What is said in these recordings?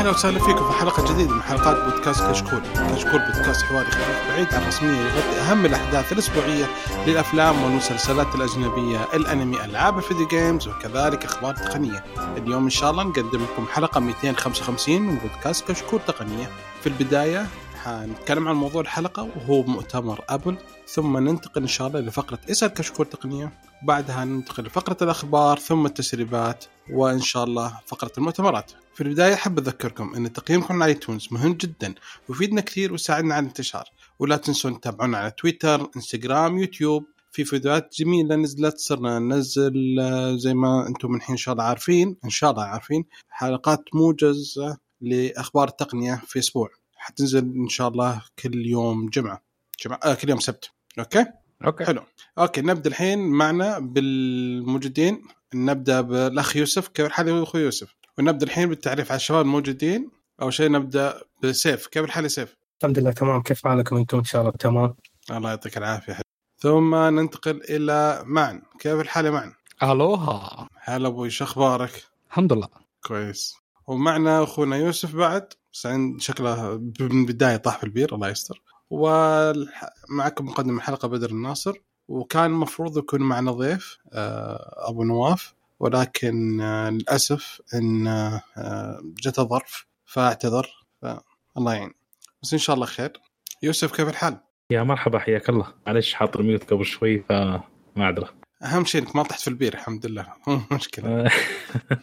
أهلا وسهلا فيكم في حلقة جديدة من حلقات بودكاست كشكول، كشكول بودكاست حواري خفيف بعيد عن الرسمية يغطي أهم الأحداث الأسبوعية للأفلام والمسلسلات الأجنبية، الأنمي، ألعاب الفيديو games وكذلك أخبار تقنية. اليوم إن شاء الله نقدم لكم حلقة 255 من بودكاست كشكول تقنية. في البداية حنتكلم عن موضوع الحلقة وهو مؤتمر أبل ثم ننتقل إن شاء الله لفقرة إسأل كشكول تقنية بعدها ننتقل لفقرة الأخبار ثم التسريبات وإن شاء الله فقرة المؤتمرات. في البداية أحب أذكركم أن تقييمكم على iTunes مهم جدا ويفيدنا كثير ويساعدنا على الانتشار. ولا تنسون تتابعونا على تويتر إنستغرام يوتيوب في فيديوهات جميلة نزلت صرنا ننزل زي ما أنتم الحين إن شاء الله عارفين إن شاء الله عارفين حلقات موجز لأخبار التقنية في أسبوع. حتنزل إن شاء الله كل يوم جمعة. جمعة آه كل يوم سبت. okay؟ okay. حلو. okay نبدأ الحين معنا بالموجودين. نبدأ بالأخ يوسف. كيف الحال يا أخوي يوسف؟ ونبدأ الحين بالتعريف على الشباب الموجودين. أول شيء نبدأ بسيف. كيف الحال يا سيف؟ الحمد لله تمام. كيف حالكم أنتم؟ إن شاء الله تمام الله يعطيك العافية. حبيبي. ثم ننتقل إلى معن. كيف الحال يا معن؟ aloha. هلا أبوي شو أخبارك؟ الحمد لله. كويس. ومعنا أخونا يوسف بعد. بس شكله من البدايه طاح في البير الله يستر. ومعكم مقدم الحلقة بدر الناصر. وكان المفروض يكون معنا ضيف آه، أبو نواف. ولكن آه، للأسف إن آه، جته ظرف فاعتذر فالله يعين. بس إن شاء الله خير. يوسف كيف الحال؟ يا مرحبا حياك الله. معلش حاط ال mute قبل شوي فمعذره أهم شيء إنك ما طحت في البير الحمد لله. مو مشكلة.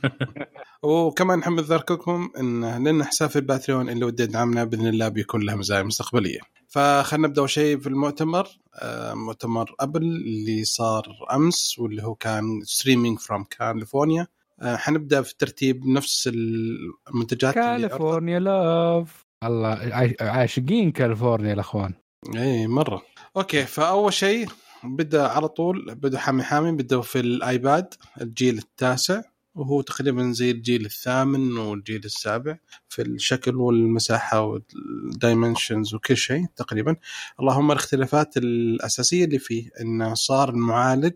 وكمان نحب نذكركم إن لنا حساب في ال Patreon اللي ودي يدعمنا بإذن الله بيكون له مزايا مستقبلية. فخلنا نبدأ أول شيء في المؤتمر. آه، مؤتمر أبل اللي صار أمس واللي هو كان streaming from كاليفورنيا حنبدأ في ترتيب نفس المنتجات كاليفورنيا love الله عاش- عاشقين كاليفورنيا الأخوان. اي مرة. okay فأول شيء بدا على طول بدا حامي حامي بدأوا في الآيباد الجيل التاسع وهو تقريبا زي الجيل الثامن والجيل السابع في الشكل والمساحة وال dimensions وكل شيء تقريبا. اللهم الاختلافات الأساسية اللي فيه انه صار المعالج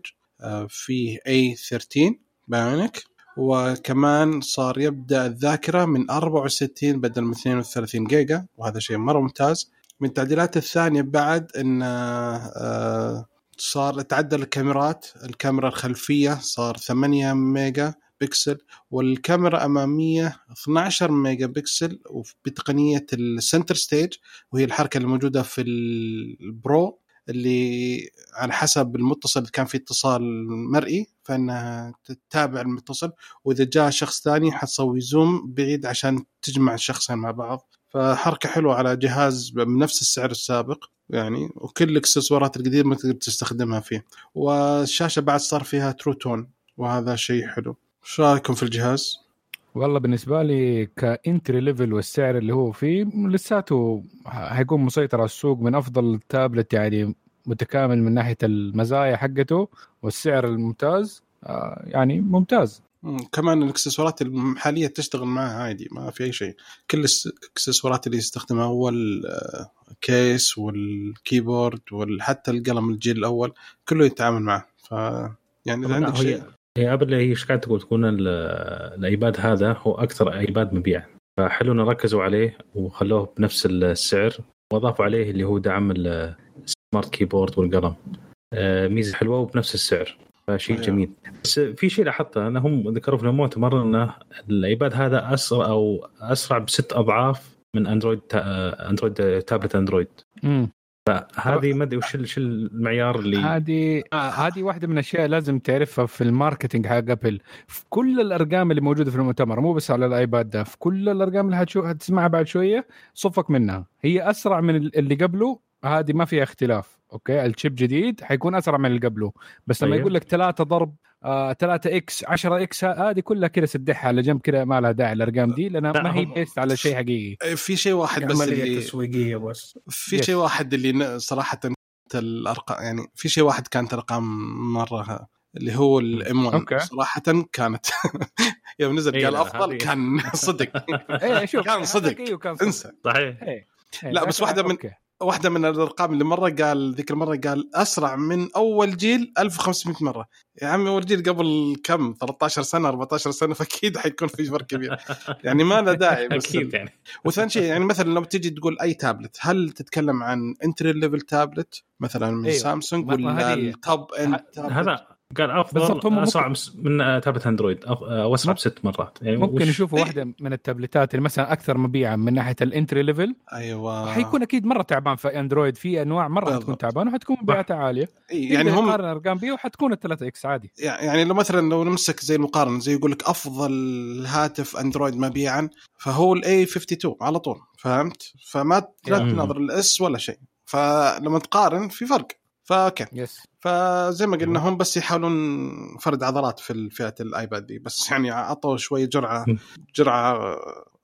فيه A13 Bionic وكمان صار يبدأ الذاكرة من 64 بدل من 32 جيجا وهذا شيء مرة ممتاز. من التعديلات الثانية بعد إن آه، صار تعدل الكاميرات الكاميرا الخلفية صار 8 ميجا بكسل والكاميرا الاماميه 12 ميجا بكسل بتقنية ال Center Stage وهي الحركة الموجوده في ال Pro اللي على حسب المتصل كان في اتصال مرئي فإنها تتابع المتصل وإذا جاء شخص ثاني حتسوي zoom بعيد عشان تجمع الشخصين مع بعض. فحركة حلوة على جهاز بنفس السعر السابق يعني وكل الإكسسوارات القديمة تقدر تستخدمها فيه. والشاشة بعد صار فيها True Tone وهذا شيء حلو. شو رأيكم في الجهاز؟ والله بالنسبة لي ك entry level والسعر اللي هو فيه لساته حيكون مسيطر على السوق من أفضل تابلت يعني متكامل من ناحية المزايا حقته والسعر الممتاز. آه، يعني ممتاز. مم، كمان الإكسسوارات المحليه تشتغل معها عادي ما في أي شيء. كل الاكسسوارات اللي يستخدمها هو الكيس وال keyboard وحتى القلم الجيل الأول كله يتعامل معه. ف يعني إذا عندك شيء. هي ابل هي إيش قاعد تقول؟ تكون ال- الآيباد هذا هو أكثر آيباد مبيعا فحلو إنه ركزوا عليه وخلوه بنفس السعر وأضافوا عليه اللي هو دعم ال- ال smart keyboard والقلم. آه، ميزة حلوة وبنفس السعر. فشيء أيوة. جميل. بس في شيء لاحظته انهم ذكروا في المؤتمر إنه الإيباد هذا أسرع أو أسرع بست أضعاف من أندرويد تا- أندرويد تابلت أندرويد. امم هذه ما أدري وش شو المعيار اللي هذه آه، هذه واحدة من الأشياء لازم تعرفها في ال marketing حق أبل. في كل الأرقام اللي موجودة في المؤتمر مو بس على الإيباد ده في كل الأرقام اللي هتشوف هتسمعها بعد شوية صفك منها. هي أسرع من اللي قبله هذه ما فيها اختلاف. okay ال chip جديد حيكون أسرع من اللي قبله بس لما أيوه. يقول لك 3 ضرب آه 3 إكس 10 إكس هذه كلها كده سدحها على جنب كده ما لها داعي الارقام دي لأنها لا، ما هي based على شيء حقيقي في شيء واحد بس اللي تسويقية بس في. شيء واحد اللي صراحة الأرقام يعني في شيء واحد كانت ارقام مرة اللي هو ال M1 أوكي. صراحة كانت يوم نزل إيه، قال أفضل كان صدق شوف كان صدق. إيه، انسى صحيح إيه. إيه، لا، بس واحدة من- أوكي. واحدة من الأرقام اللي مرة قال ذيك المرة قال أسرع من أول جيل 1500 مرة. يا عمي أول جيل قبل كم؟ 13 سنة 14 سنة فأكيد حيكون في فرق كبير. يعني ما له داعي بس. أكيد يعني. وثاني شيء يعني مثلا لو تجي تقول أي تابلت هل تتكلم عن entry level tablet مثلا من أيوة. سامسونج ولا ال top end؟ هذا قال أفضل اسرع مس- من آه، تابلت أندرويد. أف- آه، واسرع بست مرات. يعني ممكن وش- نشوفوا واحدة من التابلتات اللي مثلا أكثر مبيعا من ناحية ال entry level. أيوه. حيكون أكيد مرة تعبان في أندرويد. في أنواع مرة بالضبط. حتكون تعبان وحتكون مبيعاتها عالية. إي، يعني هم قارن أرقام بيه وحتكون ال 3X عادي. يعني لو مثلا لو نمسك زي المقارنة زي يقول لك أفضل هاتف أندرويد مبيعا فهو الاي 52 على طول فهمت؟ فما لا مم. تناظر الإس ولا شيء. فلما تقارن في فرق. فأوكي. يس. فزي ما قلنا هم بس يحاولون فرد عضلات في فئة الآيباد دي. بس يعني عطوا شوية جرعة. جرعة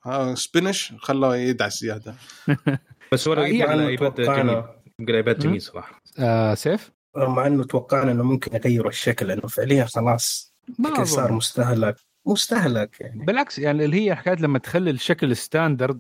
آه، سبينش خلوه يدعس زيادة. بس هو آه، الآيباد يعني الايباد جميل الآيباد جميل صراحة. آه سيف؟ مع إنه توقعنا إنه ممكن يغيروا الشكل لأنه فعليا خلاص ما صار. مستهلك. مستهلك يعني. بالعكس يعني اللي هي حكاية لما تخلي الشكل standard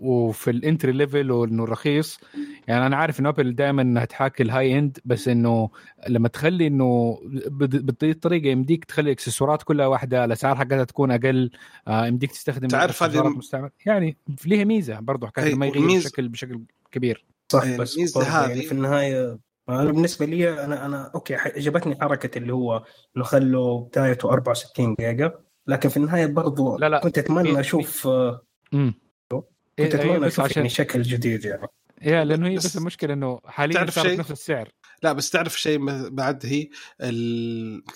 وفي ال entry level وإنه رخيص يعني أنا عارف إنه ابل دائما إنها تحاكي ال high end بس إنه لما تخلي إنه بد- بهذه الطريقة يمديك تخلي الاكسسوارات كلها واحدة الأسعار حقتها تكون أقل آه يمديك تستخدم تعرف هذه- مستعمل يعني ليها ميزة برضه حكاية أي، ما يغير الشكل بشكل كبير. صح إيه، بس الميزة برضه يعني هذه- في النهاية أنا بالنسبة لي أنا أنا أوكي عجبتني حركة اللي هو انه خلوا بدايته 64 جيجا لكن في النهاية برضه لا، لا. كنت أتمنى في- أشوف آه، امم كنت أتمنى بس أشوف عشان يعني شكل جديد يعني يا لأنه هي بس- بس المشكلة إنه حاليا تعرف صارت شيء؟ نفس السعر لا بس تعرف شيء بعد هي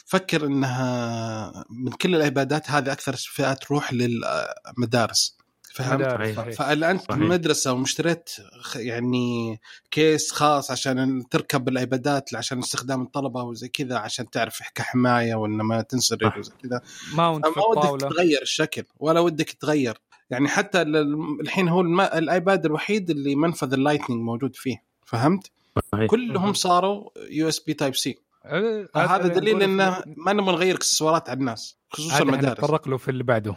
فكر إنها من كل الايبادات هذه أكثر فئة تروح للمدارس فهمت؟ صحيح. أنت صحيح. مدرسة ومشتريت خ- يعني كيس خاص عشان تركب الإيبادات عشان استخدام الطلبة وزي كذا عشان تعرف كحماية وان ما تنسرق. وزي كذا mount فما ودك تغير الشكل ولا ودك تغير يعني حتى ال- الحين هو الم... الإيباد الوحيد اللي منفذ ال Lightning موجود فيه فهمت؟ صحيح. كلهم صاروا USB Type-C هذا دليل إنه ما نبغى نغير اكسسوارات على الناس خصوصا المدارس. نتطرق له في اللي بعده.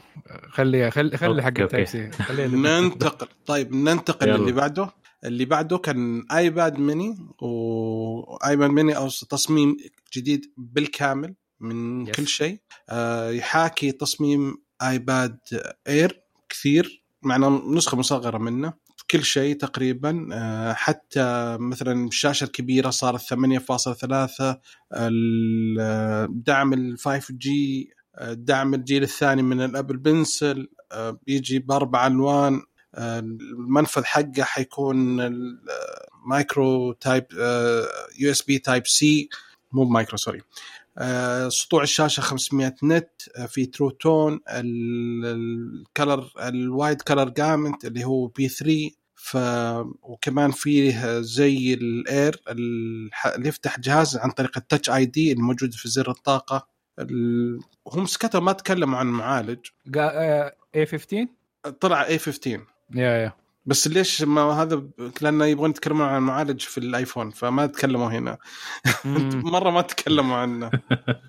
خلي خلي خلي حق أوكي، ال Type أوكي. سي خلينا ننتقل. طيب ننتقل يلا. اللي بعده. اللي بعده كان آيباد ميني وآيباد ميني أو تصميم جديد بالكامل من yes. كل شيء. آه، يحاكي تصميم آيباد اير كثير معنا نسخة مصغرة منه. كل شيء تقريبا آه، حتى مثلا الشاشة الكبيرة صارت 8.3 ال- آه، دعم ال 5G دعم الجيل الثاني من الابل بنسل آه، بيجي بأربع ألوان آه، المنفذ حقه حيكون micro type USB Type-C مو micro sorry آه، سطوع الشاشة 500 nit آه، في True Tone ال color ال wide color gamut اللي هو P3 ف وكمان فيه زي الاير اللي يفتح جهاز عن طريق ال Touch ID الموجود في زر الطاقة. ال... هم سكتوا ما تكلموا عن معالج A15 طلع A15 يا يا. بس ليش ما هذا لأنه يبغون يتكلمون عن المعالج في الآيفون فما تكلموا هنا. مرة ما تكلموا عنه.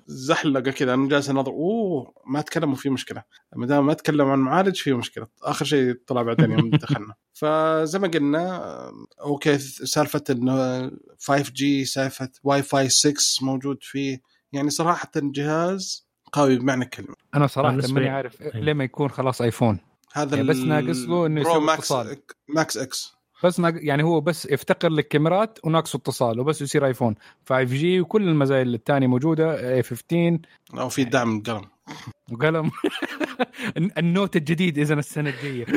زحلقة كذا أنا جالس انظر أوه ما تكلموا في مشكلة. ما دام ما تكلموا عن المعالج في مشكلة. آخر شيء طلع بعدين يوم دخلنا. فزي ما قلنا أوكي سالفة إنه 5G سالفة واي فاي 6 موجود فيه. يعني صراحة الجهاز قوي بمعنى الكلمة. أنا صراحة ماني لي- عارف. ليه ما يكون خلاص آيفون. هذا يعني بس ناقص له إنه Pro يسوي Max اتصال. Max X. بس ناق... يعني هو بس يفتقر للكاميرات وناقصه اتصال وبس يصير آيفون. 5G وكل المزايا الثانية موجودة A15 أو في دعم قلم وقلم. ال Note الجديد إذا السنة الجاية.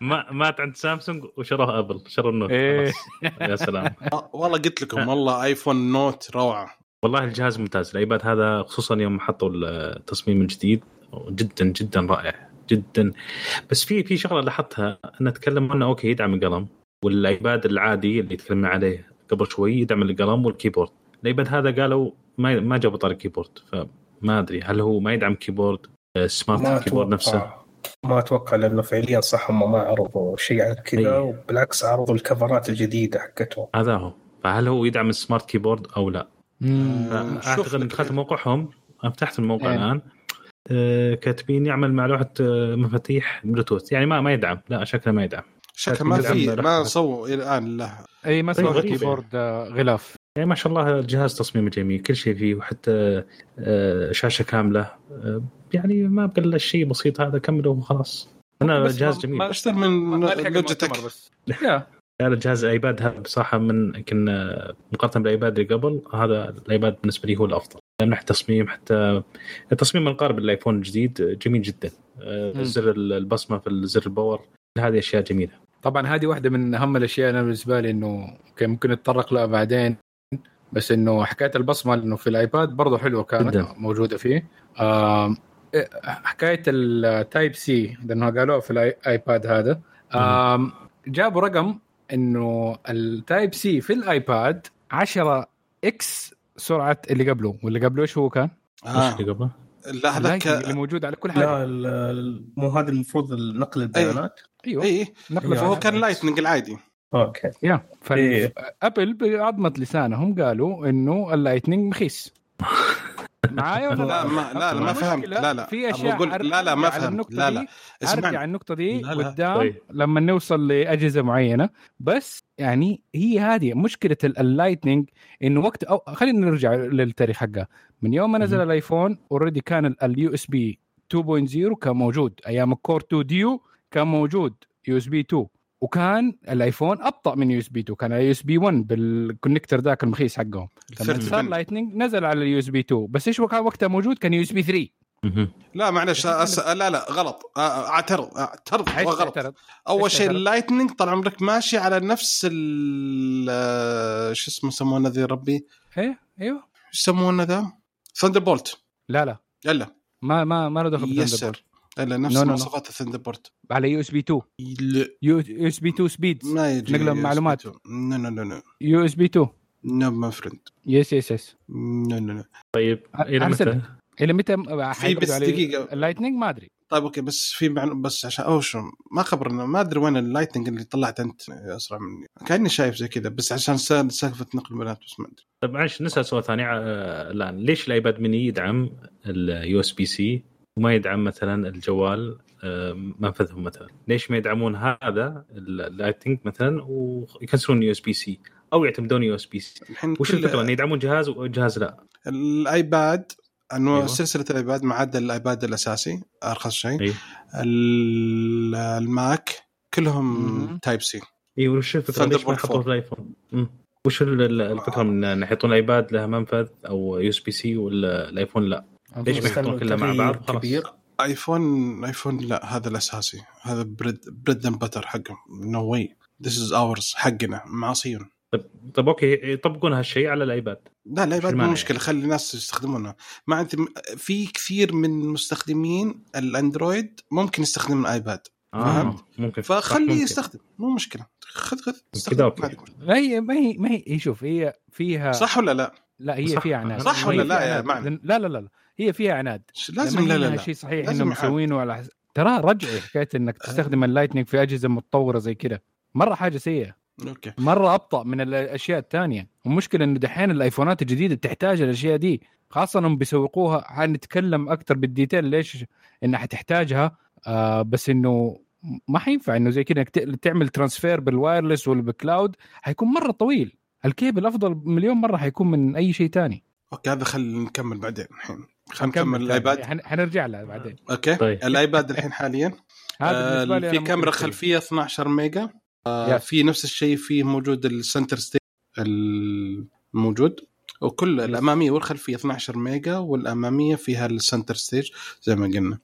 ما مات عند سامسونج وشروه أبل. شروا ال Note. إيه. يا سلام. آه، والله قلت لكم والله آيفون Note روعة. والله الجهاز ممتاز. الأيباد هذا خصوصا يوم حطوا التصميم الجديد جدا جدا رائع جدا بس في في شغلة لاحظتها انه تكلم عنه أوكي يدعم القلم والأيباد العادي اللي تكلمنا عليه قبل شوي يدعم القلم وال keyboard الأيباد هذا قالوا ما ما جابوا طاري keyboard فما أدري هل هو ما يدعم keyboard آه، smart keyboard نفسه ما أتوقع لأنه فعليا صح هم ما عرضوا شيء عن كذا. وبالعكس عرضوا الكفرات الجديدة حقتهم هذا هو فهل هو يدعم ال smart keyboard أو لا؟ اعتقد ان. دخلت موقعهم فتحت الموقع يعني. الآن كاتبين يعمل مع لوحة آه، مفاتيح بلوتوث. يعني ما ما يدعم. لا شكله ما يدعم. شكله ما في. ما سووا إلى الآن له أي ما طيب، سوى غريبة. كيبورد آه، غلاف. يعني ما شاء الله الجهاز تصميمه جميل كل شيء فيه وحتى آه، شاشة كاملة. آه، يعني ما بقى الا الشيء بسيط هذا كمله وخلاص. أنا جهاز جميل. ما- أشطر من لوجيتك بس. يا. هذا جهاز الـ iPad هذا بصراحة من يمكن آه، مقارنة بالـ iPad اللي قبل هذا الـ iPad بالنسبة لي هو الأفضل. من ناحيه تصميم حتى التصميم القارب لل iPhone الجديد آه، جميل جدا. آه،. زر البصمة في زر ال power هذه أشياء جميلة. طبعا هذه واحدة من أهم الأشياء أنا بالنسبة لي إنه okay ممكن نتطرق لها بعدين بس إنه حكاية البصمة إنه في ال iPad برضه حلوة كانت جداً. موجودة فيه. إيه، حكاية ال Type-C لأنه قالوها في ال iPad هذا. جابوا رقم إنه ال Type-C في ال iPad 10 x سرعة اللي قبله واللي قبله إيش هو كان؟ إيش آه. اللي قبله؟ لا هذاك اللي موجود على كل حاجة لا مو هذا المفروض نقل البيانات أيوه اي نقل إيه، فهو فعلا. كان Lightning العادي أوكي يا إيه. فابل بعظمة لسانهم قالوا إنه اللايتنينج مخيس معايا ولا لا ما لا لا ما فهمت. لا لا في أشياء لا لا ما فهمت. النقطة لا لا ارجع اسمعني. على النقطة دي لا، لا. قدام طيب. لما نوصل لأجهزة معينة. بس يعني هي هذه مشكلة ال- اللايتنينج إنه وقت أو خلينا نرجع للتاريخ حقها من يوم ما نزل. الآيفون اوريدي كان اليو اس بي 2.0 كان موجود. أيام الكور 2 ديو كان موجود USB 2 وكان ال iPhone ابطأ من USB 2 كان USB 1 بال connector ذاك المخيس حقهم. لما صار. Lightning نزل على ال USB 2 بس إيش كان وقتها موجود؟ كان USB 3 مهم. لا معلش أس... لا لا غلط. آه، اعترض اعترض عايز غلط. أول شيء؟ ال Lightning طال عمرك ماشي على نفس ال آه، شو اسمه يسمونه ذي ربي؟ إيه إيوه. إيش يسمونه ذا؟ Thunderbolt لا لا. الا ما ما ما له دخل يسر. بالثندربولت إلا نفس No, no, no. مواصفات الثندر بولت على يو إس بي 2 يو إس بي 2 سبيدز ما يجي نقل USB معلومات. 2. نو نو نو نو يو إس بي 2 نو ما فريند يس يس يس نو نو نو طيب إلى. متى؟ إلى متى في بس دقيقة. اللايتنينج ما أدري. طيب أوكي بس في معلومة بس عشان أو شو ما خبرنا. ما أدري وين اللايتنج اللي طلعت أنت أسرع مني. كأني شايف زي كذا بس عشان سال- سالفة نقل البيانات بس ما أدري. طيب معلش نسأل سؤال ثاني. آه، الآن ليش ال iPad mini يدعم ال USB-C؟ وما يدعم مثلا الجوال آه، منفذهم مثلا. ليش ما يدعمون هذا؟ ال Lightning مثلا ويكسرون USB-C أو يعتمدون USB-C الحين وش الفكرة؟ ان يدعمون جهاز وجهاز لا. ال iPad انه أيوة. أيوة. سلسلة ال iPad ما عدا ال iPad الأساسي أرخص شيء. ال- ال Mac كلهم. Type-C اي وش الفكرة؟ ليش ما يحطوه في الآيفون؟ وش ال- ال- الفكرة؟ من إن يحطون الايباد لها منفذ أو يو اس بي سي ولا الآيفون لا؟ ليش ما يحطون كلها مع بعض؟ كبير. آيفون آيفون لا هذا الأساسي. هذا بريد بريد اند بتر حقهم. نو واي ذيس از اورز حقنا معاصيون طيب أوكي يطبقون هالشيء على الآيباد. لا الآيباد مو مشكلة. خلي الناس يستخدمونه. ما أنت في كثير من مستخدمين الأندرويد ممكن يستخدم الآيباد. آه فهمت؟ ممكن. صح، فخليه. يستخدم. مو مشكلة. خذ خذ كذا هي ما هي ما هي هي شوف هي فيها صح ولا لا؟ لا هي صح. فيها عناد صح ما هي ولا لا؟ يا. معنى؟ لا لا لا لا. هي فيها عناد. لازم لا لا لا. شيء صحيح إنهم. مسوينه على حس... ترى رجعي حكايه إنك تستخدم ال Lightning في أجهزة متطورة زي كذا مرة حاجة سيئة. okay. مرة أبطأ من الأشياء الثانية. والمشكلة إنه دحين ال iPhone ات الجديدة تحتاج الأشياء دي. خاصة انهم بيسوقوها. حنتكلم أكثر بال detail ليش انها حتحتاجها. آه بس إنه ما حينفع. إنه زي كذا إنك تعمل transfer بال wireless ولا بال cloud حيكون مرة طويل. الكيبل أفضل مليون مرة حيكون من أي شيء ثاني okay هذا خلينا نكمل بعدين الحين. خلينا نكمل ال iPad. حن- حنرجع لها بعدين. okay. طيب. ال iPad الحين حاليا. هذا آه بالنسبة لي في كاميرا ممكن خلفية 12 mega. آه. في نفس الشيء فيه موجود ال Center Stage الموجود وكل الأمامية والخلفية 12 mega والأمامية فيها ال Center Stage زي ما قلنا.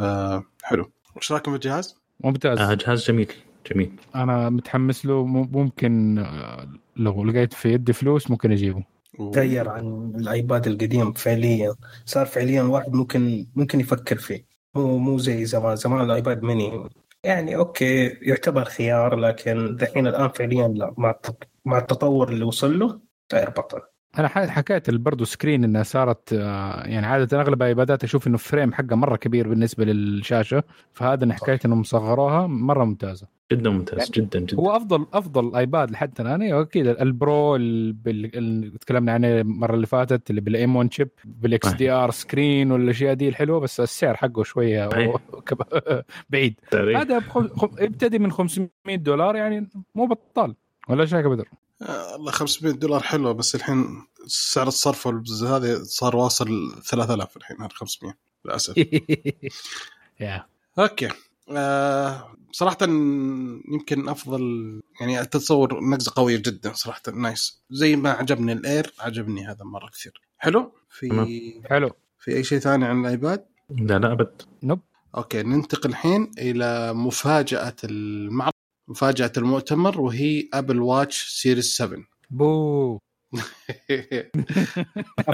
آه حلو. وش رايكم في الجهاز؟ ممتاز. آه جهاز جميل جميل. أنا متحمس له. مم- ممكن آه، لو لقيت في يدي فلوس ممكن أجيبه. تغير عن ال iPad القديم فعليا. صار فعليا واحد ممكن ممكن يفكر فيه. مو مو زي زمان زمان ال iPad mini يعني okay يعتبر خيار لكن دحين الآن فعليا لا مع مع التطور اللي وصل له صاير بطل. أنا حكيت برضه screen إنها صارت آه، يعني عادة أغلب iPad ات أشوف إنه frame حقه مرة كبير بالنسبة للشاشة فهذا إن حكايه إنهم صغروها مرة ممتازة. جدا ممتاز جدا جدا. هو أفضل أفضل iPad لحد الآن أيوة أكيد. ال Pro ال- بال- اللي تكلمنا عنه المرة اللي فاتت اللي بال M1 chip بال XDR screen والأشياء دي الحلوة بس السعر حقه شوية بعيد. هذا بخم... خم... ابتدي من 500 دولار يعني مو بطال ولا شيء يا بدر والله 500 دولار حلوة بس الحين سعر الصرف هذا صار واصل 3000 الحين هذا 500 للأسف. يا. okay. آه صراحة يمكن أفضل يعني تتصور نقزة قوية جدا صراحة nice. زي ما عجبني ال Air عجبني هذا مرة كثير. حلو؟ في. حلو. في أي شيء ثاني عن ال iPad؟ لا لا أبد. nope. okay ننتقل الحين إلى مفاجأة المعرض. مفاجأة المؤتمر وهي Apple Watch Series 7 بو. ما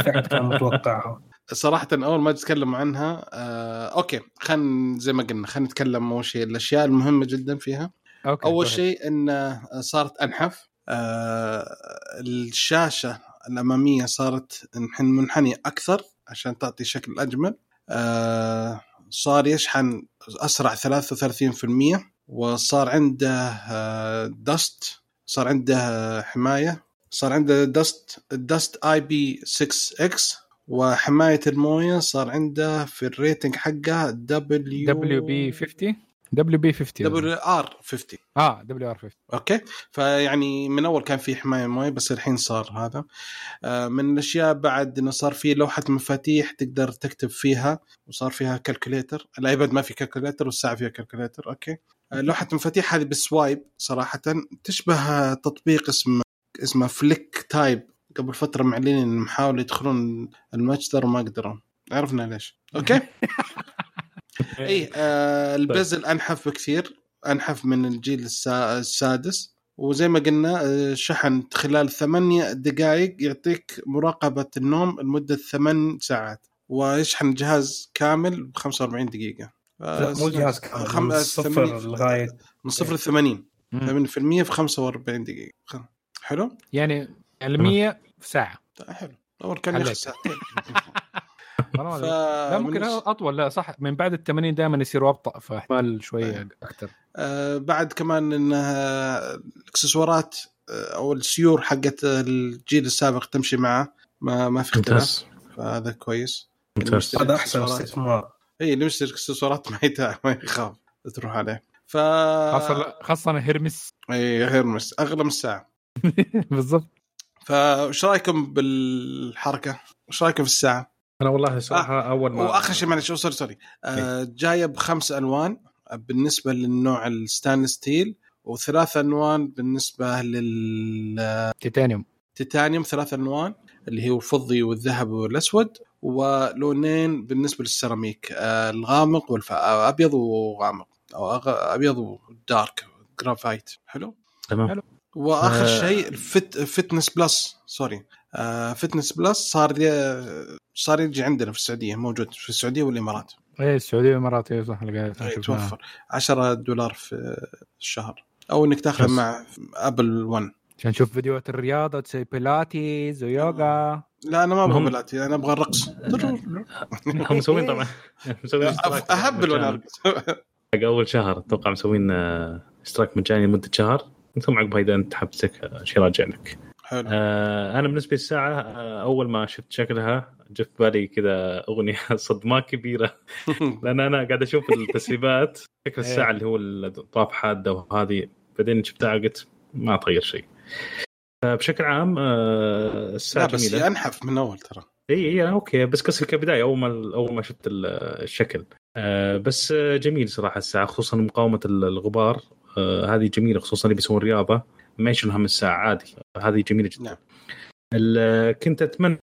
في احد كان متوقعها صراحة أول ما تتكلم عنها آه، okay خلينا زي ما قلنا خلينا نتكلم أول شيء الأشياء المهمة جدا فيها. okay أول. شيء أن صارت أنحف آه، الشاشة الأمامية صارت منحنية أكثر عشان تعطي شكل أجمل. آه، صار يشحن أسرع 33% وصار عنده dust صار عنده حماية صار عنده dust ال dust IP6X وحماية الموية صار عنده في ال rating حقه دبليو دبليو بي 50 دبليو بي 50 دبليو ار 50 آه WR 50 okay. فيعني من أول كان في حماية موية بس الحين صار هذا. آه، من الأشياء بعد إنه صار في لوحة مفاتيح تقدر تكتب فيها وصار فيها calculator ال iPad ما في calculator والساعة فيها calculator okay. آه، لوحة المفاتيح هذه بال swipe صراحة تشبه تطبيق اسمه اسمه FlickType قبل فترة معلنين إنهم حاولوا يدخلون المتجر وما قدروا عرفنا ليش. okay؟ اي آه ال bezel انحف بكثير. أنحف من الجيل السا- السادس. وزي ما قلنا آه، شحن خلال ثمانية دقائق يعطيك مراقبة النوم لمدة ثمان ساعات. ويشحن الجهاز كامل ب 45 دقيقة. آه، مو جهاز كامل خم- من صفر 80 لغاية. من صفر ل 80 مم. 80% في 45 دقيقة. خ- حلو؟ يعني ال 100 في ساعة. طيب، حلو. أول كان ياخذ حليت. ساعتين ف لا ممكن من- أطول. لا صح. من بعد ال 80 دائما يصيروا أبطأ فاحتمال شوية أكثر. آه، بعد كمان انها الإكسسوارات آه، أو السيور حقت الجيل السابق تمشي معه. ما ما في اختلاف. ممتاز. فهذا كويس. ممتاز. هذا أحسن استثمار. اي اللي يشتري اكسسوارات ما ما يخاف تروح عليه. ف خاصه خاصة هيرمس اي Hermès أغلى من الساعة. بالضبط. فايش رأيكم بالحركة؟ إيش رأيكم في الساعة؟ أنا والله صراحة أول ما وآخر شيء معلش sorry sorry. آه جاية بخمس ألوان بالنسبة للنوع ال stainless steel وثلاث ألوان بالنسبة للتيتانيوم تيتانيوم. ثلاث ألوان اللي هو الفضي والذهبي والأسود. ولونين بالنسبة للسيراميك آه الغامق والابيض وغامق أو أغ- أبيض و dark graphite. حلو؟ تمام. حلو. وآخر آه. شيء الفت Fitness Plus sorry. آه Fitness Plus صار صار يجي عندنا في السعودية موجود في السعودية والإمارات. إيه السعودية والإمارات إيه صح لقيت إيه، يتوفر 10 دولار في الشهر. أو إنك تاخذ. مع Apple 1 عشان نشوف فيديوهات الرياضة تسوي بيلاتيز ويوغا. لا أنا ما أبغى هم- Pilati أنا أبغى الرقص. هم مسوين طبعا. مسوين اشتراك أهبل وأنا. ارقص حق أول شهر أتوقع مسوين آه، اشتراك مجاني لمدة شهر. ثم عقبها اذا أنت حبتك آه، شيء راجع لك. حلو. آه أنا بالنسبة للساعة آه أول ما شفت شكلها جت في بالي كذا أغنية صدمة كبيرة. لأن أنا قاعد أشوف التسريبات شكل الساعة اللي هو الاطراف حادة وهذه. بعدين شفتها قلت ما تغير شيء. فبشكل عام آه لا الساعة بس جميلة. هي أنحف من أول ترى. إي إي okay بس قصدي كبداية أول ما أول ما شفت ال- الشكل. آه بس آه، جميل صراحة الساعة خصوصا مقاومة ال- الغبار. هذه جميلة خصوصا اللي بيسوون رياضة. ما يشيلون هم الساعة عادي. هذه جميلة جدا. نعم. كنت أتمنى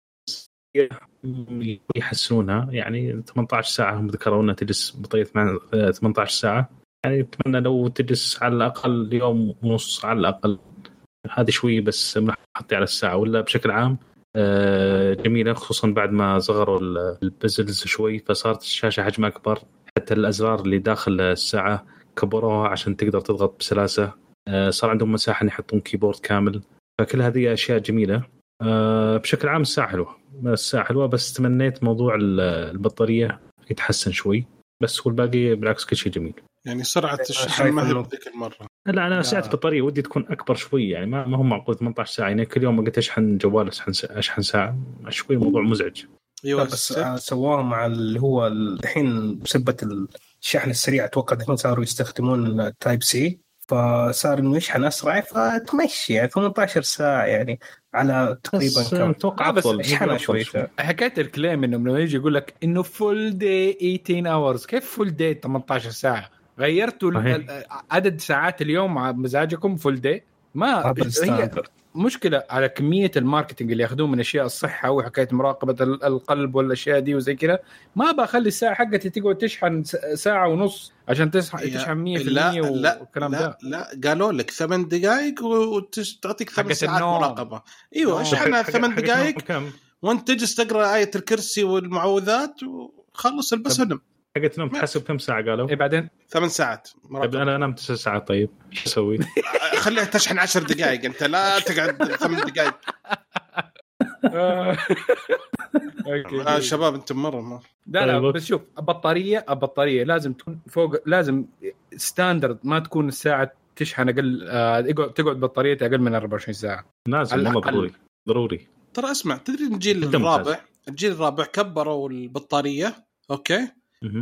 يحسنونها. يعني 18 ساعة هم ذكروا إنها تجلس بطيء 18 ساعة. يعني أتمنى لو تجلس على الأقل يوم ونص على الأقل. هذه شوي بس ملاحظتي على الساعة ولا بشكل عام آه، جميلة خصوصا بعد ما صغروا ال- البزلز شوي فصارت الشاشة حجمها أكبر حتى الأزرار اللي داخل الساعة كبروها عشان تقدر تضغط بسلاسة آه، صار عندهم مساحة إن يحطون كيبورد كامل فكل هذه أشياء جميلة آه بشكل عام الساعة حلوة الساعة حلوة بس تمنيت موضوع ال- البطارية يتحسن شوي بس والباقي بالعكس كل شيء جميل. يعني سرعة الشحن ما هي بذيك المرة. لا أنا لا. ساعه البطارية ودي تكون أكبر شوي يعني ما, ما هو معقول 18 ساعة يعني كل يوم قلت أشحن جوال أشحن ساعة- أشحن ساعة شوي موضوع مزعج. أيوه بس آه، سووها مع اللي هو الحين بسبة الشحن السريع أتوقع الحين صاروا يستخدمون Type-C فصار إنه يشحن أسرع فتمشي يعني 18 ساعة يعني على تقريبا بس كم. أتوقع بس افضل اشحنها شوي. حكايه ال claim إنه لما يجي يقول لك إنه full day 18 hours كيف full day 18 ساعة؟ غيرتوا عدد ساعات اليوم مع مزاجكم full day؟ ما هي مشكلة على كمية ال marketing اللي ياخذوه من أشياء الصحة وحكاية مراقبة ال- القلب والأشياء دي وزي كذا ما بخلي الساعة حقتي تقعد تشحن س- ساعة ونص عشان تشحن 100% لا لا والكلام لا, ده لا قالوا لك ثمان دقائق وتعطيك ثمان ساعات النوم. مراقبة إيوه. اشحنها ثمان دقائق؟ وانت تجلس تقرأ آية الكرسي والمعوذات وخلص البس ونم حقت نوم تحسب كم ساعة قالوا؟ إيه بعدين ثمان ساعات طيب أنا أنام تسع ساعات طيب شو أسوي؟ خليها تشحن عشر دقائق أنت لا تقعد ثمان دقائق آه، آه أوكي شباب أنتم مرة ما لا لا طيب. بس شوف البطارية البطارية لازم تكون فوق لازم standard ما تكون الساعة تشحن أقل آه، تقعد بطاريتها أقل من 24 ساعة لازم والله الأقل. ضروري ضروري ترى اسمع تدري الجيل. الرابع الجيل الرابع كبروا البطارية okay.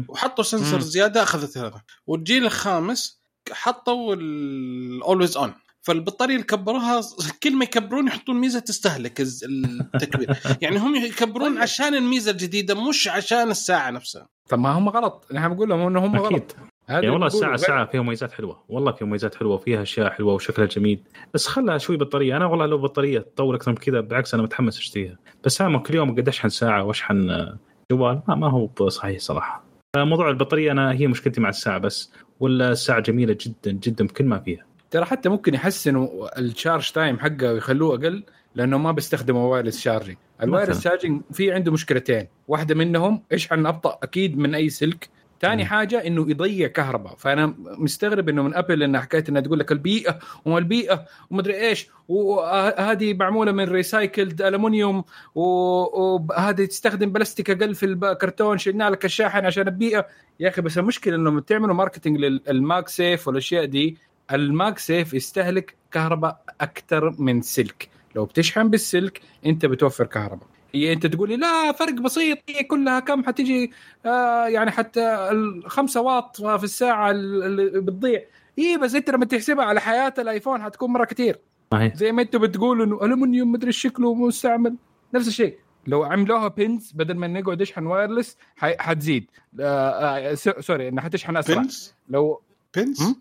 وحطوا sensor. زيادة أخذت هذا. والجيل الخامس حطوا ال always on فالبطارية اللي كبروها كل ما يكبرون يحطون ميزة تستهلك التكبير. يعني هم يكبرون عشان الميزة الجديدة مش عشان الساعة نفسها. طب ما هم غلط. نحن بنقول لهم إنه هم غلط. أكيد هذا يعني والله. الساعة ساعة فيها مميزات حلوة، والله فيها مميزات حلوة وفيها أشياء حلوة وشكلها جميل، بس خلها شوي بطارية، أنا والله لو بطارية تطول أكثر من كذا بالعكس أنا متحمس اشتريها، بس أنا كل يوم قد اشحن ساعة وأشحن آه، جوال. ما, ما هو صحيح صراحة. موضوع البطارية أنا هي مشكلتي مع الساعة بس ولا الساعة جميلة جدا جدا بكل ما فيها. ترى حتى ممكن يحسنوا ال charge time حقه ويخلوه أقل لأنه ما بيستخدموا wireless charging ال wireless. charging في عنده مشكلتين واحدة منهم اشحن أبطأ أكيد من أي سلك ثاني. حاجة إنه يضيع كهرباء. فأنا مستغرب إنه من أبل إنها حكايه إنها تقول لك البيئة وما البيئة ومدري إيش. وهذه معمولة من recycled الومنيوم وهذه تستخدم بلاستيك أقل في الكرتون شلنا لك الشاحن عشان البيئة. يا أخي بس المشكلة انهم تعملوا marketing لل MagSafe والأشياء دي ال MagSafe يستهلك كهرباء أكثر من سلك. لو بتشحن بالسلك أنت بتوفر كهرباء. هي أنت تقولي لا فرق بسيط. هي كلها كم؟ حتيجي آه يعني حتى الخمسة واط في الساعة اللي بتضيع. إيه بس أنت لما تحسبها على حياة الآيفون حتكون مرة كثير هي زي ما أنتم بتقولوا إنه الومنيوم مدري شكله مستعمل. نفس الشيء. لو عملوها pins بدل ما نقعد نشحن wireless حتزيد. آه آه س- sorry إنها حتشحن أسرع. pins لو pins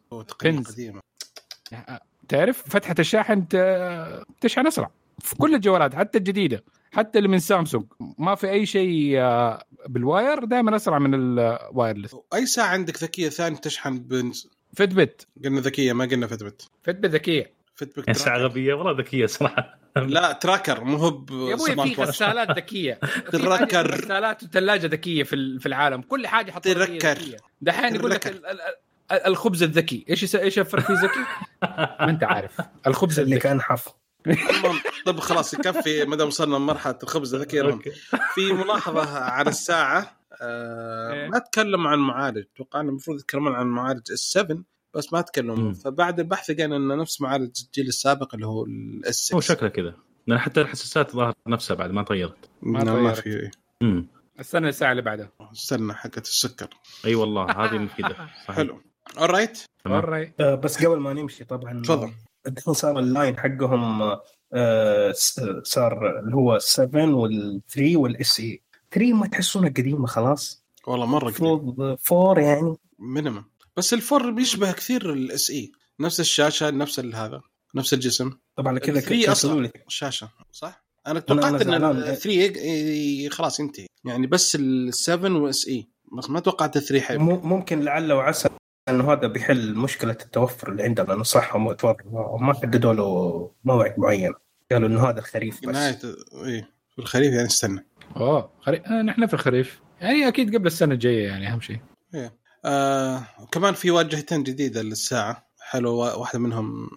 pins. قديمة. تعرف فتحة الشاحن تشحن أسرع. في كل الجوالات حتى الجديدة. حتى اللي من سامسونج. ما في أي شيء آه، بال wire دائما أسرع من ال wireless أي ساعة عندك ذكية ثانية تشحن pins Fitbit قلنا ذكية ما قلنا Fitbit Fitbit ذكية. Fitbit يا ساعة غبية والله ذكية صراحة. لا tracker مو هو يا أبوي في. غسالات ذكية. حاجة غسالات وثلاجه ذكية في ال- في العالم. كل حاجة حطوا tracker. دحين يقول لك الخبز الذكي. إيش إيش الفرق في ذكي؟ ما أنت عارف. الخبز اللي كان حف المهم، طب خلاص يكفي ما دام وصلنا لمرحلة الخبز الذكي. في ملاحظة على الساعة آه إيه. ما تكلموا عن معالج أتوقع انه المفروض يتكلمون عن معالج ال7 بس ما تكلموا. فبعد البحث لقينا انه نفس معالج الجيل السابق اللي هو الاس هو شكله كذا لأن حتى الحساسات ظهر نفسها بعد ما تغيرت ما ما, ما تغيرت. في امم استنى الساعة اللي بعدها استنى حقت السكر أي والله هذه مفيدة صحيح. حلو Alright. Alright. آه، بس قبل ما نمشي طبعا تفضل. الحين صار ال line حقهم آه، صار اللي هو 7 وال3 وال SE. 3 ما تحسونها قديمة خلاص؟ والله مرة قديم. المفروض 4 يعني. minimum بس ال four بيشبه كثير ال SE. نفس الشاشة نفس ال- هذا نفس الجسم. طبعا كذا ال three كذا أصلا يقولوا لي. الشاشه صح؟ أنا توقعت إن زعلان. ال 3 خلاص ينتهي. يعني بس ال7 و SE. بس ما توقعت ال 3 حيبقى. ممكن لعل وعسى انه هذا بيحل مشكلة التوفر اللي عندنا لأنه صح هم ما حددوا له موعد معين. قالوا إنه هذا الخريف في بس. نهايه إيه في الخريف يعني استنى. أوه خري... آه نحن في الخريف. يعني أكيد قبل السنة الجاية يعني أهم شيء. آه كمان في واجهتين جديدة للساعة. حلوة واحدة منهم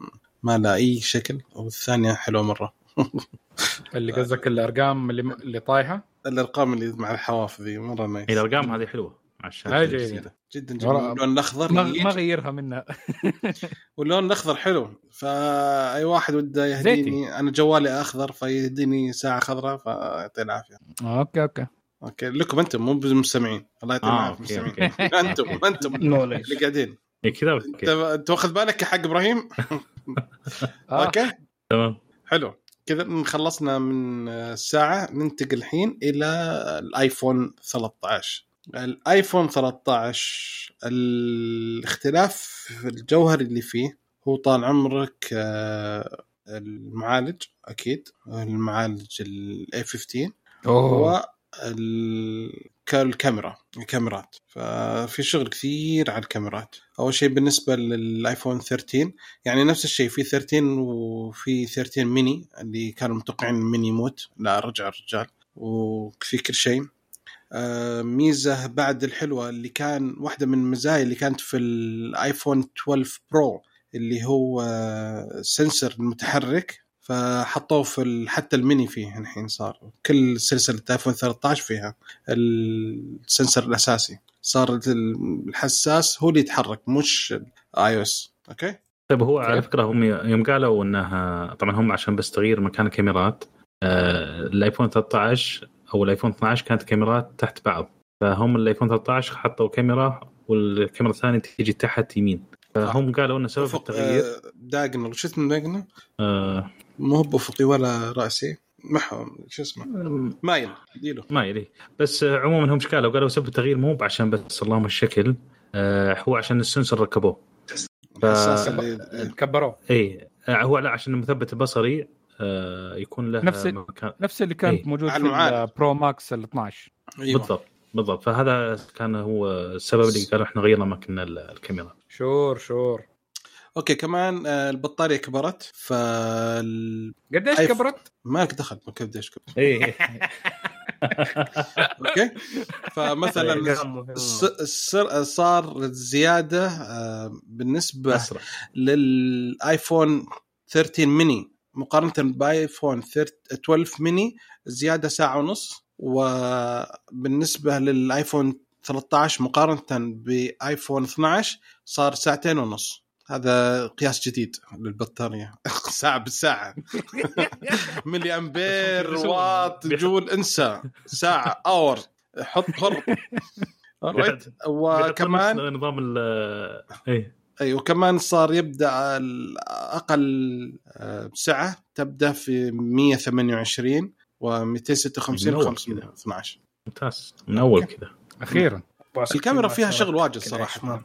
ما لها أي شكل والثانية حلوة مرة. اللي قصدك الأرقام اللي اللي طايحة؟ الأرقام اللي مع الحواف ذي مرة nice هي الأرقام هذه حلوة. مع الشاشه هاي جيدة. الجديدة. جدا جميل. اللون الأخضر ما, غيرها منها. واللون الأخضر حلو. فأي واحد وده يهديني أنا جوالي أخضر فيهديني ساعة خضراء فيعطيه العافية. okay okay. okay. لكم أنتم مو بالمستمعين. الله يعطيكم آه العافية. المستمعين أنتم أنتم. اللي قاعدين. إيه كذا أنت واخذ بالك يا حق إبراهيم؟ آه. okay. تمام. حلو. كذا خلصنا من الساعة ننتقل الحين إلى الآيفون 13 الآيفون 13 الاختلاف في الجوهري اللي فيه هو طال عمرك آه، المعالج أكيد المعالج ال A15 أوه. والكاميرا الكاميرات. ففي شغل كثير على الكاميرات. أول شيء بالنسبة للآيفون 13 يعني نفس الشيء في 13 وفي 13 ميني اللي كانوا متوقعين الميني يموت. لا رجع الرجال وفي كل شيء. ميزة بعد الحلوة اللي كان واحدة من المزايا اللي كانت في الآيفون 12 Pro اللي هو آه، sensor المتحرك فحطوه في حتى الميني فيه الحين صار. كل سلسلة آيفون 13 فيها ال sensor الأساسي. صار الحساس هو اللي يتحرك مش iOS. okay؟ طيب هو على كيف؟ فكرة هم يوم قالوا إنها طبعا هم عشان بس تغيير مكان الكاميرات آه الآيفون 13 أو الآيفون 12 كانت كاميرات تحت بعض. فهم الآيفون 13 حطوا كاميرا والكاميرا الثانية تيجي تحت يمين. فهم قالوا ان سبب التغيير. آه، diagonal شو اسمه diagonal؟ آه. مو هو بافقي ولا رأسي. محو شو اسمه؟ مايل ديله ما يدري بس آه، عموما هم قالوا؟ قالوا سبب التغيير مو عشان بس اللهم الشكل آه هو عشان ال sensor ركبوه. ف- اللي كبروه اي آه، هو لا عشان المثبت البصري آه يكون له نفس مكان نفس اللي كان إيه. موجود على في. ال Pro Max ال 12 أيوه. بالضبط بالضبط. فهذا كان هو السبب اللي قالوا إحنا غيرنا مكان ال- الكاميرا. sure sure. okay كمان آه، البطارية كبرت فال قديش أيف- كبرت؟ مالك دخل؟ ما كيف ديش كبرت؟ اي okay. فمثلا الس- السر صار زيادة آه، بالنسبة أسرع. للآيفون 13 ميني. مقارنة بايفون 12 ميني زيادة ساعة ونص وبالنسبة للآيفون 13 مقارنة بآيفون 12 صار ساعتين ونص. هذا قياس جديد للبطارية. ساعة بالساعة. ملي أمبير وات جول إنسى. ساعة hour. حط حر. وكمان نظام ال AI وكمان صار يبدأ ال- أقل آه، سعة تبدأ في 128 و256 من أول و كذا. 512 ممتاز. من أول كذا أخيرا. الكاميرا فيها شغل واجد صراحة.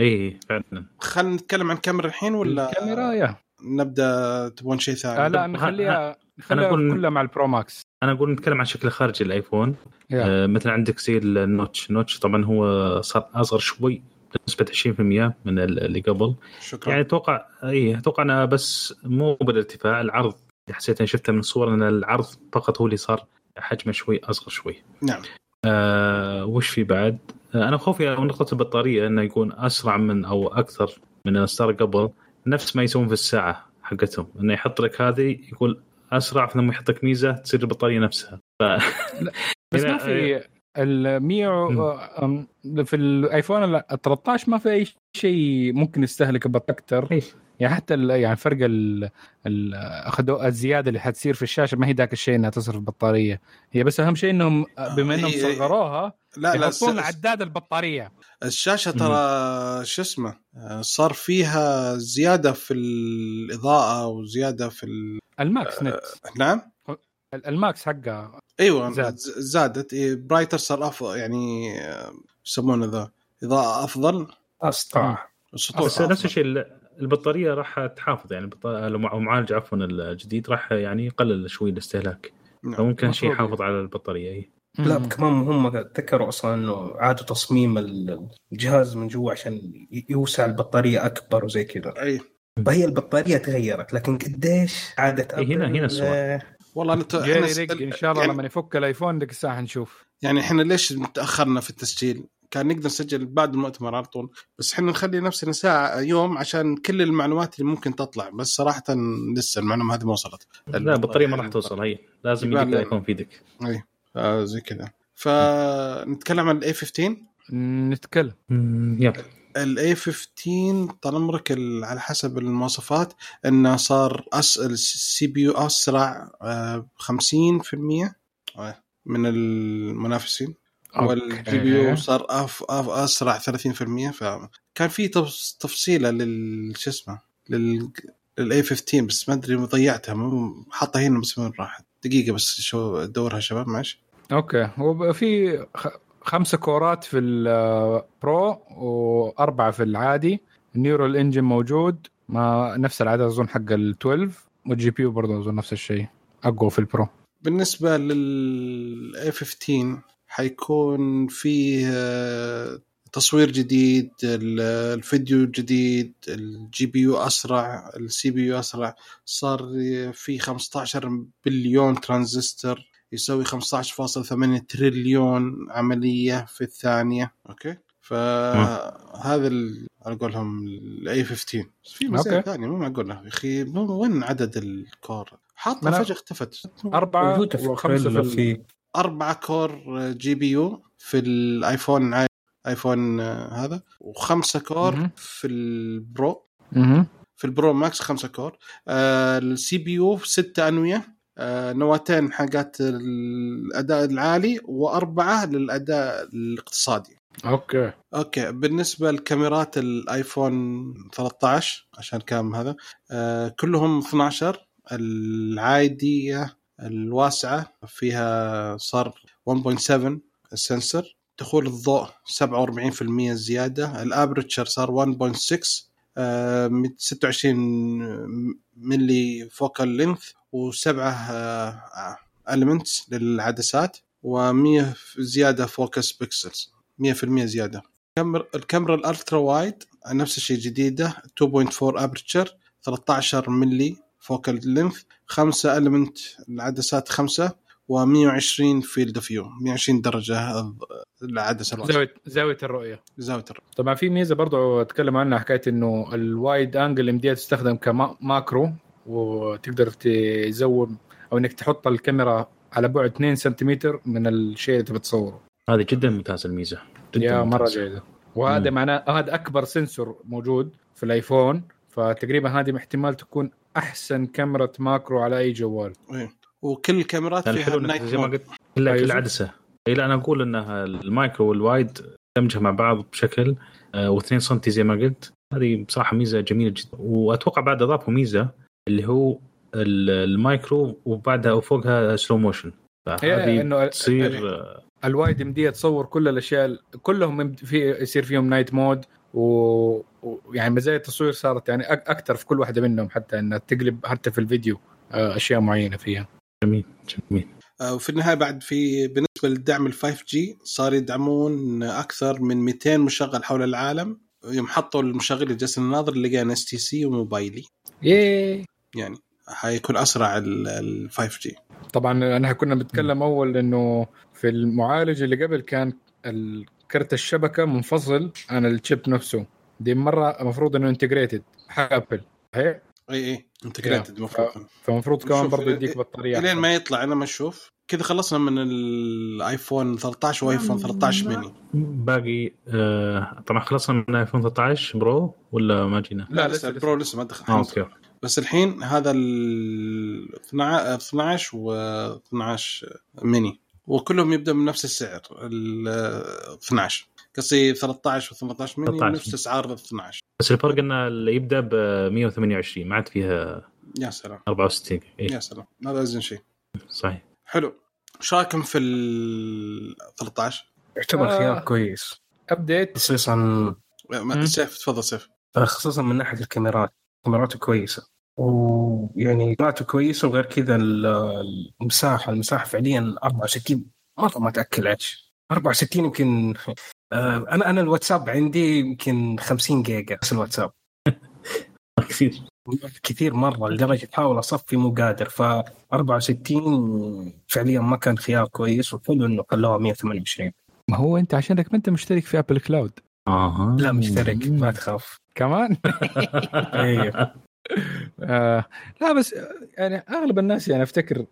اي فعلا. خلينا نتكلم عن الكاميرا الحين ولا الكاميرا يا. نبدأ؟ تبون شيء آه ثاني؟ لا نخليها نخليها أقول- كلها مع ال Pro Max. أنا أقول نتكلم عن شكل خارجي الآيفون. yeah. آه مثلا عندك زي ال notch. ال notch طبعا هو صار أصغر شوي. بنسبه 20% من اللي قبل. شكرا. يعني أتوقع إي أتوقع انها بس مو بالارتفاع العرض حسيت أني شفتها من الصور إن العرض فقط هو اللي صار حجمه شوي أصغر شوي. نعم. آه وش في بعد؟ آه أنا خوفي من نقطة البطارية إنه يكون أسرع من أو أكثر من الاصدار قبل نفس ما يسوون في الساعة حقتهم. إنه يحط لك هذه يقول أسرع ثم يحط لك ميزة تصير البطارية نفسها. ف... بس ما في ال 100 و- أم- في الآيفون ال 13 ما في أي شيء ممكن يستهلك بط أكثر. يعني حتى يعني فرق ال ال- اخذوا الزيادة اللي حتصير في الشاشة ما هي ذاك الشيء إنها تصرف بطارية. هي بس أهم شيء إنهم بما إنهم. صغروها لا لا يحطون عداد البطارية. الشاشة ترى شو اسمه آه، صار فيها زيادة في الإضاءة وزيادة في ال... ال max nits. نعم؟ ال max حقه أيوه زاد. زاد. زادت إيه، brighter صار افضل يعني آه، يسمونه ذا اضاءه أفضل اسطع السطوع بس نفس الشيء ال- البطارية راح تحافظ يعني المعالج عفوا الجديد راح يعني يقلل شوي الاستهلاك نعم. فممكن شيء. يحافظ على البطارية اي لا مم. كمان هم ذكروا أصلا إنه عادوا تصميم الجهاز من جوا عشان يوسع البطارية أكبر وزي كذا أي فهي البطارية تغيرت لكن قديش عادت إيه، هنا- هنا السؤال. والله انت جيري س- إن شاء الله يعني, لما يفك الأيفون ذيك الساعة نشوف. يعني إحنا ليش تاخرنا في التسجيل؟ كان نقدر نسجل بعد المؤتمر على طول بس إحنا نخلي نفسنا ساعة يوم عشان كل المعلومات اللي ممكن تطلع بس صراحة لسه المعلومة هذه ما وصلت. لا البطاريه ما راح توصل هي لازم يجيك لنا. ايفون في يدك. اي آه زي كذا. فنتكلم عن ال A15 نتكلم. يلا. ال A15 طال عمرك على حسب المواصفات إنه صار أس ال CPU أسرع آه، 50% آه، من المنافسين. وال GPU صار أف أف أسرع 30% فكان في تفص- تفصيلة لل شو اسمه لل لل A15 بس ما أدري ضيعتها حاطها هنا بس وين راحت. دقيقة بس شو دورها شباب معلش. Okay. هو ب- في خ- خمسة core ات في ال Pro وأربعة في العادي. ال neural engine موجود. ما نفس العدد أظن حق ال 12 وال GPU برضه أظن نفس الشيء. أقوى في ال Pro. بالنسبة لل A15 حيكون فيه آه، تصوير جديد ال- الفيديو جديد ال GPU أسرع ال CPU أسرع. صار في 15 billion transistor. يسوي 15.8 تريليون عملية في الثانية. أوكي. فهذا ال- على قولهم ال A15 بس في مزايا okay. ثانية مو معقول يا أخي. وين عدد ال core؟ أنا- فجأة اختفت. أربعة وخمسة في أربعة core GPU في الآيفون آيفون آه، هذا وخمسة core مهم. في ال Pro. مهم. في ال Pro Max خمسة core. آه ال CPU ستة أنوية. آه نواتين حقات الأداء العالي وأربعة للأداء الاقتصادي. Okay. Okay بالنسبة لكاميرات الآيفون 13 عشان كام هذا آه كلهم 12 العادية الواسعة فيها صار 1.7 ال sensor دخول الضوء 47% زيادة ال aperture صار 1.6 آه، 26 ملي focal length وسبعة elements للعدسات و100 زيادة focus pixels 100% زيادة. الكاميرا الكاميرا ال ultra wide نفس الشيء جديدة 2.4 aperture 13 ملي focal length 5 element العدسات 5 و120 field of view 120 درجة العدسه. زاويه زاوية الرؤية زاوية الرؤية. طبعا في ميزة برضو أتكلم عنها حكاية إنه ال wide angle يمديها تستخدم ك macro وتقدر ت zoom أو إنك تحط الكاميرا على بعد 2 سنتيمتر من الشيء اللي تبي تصوره هذه جدا ممتازه الميزة جدا يا مرة. جيدة وهذا مم. معناه هذا أكبر sensor موجود في الآيفون فتقريبا هذه احتمال تكون أحسن كاميرا macro على أي جوال إيه. وكل الكاميرات يعني فيها ال night انك زي ما mode. قلت كل أيوة. كل عدسة. اي لا أنا أقول انها ال micro وال wide دمجها مع بعض بشكل آه و2 سم زي ما قلت. هذه بصراحة ميزة جميلة جدا. وأتوقع بعد أضافوا ميزة اللي هو ال- المايكرو وبعدها وفوقها slow motion فهذه إنه تصير آه، ال wide يمديها تصور كل الأشياء كلهم في يصير فيهم night mode ويعني و... يعني مزايا التصوير صارت يعني أك... أكثر في كل واحدة منهم حتى إنها تقلب حتى في الفيديو آه، أشياء معينة فيها. جميل جميل. آه، وفي النهاية بعد في بالنسبة للدعم ال 5G صار يدعمون أكثر من 200 مشغل حول العالم. يوم حطوا المشغل اللي جالسين نناظر لقينا STC وموبايلي. Yay. يعني حيكون أسرع ال 5G طبعا أنا كنا بنتكلم أول إنه في المعالج اللي قبل كان كرت الشبكة منفصل عن ال chip نفسه. دي مرة المفروض إنه integrated حق ابل صحيح؟ إي إي. Integrated المفروض. فالمفروض كمان برضه يديك بطارية الين أحسن. ما يطلع أنا ما أشوف كذا خلصنا من الآيفون 13 وآيفون 13 ميني. باقي آه طبعا خلصنا من آيفون 13 Pro ولا ما جينا؟ لا، لا لسه لسه- ال Pro لسه. ما دخل. آه okay. بس الحين هذا ال 12 و 12 ميني. وكلهم يبدأ من نفس السعر ال 12 قصدي 13 و 18 ميني 13. نفس اسعار ال 12 بس الفرق انه اللي يبدأ ب 128 ما عاد فيها يا سلام. 64 اي يا سلام. هذا أزين شيء. صحيح. حلو. إيش رايكم في ال 13 يعتبر آه. خيار كويس. أبديت. خصوصا مم. سيف تفضل سيف. خصوصا من ناحية الكاميرات. كاميراته كويسة. ويعني كاميراته كويسة وغير كذا ال- المساحة المساحة فعليا 64 مره ما تأكل عيش. 64 يمكن آه، أنا أنا الواتساب عندي يمكن 50 جيجا بس الواتساب. كثير. كثير مرة لدرجة احاول أصفي مو قادر. ف 64 فعليا ما كان خيار كويس وحلو إنه خلوها 128 ما هو أنت؟ عشانك ما أنت مشترك في Apple Cloud أها لا مشترك. ما تخاف. كمان؟ أيوه آه لا بس آه، يعني أغلب الناس يعني أفتكر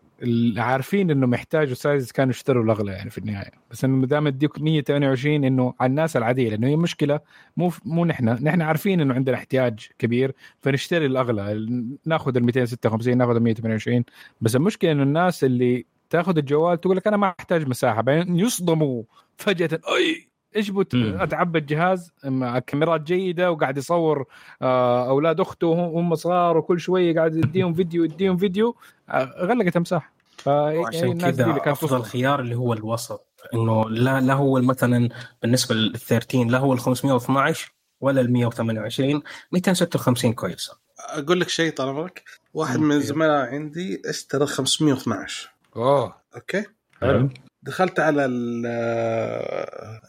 عارفين إنه محتاجوا size كانوا يشتروا الأغلى يعني في النهاية. بس إنه ما دام اديك 128 إنه على الناس العادية لأنه هي مشكلة مو مو نحن نحن عارفين إنه عندنا احتياج كبير فنشتري الأغلى. ناخذ ال 256 ناخذ ال 128 بس المشكلة إنه الناس اللي تاخذ الجوال تقول لك أنا ما أحتاج مساحة بعدين يصدموا فجأة أي! إيش بت مم. اتعبى الجهاز مع كاميرات جيدة وقاعد يصور آه، أولاد أخته وهم هم صغار وكل شوية قاعد يديهم فيديو يديهم فيديو آه، غلقت مساحه ف يعني اللي كذا أفضل. خيار اللي هو الوسط إنه لا لا هو مثلا بالنسبة لل 13 لا هو ال 512 ولا ال 128 256 كويسه أقول لك شيء طال عمرك واحد. من الزملاء عندي اشترى 512 أوه. Okay؟ حلو. دخلت على ال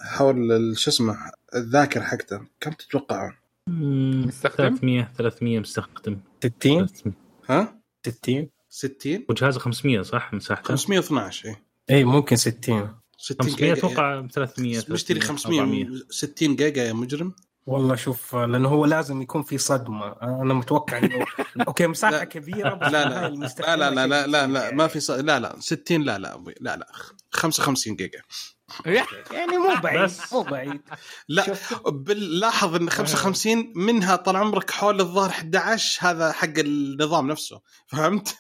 حول شو اسمه الذاكرة حقته. كم تتوقعون؟ مستخدم؟ 300 300 مستخدم. 60 300. ها؟ 60 60 وجهازه 500 صح؟ مساحته. 512 اي اي ممكن 60 60 500 جيجا أتوقع 300 مشتري 300 400. 560 جيجا يا مجرم. والله شوف لأنه هو لازم يكون في صدمة أنا متوقع إنه okay مساحة لا. كبيرة بس لا لا لا لا لا لا لا, لا ما في ص... لا لا 60 لا لا أبوي لا لا 55 جيجا يعني مو بعيد بس. مو بعيد لا. باللاحظ إن 55 منها طال عمرك حول الظاهر 11 هذا حق النظام نفسه فهمت؟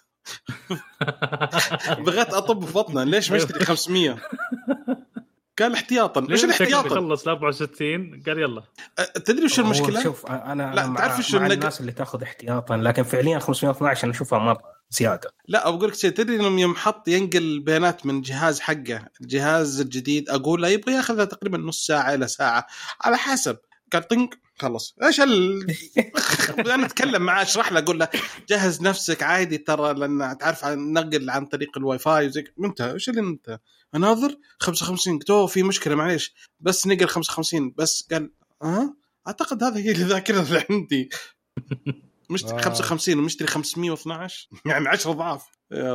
بغيت أطب في بطنه ليش مشتري 500 قال احتياطا. وش الاحتياطا؟ خلص ل 64 قال يلا. أه، تدري وش المشكلة؟ شوف أنا لا، أنا تعرف مع, شو مع الناس اللي تأخذ احتياطا لكن فعليا 512 أنا أشوفها مرة زيادة. لا بقول لك شيء. تدري إنهم يوم حط ينقل بيانات من جهاز حقه الجهاز الجديد أقول له يبغى ياخذها تقريبا نص ساعة إلى ساعة على حسب. قال طنق. خلص. إيش ال أنا أتكلم معاه أشرح له أقول له جهز نفسك عادي ترى لأن تعرف نقل عن طريق الواي فاي وزي. انت إيش اللي أنت؟ أناظر؟ 55 قلت "أوه، في مشكلة معليش. بس نقل 55 بس قال ها أعتقد هذا هي الذاكرة اللي عندي. مشتري آه. 55 ومشتري 512 يعني 10 أضعاف.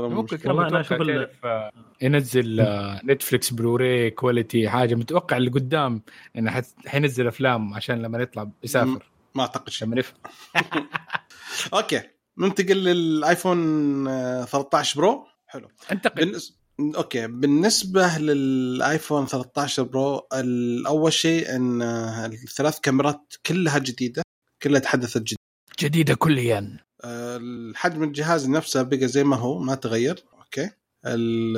ممكن ال- تعرف آه، ينزل آه، نتفليكس Blu-ray quality حاجة. متوقع اللي قدام انه حت- حينزل أفلام عشان لما يطلع يسافر. ما أعتقد لما يف... okay. ننتقل للآيفون آه، 13 Pro. حلو. أنتقل. بالنسبة okay. بالنسبة للآيفون 13 Pro أول شيء إن آه، الثلاث كاميرات كلها جديدة. كلها تحدثت جديد جديدة كليا. آه، الحجم الجهاز نفسه بقى زي ما هو ما تغير okay؟ ال-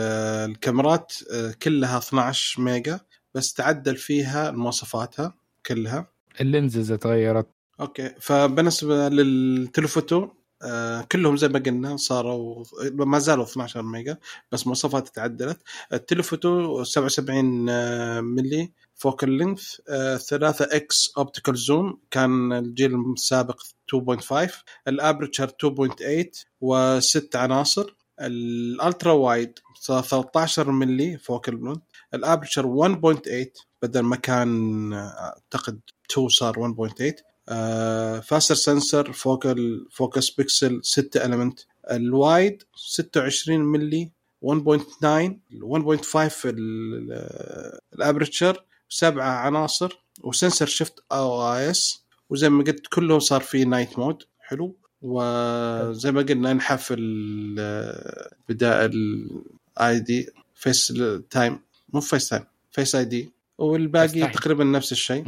الكاميرات آه، كلها 12 mega بس تعدل فيها مواصفاتها كلها. ال lenses تغيرت. okay فبالنسبه لل telephoto آه كلهم زي ما قلنا صاروا ما زالوا 12 mega بس مواصفات تعدلت. ال telephoto 77 آه، ملي focal length 3 x optical zoom كان الجيل السابق 2.5 ال aperture 2.8 وست عناصر. ال ultra wide صار 13 ملي focal length ال aperture 1.8 بدل ما كان آه، أعتقد 2 صار 1.8 faster sensor focal focus pixel 6 element ال wide 26 ملي 1.9 1.5 ال aperture سبعة عناصر و sensor shift OIS وزي ما قلت كله صار فيه night mode. حلو. وزي ما قلنا نحف ال- بداء ال ID face time مو FaceTime Face ID. والباقي. تقريبا نفس الشيء.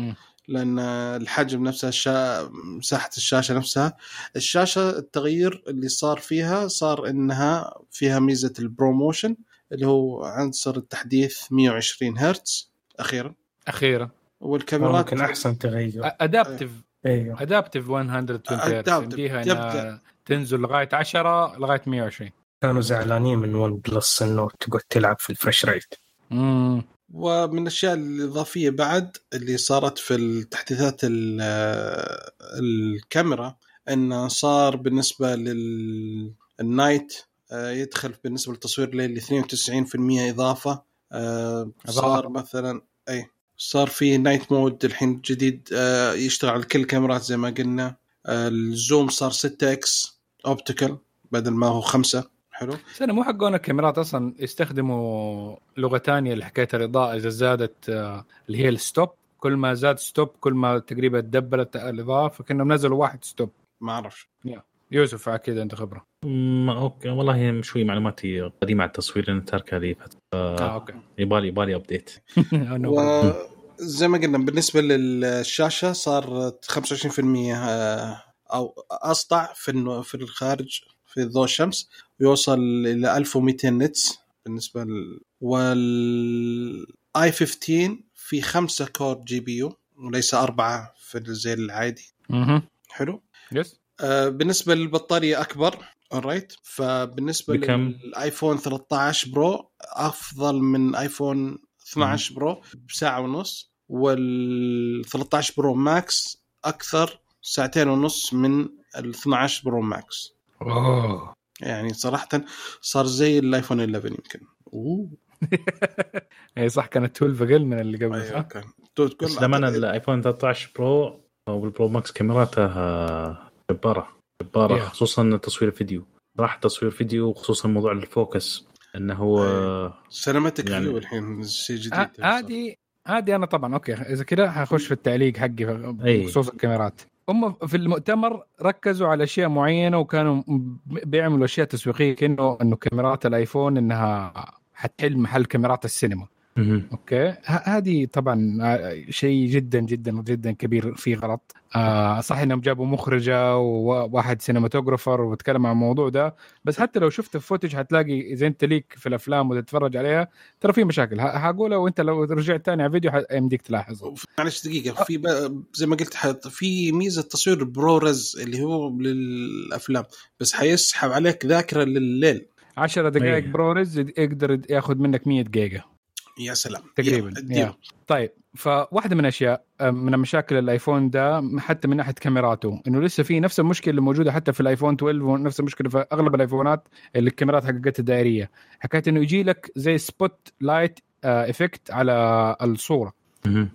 لأن الحجم نفسه الشا... مساحة الشاشة نفسها. الشاشة التغيير اللي صار فيها صار إنها فيها ميزة ال ProMotion اللي هو عنصر التحديث 120 هرتز أخيرا. أخيرا. والكاميرات ممكن أحسن تغير. adaptive أيوه. adaptive 120 hertz Adaptive. يمديها. انها تنزل لغاية 10 لغاية 120 كانوا زعلانين من ون بلس إنه تقعد تلعب في ال refresh rate امم ومن الأشياء الإضافية بعد اللي صارت في التحديثات ال- الكاميرا انه صار بالنسبة للنايت يدخل بالنسبة للتصوير الليلي 92% إضافة. آه، صار إضافة. مثلا أي. صار في night mode الحين جديد آه، يشتغل على كل الكاميرات زي ما قلنا. آه، ال zoom صار 6 x optical بدل ما هو 5 حلو؟ بس أنا مو حقون الكاميرات أصلا يستخدموا لغة ثانية لحكاية الإضاءة إذا زادت آه، اللي هي ال stop كل ما زاد stop كل ما تقريبا تدبلت الإضاءة فكانهم نزلوا واحد stop ما أعرفش يوسف أكيد انت خبرة. أمم، okay والله شوي معلوماتي قديمة على التصوير لأن تاركها لي فتره آه أوكي. يبالي يبالي update وزي ما قلنا بالنسبة للشاشة صار 25% آه، أو أسطع في في الخارج في ضوء الشمس ويوصل إلى 1200 nits بالنسبة ل... وال A 15 في 5 core GPU وليس أربعة في زي العادي. مهم. حلو؟ yes آه، بالنسبة للبطارية أكبر alright. فبالنسبة بكم؟ للآيفون 13 Pro أفضل من آيفون 12 Pro بساعة ونص وال 13 Pro Max أكثر ساعتين ونص من ال 12 Pro Max. أوه. يعني صراحة صار زي الآيفون 11 يمكن. أوه. اي صح كانت 12 أقل من اللي قبل أيوه صح؟ كان. تقول- بس لما الايفون 13 Pro أو ال Pro Max كاميراته آه، جباره جباره Yeah. خصوصا تصوير الفيديو راح تصوير فيديو وخصوصا موضوع ال focus إنه هو. cinematic يعني- view الحين شيء جديد ه- هذه هذه أنا طبعا okay إذا كذا حخش في التعليق حقي. بخصوص الكاميرات هم في المؤتمر ركزوا على أشياء معينة وكانوا بيعملوا أشياء تسويقية كأنه إنه كاميرات الآيفون إنها حتحل محل كاميرات السينما. okay. ه- هذه طبعا آه، شيء جدا جدا جدا كبير فيه غلط. آه صح إنهم جابوا مخرجة وواحد cinematographer وتكلم عن الموضوع ده بس حتى لو شفت ال footage حتلاقي إذا أنت ليك في الأفلام وتتفرج عليها ترى في مشاكل. ه- هقولها وأنت لو رجعت تاني على الفيديو ح- يمديك تلاحظ معلش دقيقة. في ب... زي ما قلت حط في ميزة تصوير ProRes اللي هو للأفلام بس حيسحب عليك ذاكرة لليل. 10 دقائق. ProRes يقدر ياخذ منك 100 جيجا يا سلام تقريبا يا-. طيب فواحدة من الاشياء آه، من مشاكل الآيفون ده حتى من ناحية كاميراته إنه لسه في نفس المشكلة اللي موجودة حتى في الآيفون 12 ونفس المشكلة في أغلب الآيفونات اللي الكاميرات حقتها الدائرية حكاية إنه يجي لك زي spotlight effect على الصورة.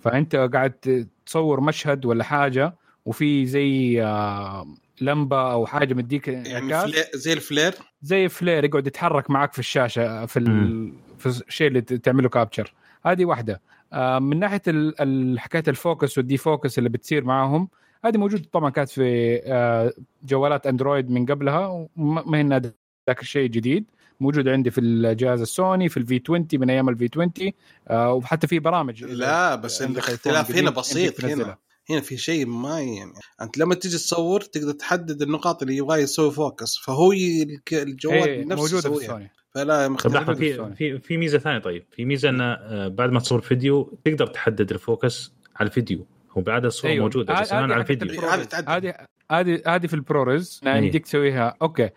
فأنت قاعد تصور مشهد ولا حاجة وفي زي آه، لمبة أو حاجة مديك يعني. flare زي ال flare زي flare يقعد يتحرك معك في الشاشة في ال... مم. في الشيء اللي تعمله capture هذه واحدة. آه، من ناحية حكاية ال focus وال defocus اللي بتصير معاهم هذه موجودة طبعا كانت في آه، جوالات اندرويد من قبلها وما ما هي ذاك الشيء جديد. موجود عندي في الجهاز السوني في ال V 20 من أيام ال V 20 آه، وحتى في برامج لا بس الاختلاف هنا بسيط. هنا. هنا في شيء ما يعني. أنت لما تيجي تصور تقدر تحدد النقاط اللي يبغى يسوي focus فهو الجوال إيه، نفسه موجودة في السوني. فلا مختلف لحظة في في. في في ميزة ثانية طيب في ميزة انه آه، بعد ما تصور فيديو تقدر تحدد ال focus على الفيديو هو بالعاده الصورة أيوة. موجودة بس الان على حقت الفيديو ال Pro. هذه هذه هذه في ال ProRes إيه. يمديك تسويها okay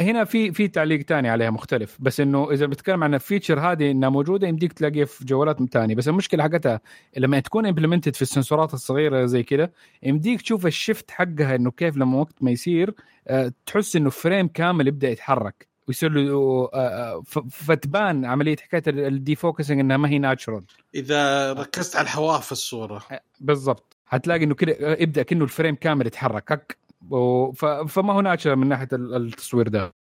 هنا في في تعليق تاني عليها مختلف بس إنه إذا بتكلم عن ال feature هذه إنها موجودة يمديك تلاقيها في جوالات ثانية بس المشكلة حقتها لما تكون implemented في السنسورات الصغيرة زي كذا يمديك تشوف ال shift حقها إنه كيف لما وقت ما يصير آه، تحس إنه frame كامل يبدأ يتحرك ويصير له فتبان عملية حكاية ال defocusing إنها ما هي natural إذا ركزت على الحواف في الصورة. بالضبط. حتلاقي إنه كده يبدأ كأنه ال frame كامل يتحرك فما هو natural من ناحية ال- التصوير ده.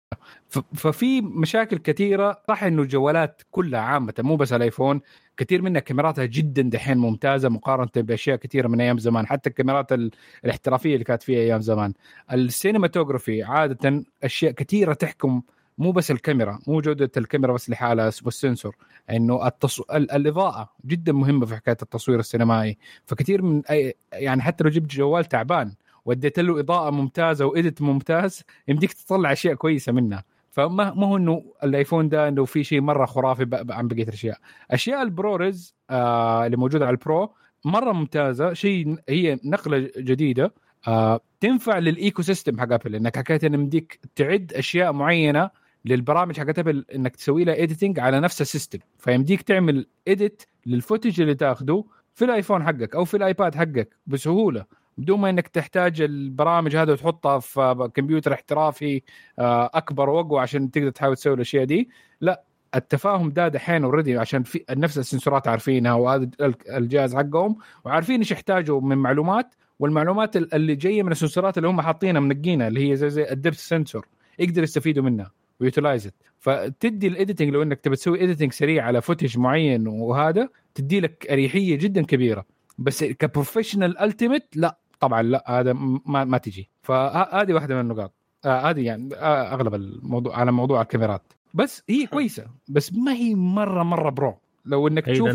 ففي مشاكل كثيرة. صح إنه الجوالات كلها عامة مو بس الايفون كثير منها كاميراتها جدا دحين ممتازة مقارنة بأشياء كثيرة من أيام زمان حتى الكاميرات ال- الاحترافية اللي كانت فيها أيام زمان. ال cinematography عادة أشياء كثيرة تحكم مو بس الكاميرا مو جودة الكاميرا بس لحالها وال sensor إنه التص... ال- الإضاءة جدا مهمة في حكاية التصوير السينمائي. فكثير من أي يعني حتى لو جبت جوال تعبان وديت له إضاءة ممتازة و edit ممتاز يمديك تطلع أشياء كويسة منها. فما ما هو إنه الآيفون ده إنه في شيء مرة خرافي ب- عن بقية الأشياء. أشياء ال ProRes آه اللي موجودة على ال Pro مرة ممتازة شيء هي نقلة جديدة. آه تنفع لل ecosystem حق Apple إنك حكيت ان يمديك تعد أشياء معينة للبرامج حقت Apple إنك تسوي لها editing على نفس ال system. فيمديك تعمل edit لل footage اللي تاخذه في الآيفون حقك أو في الآيباد حقك بسهولة بدون ما إنك تحتاج البرامج هذه وتحطها في كمبيوتر احترافي آه، أكبر واقوى عشان تقدر تحاول تسوي الأشياء دي. لا التفاهم ده دحين already عشان في نفس السنسورات عارفينها وهذا الجهاز حقهم وعارفين إيش يحتاجوا من معلومات والمعلومات اللي جاية من السنسورات اللي هم حاطينها منقينها اللي هي زي زي ال depth sensor يقدر يستفيدوا منها. و utilize فتدي ال editing لو إنك تبي تسوي editing سريع على footage معين وهذا تدي لك أريحية جدا كبيرة. بس ك professional ultimate لا طبعا لا هذا ما, ما تجي. فهذه واحدة من النقاط. آه هذه يعني آه أغلب الموضوع على موضوع الكاميرات. بس هي كويسة بس ما هي مرة مرة pro لو إنك اي تشوف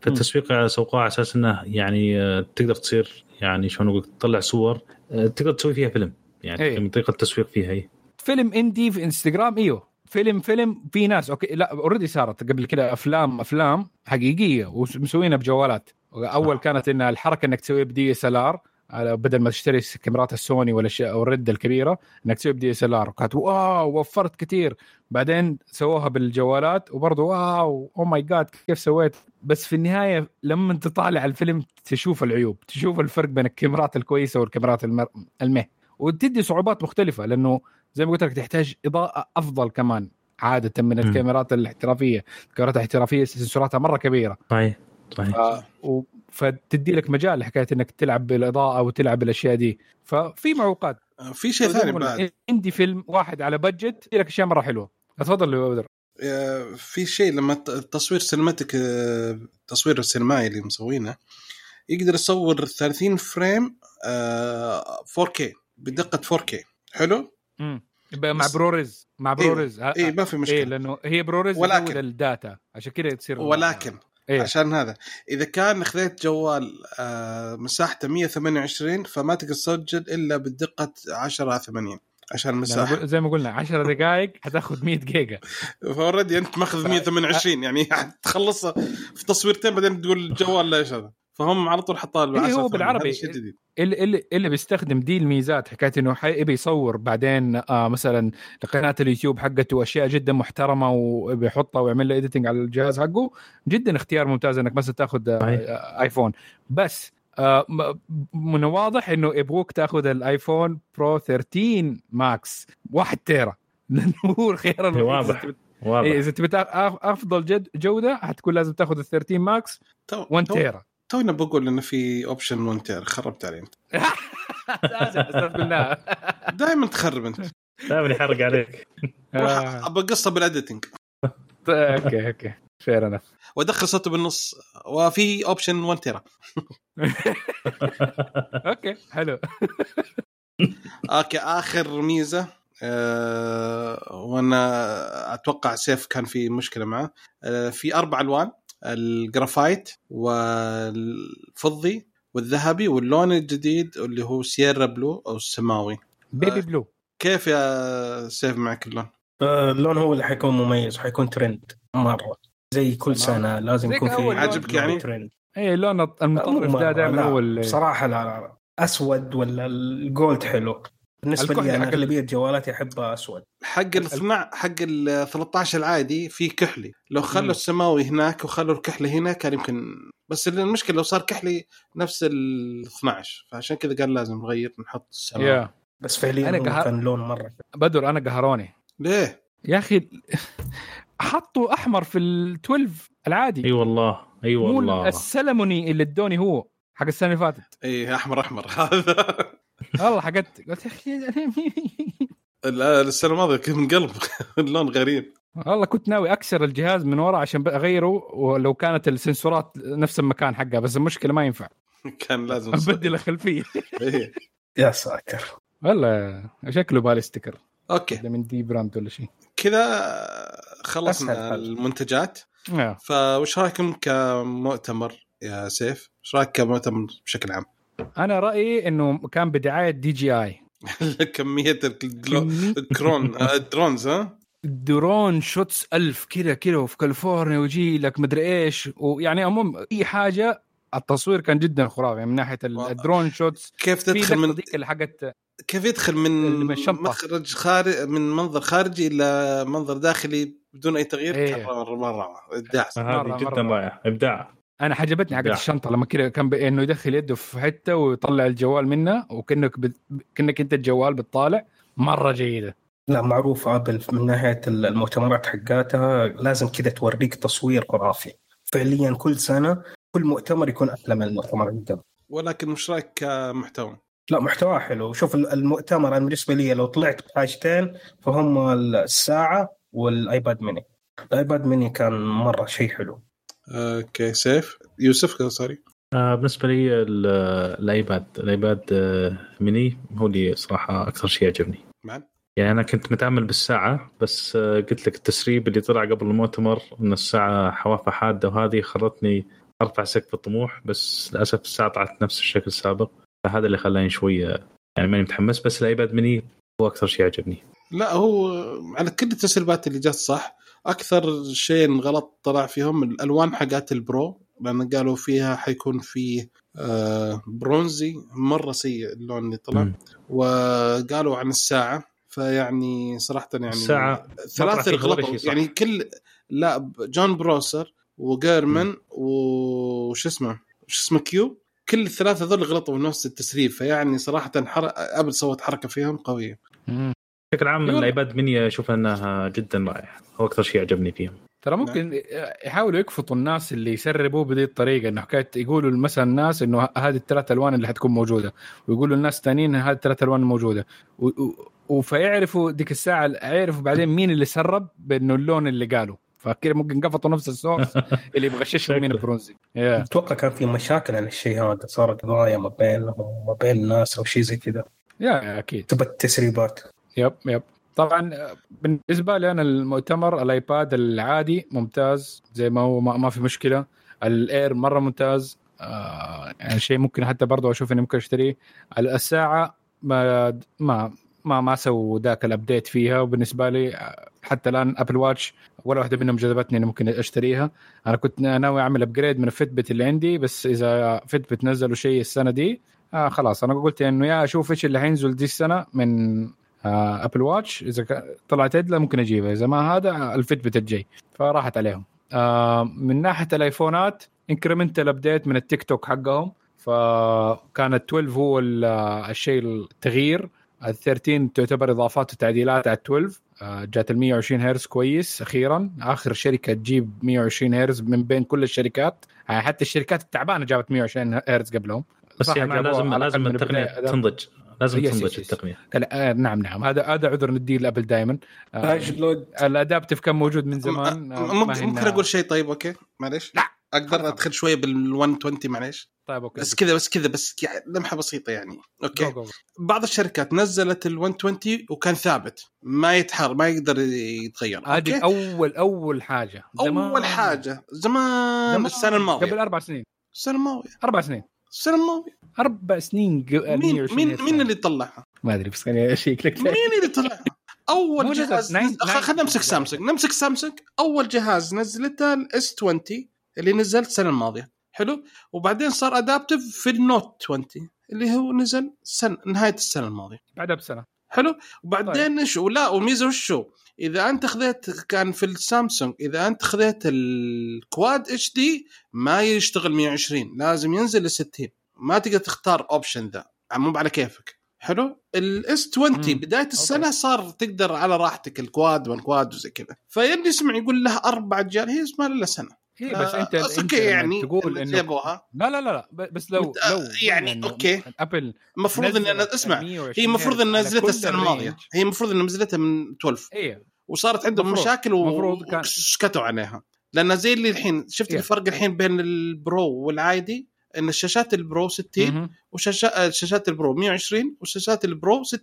في التسويق سوقوها على أساس إنه يعني آه، تقدر تصير يعني شلون أقول تطلع صور آه، تقدر تسوي فيها فيلم. يعني إيه. من طريقة التسويق فيها هي فيلم indie في انستغرام إيوه. فيلم فيلم في ناس okay لا already صارت قبل كده أفلام أفلام حقيقية ومسوينها بجوالات. أول كانت انها الحركة إنك تسويها ب DSLR بدل ما تشتري كاميرات السوني ولا أو ال RED الكبيرة إنك تسوي ب DSLR. كانت wow وفرت كثير بعدين سووها بالجوالات وبرضه wow oh my God كيف سويت؟ بس في النهاية لما تطالع الفيلم تشوف العيوب تشوف الفرق بين الكاميرات الكويسة والكاميرات المر... المه. وتدي صعوبات مختلفة لأنه زي ما قلت لك تحتاج إضاءة أفضل كمان. عادة من. الكاميرات الاحترافية الكاميرات الاحترافية سنسوراتها مرة كبيرة. صحيح صحيح. ف... و... فتدي لك مجال لحكايه إنك تلعب بالإضاءة وتلعب بالأشياء دي. ففي معوقات. في شيء ثاني بعد. indie film واحد على budget يدي لك أشياء مرة حلوة. تفضل يا بدر. آه، في شيء لما الت- التصوير cinematic آه، التصوير السينمائي اللي مسوينه يقدر يصور 30 frame آه، 4K بدقة 4K حلو؟ مع ProRes مع إيه، ProRes اي ما في إيه مشكلة. لأنه هي ProRes ولكن- ولكن ال data عشان كذا تصير ولكن إيه؟ عشان هذا إذا كان خذيت جوال آه، مساحته 128 فما تقدر تسجل إلا بدقه 10 على 80 عشان المساحة. زي ما قلنا 10 دقائق حتاخذ 100 جيجا. ف already أنت ماخذ 128 يعني تخلصها في تصويرتين بعدين تقول الجوال ليش هذا؟ فهم على طول حطها إيه، 10 هو 80. بالعربي. اللي اللي اللي بيستخدم دي الميزات حكاية إنه حي- يبي يصور بعدين آه مثلا لقناه اليوتيوب حقته أشياء جدا محترمة وبيحطها ويعمل له editing على الجهاز حقه جدا اختيار ممتاز إنك مثلا تأخذ آه صحيح. آه ايفون بس آه من الواضح إنه يبغوك تأخذ الايفون Pro 13 Max 1 تيرا لأنه هو الخيار الوحيد واضح. إذا تبي- واضح إيه، إذا تبي تاخ- أف- أفضل جد جودة حتكون لازم تأخذ ال 13 Max تو 1 تو- tera تونا بقول إنه في option 1 tera خربت علي أنت. دائما تخرب أنت. دائما يحرق عليك. آه. أبي أقصه بال editing okay okay. fair enough وأدخل صوته بالنص. وفي option 1 tera okay حلو. okay آخر ميزة أه وأنا أتوقع سيف كان في مشكلة معه. أه في أربع ألوان. الجرافايت والفضي والذهبي واللون الجديد اللي هو sierra blue أو السماوي baby blue كيف يا سيف معك اللون؟ آه، اللون هو اللي حيكون مميز وحيكون ترند مرة زي كل سنة لازم يكون في عجبك يعني؟ ترند اي لون مو المطرف ده دائما. هو اللي بصراحة لا, لا, لا. أسود ولا الجولد حلو بالنسبة لي أنا أغلبية جوالاتي أحبها أسود. حق ال 12 حق ال 13 العادي في كحلي. لو خلوا السماوي هناك وخلوا الكحلي هنا كان يمكن بس المشكلة لو صار كحلي نفس ال 12 فعشان كذا قال لازم نغير نحط السماوي. يا. بس فعليا أنا قهر- كان لون مرة بدر أنا قهروني. ليه؟ يا أخي حطوا أحمر في ال 12 العادي. أي والله أي مو والله. السلموني اللي ادوني هو حق السنة اللي فاتت. اي أحمر أحمر. هذا. والله حقت قلت يا أخي السنة الماضية كان من قلب اللون غريب. والله كنت ناوي أكسر الجهاز من ورا عشان أغيره ولو كانت السنسورات نفس المكان حقها بس المشكلة ما ينفع. كان لازم ابدل الخلفيه إيه. يا ساتر. والله شكله بالي sticker okay. ده من dbrand ولا شيء. كذا خلصنا. المنتجات. آه. فوش رأيكم كمؤتمر يا سيف؟ وش رأيك كمؤتمر بشكل عام؟ أنا رأيي إنه كان بدعاية DJI كمية الكرون آه، ال drones ها؟ drone shots ألف كذا كذا وفي كاليفورنيا ويجي لك مدري إيش ويعني عموم أي حاجة التصوير كان جدا خرافي من ناحية. ال drone shots كيف تدخل من حقت كيف يدخل من. مخرج خارج من منظر خارجي إلى منظر داخلي بدون أي تغيير إيه. مره مره إبداع مرة- هذه جدا مرة. رائعة إبداع أنا حجبتني حقت إبداع. الشنطة لما كذا كان ب- إنه يدخل يده في حتة ويطلع الجوال منها وكأنك بت... كأنك أنت الجوال بتطالع. مرة جيدة. لا معروف ابل من ناحية المؤتمرات حقاتها. لازم كذا توريك تصوير خرافي. فعليا كل سنة كل مؤتمر يكون أحلى من المؤتمر اللي قبل ولكن وش رأيك كمحتوى؟ لا محتواه حلو. شوف ال- المؤتمر أنا بالنسبة لي لو طلعت بحاجتين فهم الساعة وال iPad mini. ال iPad mini كان مرة شيء حلو. okay سيف. يوسف sorry آه بالنسبة لي ال- ال iPad. ال iPad آه، ميني هو اللي صراحة أكثر شيء يعجبني. معن يعني أنا كنت متامل بالساعة بس آه، قلت لك التسريب اللي طلع قبل المؤتمر إن الساعة حوافها حادة وهذه خلتني أرفع سقف الطموح بس للأسف الساعة طلعت نفس الشكل السابق. فهذا اللي خلاني شوي آه، يعني ماني متحمس بس ال iPad mini هو أكثر شيء عجبني لا هو على كل التسريبات اللي جت صح. أكثر شيء غلط طلع فيهم الألوان حقات ال Pro لأن قالوا فيها حيكون فيه آه برونزي مرة سيء اللون اللي طلع. وقالوا عن الساعة فيعني صراحة يعني فيها ولا غلطوا. يعني كل لا Jon Prosser و Gurman وش اسمه شو اسمه Kuo كل الثلاثة هذول غلطوا بنفس التسريب فيعني صراحة حر... Apple سوت حركة فيهم قوية مم. بشكل عام أيوة. ال iPad mini أشوف أنها جدا رائع هو أكثر شيء عجبني فيهم ترى ممكن يحاولوا يقفطوا الناس اللي يسربوا بهذه الطريقة إنه حكاية يقولوا مثلا الناس إنه هذه الثلاث ألوان اللي حتكون موجودة ويقولوا الناس الثانيين هذه الثلاث ألوان موجودة. و... و... وفيعرفوا ديك الساعة يعرفوا بعدين مين اللي سرب بإنه اللون اللي قالوا. فكذا ممكن قفطوا نفس ال source اللي يغششهم من. البرونزي. أتوقع كان في مشاكل عن الشيء هذا صارت قضايا ما بينهم وما بين الناس أو شيء زي كذا. يا أكيد. تبت التسريبات. yep yep. طبعا بالنسبة لي أنا المؤتمر ال iPad العادي ممتاز زي ما هو ما, في مشكلة. ال Air مرة ممتاز. آه يعني شيء ممكن حتى برضه أشوف إني ممكن أشتريه. الساعة ما ما ما ما سووا ذاك ال update فيها. وبالنسبة لي حتى الآن Apple Watch ولا واحدة منهم جذبتني إني ممكن أشتريها. أنا كنت ناوي أعمل upgrade من ال Fitbit اللي عندي بس إذا Fitbit نزلوا شيء السنة دي آه خلاص. أنا قلت إنه يا أشوف إيش اللي حينزل دي السنة من Apple Watch إذا طلعت عدلة ممكن أجيبها. إذا ما هذا ال Fitbit الجاي فراحت عليهم. آه من ناحية الآيفونات incremental update من ال tick tock حقهم. فكان ال 12 هو ال- آه، الشيء التغيير. ال 13 تعتبر إضافات وتعديلات على ال 12 آه، جات ال 120 هرتز كويس أخيرا. آخر شركة تجيب 120 هرتز من بين كل الشركات. آه، حتى الشركات التعبانة جابت 120 هرتز قبلهم. بس جابوها لازم لازم التقنيه. تنضج. لازم تنضج. التقنية. لا، آه، نعم نعم. هذا هذا عذر نديه ل Apple دائما اجلود ال adaptive كان موجود من زمان. آه، ما ممكن ممكن أقول شيء طيب okay؟ معليش. لا. أقدر أدخل شوية بال 120 معليش. طيب okay. بس كذا بس كذا بس يعني لمحة بسيطة يعني. okay. جو- جو-. بعض الشركات نزلت ال 120 وكان ثابت. ما يتحر ما يقدر يتغير هذه؟ أول أول حاجة. زمان- أول حاجة. زمان زمان. السنة الماضية. قبل أربع سنين. السنة الماضية. أربع سنين. السنة الماضيه أربع سنين مين 120 مين. مين اللي طلعها؟ ما أدري بس خليني أشيك لك. مين اللي طلعها؟ أول جهاز نزل- خلينا نمسك سامسونج. نمسك سامسونج. أول جهاز نزلته ال S 20 اللي نزل السنة الماضية. حلو؟ وبعدين صار adaptive في ال Note 20 اللي هو نزل سنة نهاية السنة الماضية. بعدها بسنة. حلو؟ وبعدين إيش ولا والميزه وش هو؟ إذا أنت خذيت كان في السامسونج إذا أنت خذيت ال Quad HD ما يشتغل 120 لازم ينزل ل 60 ما تقدر تختار option ذا. مو على كيفك. حلو؟ ال S 20 مم. بداية السنة صار تقدر على راحتك ال Quad وال Quad وزي كذا. فيلي يسمع يقول له أربع أجيال هي اسمها له سنه هي بس انت آه، أنت okay لما يعني تقول إنه جابوها لا لا لا بس لو آه، لو يعني إنه okay. Apple المفروض إن نزلت أسمع 120 هي المفروض ان نزلتها السنة الماضية. هي المفروض ان نزلتها من 12 إيه وصارت عندهم مفروض. مشاكل وسكتوا عليها لأن زي اللي الحين شفت Yeah. الفرق الحين بين ال Pro والعادي إن الشاشات ال Pro 60 مهم. وشاشات ال Pro 120 وشاشات ال Pro 60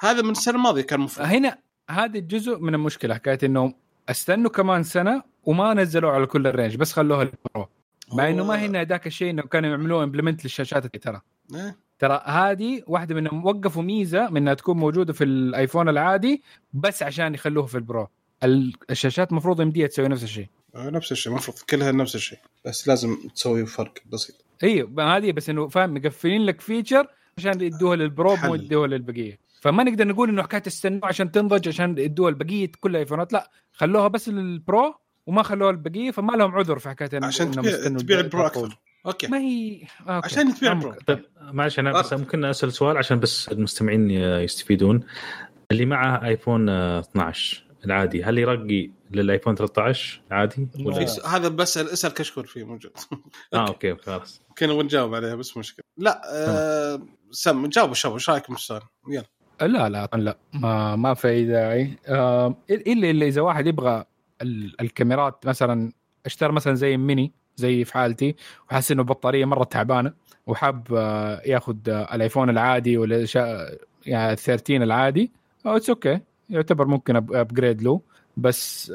هذا من السنة الماضية كان المفروض هنا هذا جزء من المشكلة حكاية إنه أستنوا كمان سنة وما نزلوا على كل ال range بس خلوها ال Pro مع إنه ما هنا ذاك الشيء إنه كانوا يعملوه implement للشاشات ترى. إيه. ترى هذه واحدة منهم وقفوا ميزة من إنها تكون موجودة في الآيفون العادي بس عشان يخلوها في ال Pro ال- الشاشات المفروض يمديها تسوي نفس الشيء. آه، نفس الشيء المفروض كلها نفس الشيء بس لازم تسوي فرق بسيط. أيوه هذه بس إنه فاهم مقفلين لك feature عشان يدوها لل Pro مو. يدوها للبقية. فما نقدر نقول إنه حكاية استنوا عشان تنضج عشان يدوها البقيه كل الايفونات لا خلوها بس لل Pro وما خلوها البقيه فما لهم عذر في حكاية عشان تبيع, ال Pro. أكثر okay ما هي okay. عشان تبيع. ال Pro. طيب معلش أنا بس أه. ممكن أسأل سؤال عشان بس المستمعين يستفيدون اللي معه آيفون آه، 12 العادي هل يرقي للآيفون 13 عادي ولا هذا بس اسال كشكول فيه موجود آه okay خلاص كنا نجاوب عليها بس مشكلة لا آه سم جاوبوا شباب إيش رايكم في السؤال؟ يلا لا لا لا. ما ما في داعي. آه، الا إلا إذا واحد يبغى ال- الكاميرات مثلا اشترى مثلا زي ميني زي في حالتي وحاسس إنه البطارية مرة تعبانة وحاب آه، ياخذ آه، الآيفون العادي ولا يعني 13 العادي it's okay يعتبر ممكن upgrade له. بس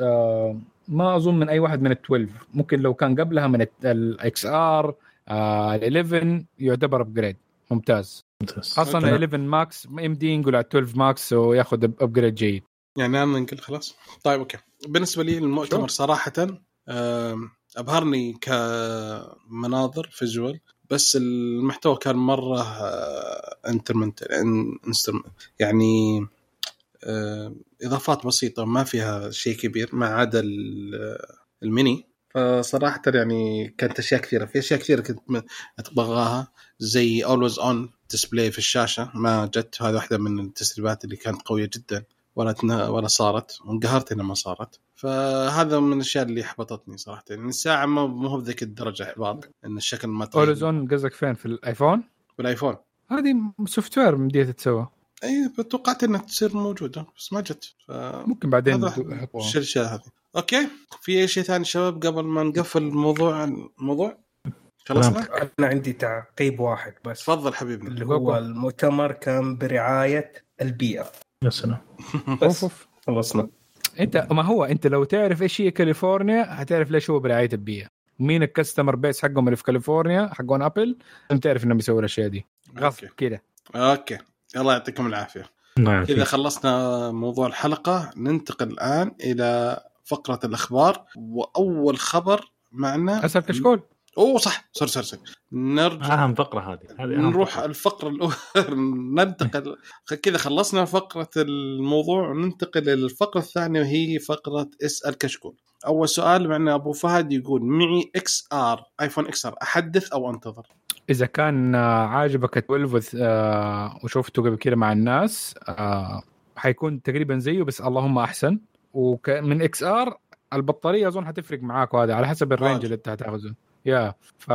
ما أظن من أي واحد من ال 12 ممكن لو كان قبلها من ال XR ال 11 يعتبر upgrade ممتاز. ممتاز. خاصة okay. 11 Max إم دي ينقل على 12 Max وياخذ upgrade جيد. يعني أنا ننقل خلاص. طيب okay. بالنسبة لي المؤتمر؟ صراحة أبهرني كمناظر visual بس المحتوى كان مرة incremental يعني آه، إضافات بسيطة ما فيها شيء كبير ما عدا ال- الميني. فصراحة يعني كانت أشياء كثيرة. في أشياء كثيرة كنت أتبغاها زي always on display في الشاشة. ما جت هذه واحدة من التسريبات اللي كانت قوية جدا. ولا ولا صارت. وانقهرت انها ما صارت. فهذا من الأشياء اللي احبطتني صراحة. يعني الساعة ما مو بذيك الدرجة احباط إن الشكل ما تغير اوريزون قصدك فين؟ في الآيفون؟ بالآيفون. هذه software مديها تتسوى إي توقعت إنها تصير موجودة بس ما جت. ف... ممكن بعدين الاشياء هذه. okay. في أي شيء ثاني شباب قبل ما نقفل الموضوع؟ الموضوع؟ خلصنا أنا عندي تعقيب واحد بس. تفضل حبيبنا اللي هو المؤتمر كان برعاية البيئة. يا سلام. اوف بس أوف خلصنا. أنت ما هو أنت لو تعرف إيش هي كاليفورنيا هتعرف ليش هو برعاية البيئة. مين ال customer base حقهم اللي في كاليفورنيا حقون Apple انت تعرف إنهم يسووا الأشياء دي. غصب كذا okay. الله يعطيكم العافية. كذا خلصنا موضوع الحلقة ننتقل الآن إلى فقرة الأخبار. وأول خبر معنا أسأل كشكول. أوه صح. sorry sorry sorry نرجع. أهم فقرة هذه. هذه نروح فقرة. الفقرة الأولى. ننتقل. كذا خلصنا فقرة الموضوع. وننتقل إلى الفقرة الثانية وهي فقرة اسأل كشكول. أول سؤال معنا أبو فهد يقول معي XR ايفون XR أحدث أو أنتظر؟ إذا كان آه، عاجبك 12 آه، وشفته قبل كده مع الناس آه، حيكون تقريبا زيه بس اللهم أحسن. ومن XR البطارية أظن حتفرق معاك وهذا على حسب ال range. اللي أنت هتاخذه. يا ف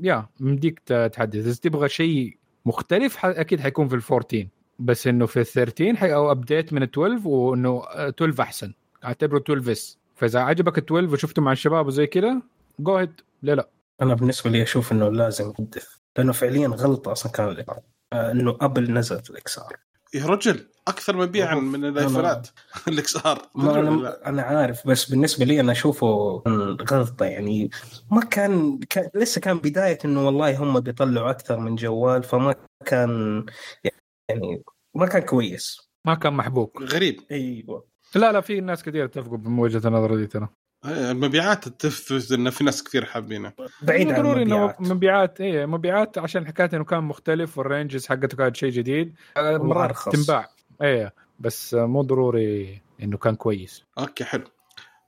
يا مديك تحدث. إذا تبغى شيء مختلف أكيد حيكون في ال 14 بس إنه في ال 13 حي أو update من ال 12 وإنه آه، 12 أحسن. أعتبره 12 S فإذا عجبك ال 12 وشفته مع الشباب وزي كذا go ahead لا لا. أنا بالنسبة لي أشوف إنه لازم يحدث. لأنه فعليا غلطه أصلا كان الإعلان. آه، إنه Apple نزلت ال XR يا رجل أكثر مبيعا. من الايفونات ال XR. أنا أنا عارف بس بالنسبة لي أنا أشوفه غلطه يعني ما كان, كان لسه كان بداية إنه والله هم بيطلعوا أكثر من جوال فما كان يعني ما كان كويس. ما كان محبوك غريب. أيوه. لا لا في ناس كثير اتفقوا بوجهة النظر دي ترى. المبيعات تثبت إن في ناس كثير حابينه بعيد عن ضروري إنه المبيعات. مبيعات إيه مبيعات عشان حكاية إنه كان مختلف وال ranges حقته كانت شيء جديد. مرات. تنباع. إيه بس مو ضروري إنه كان كويس. okay حلو.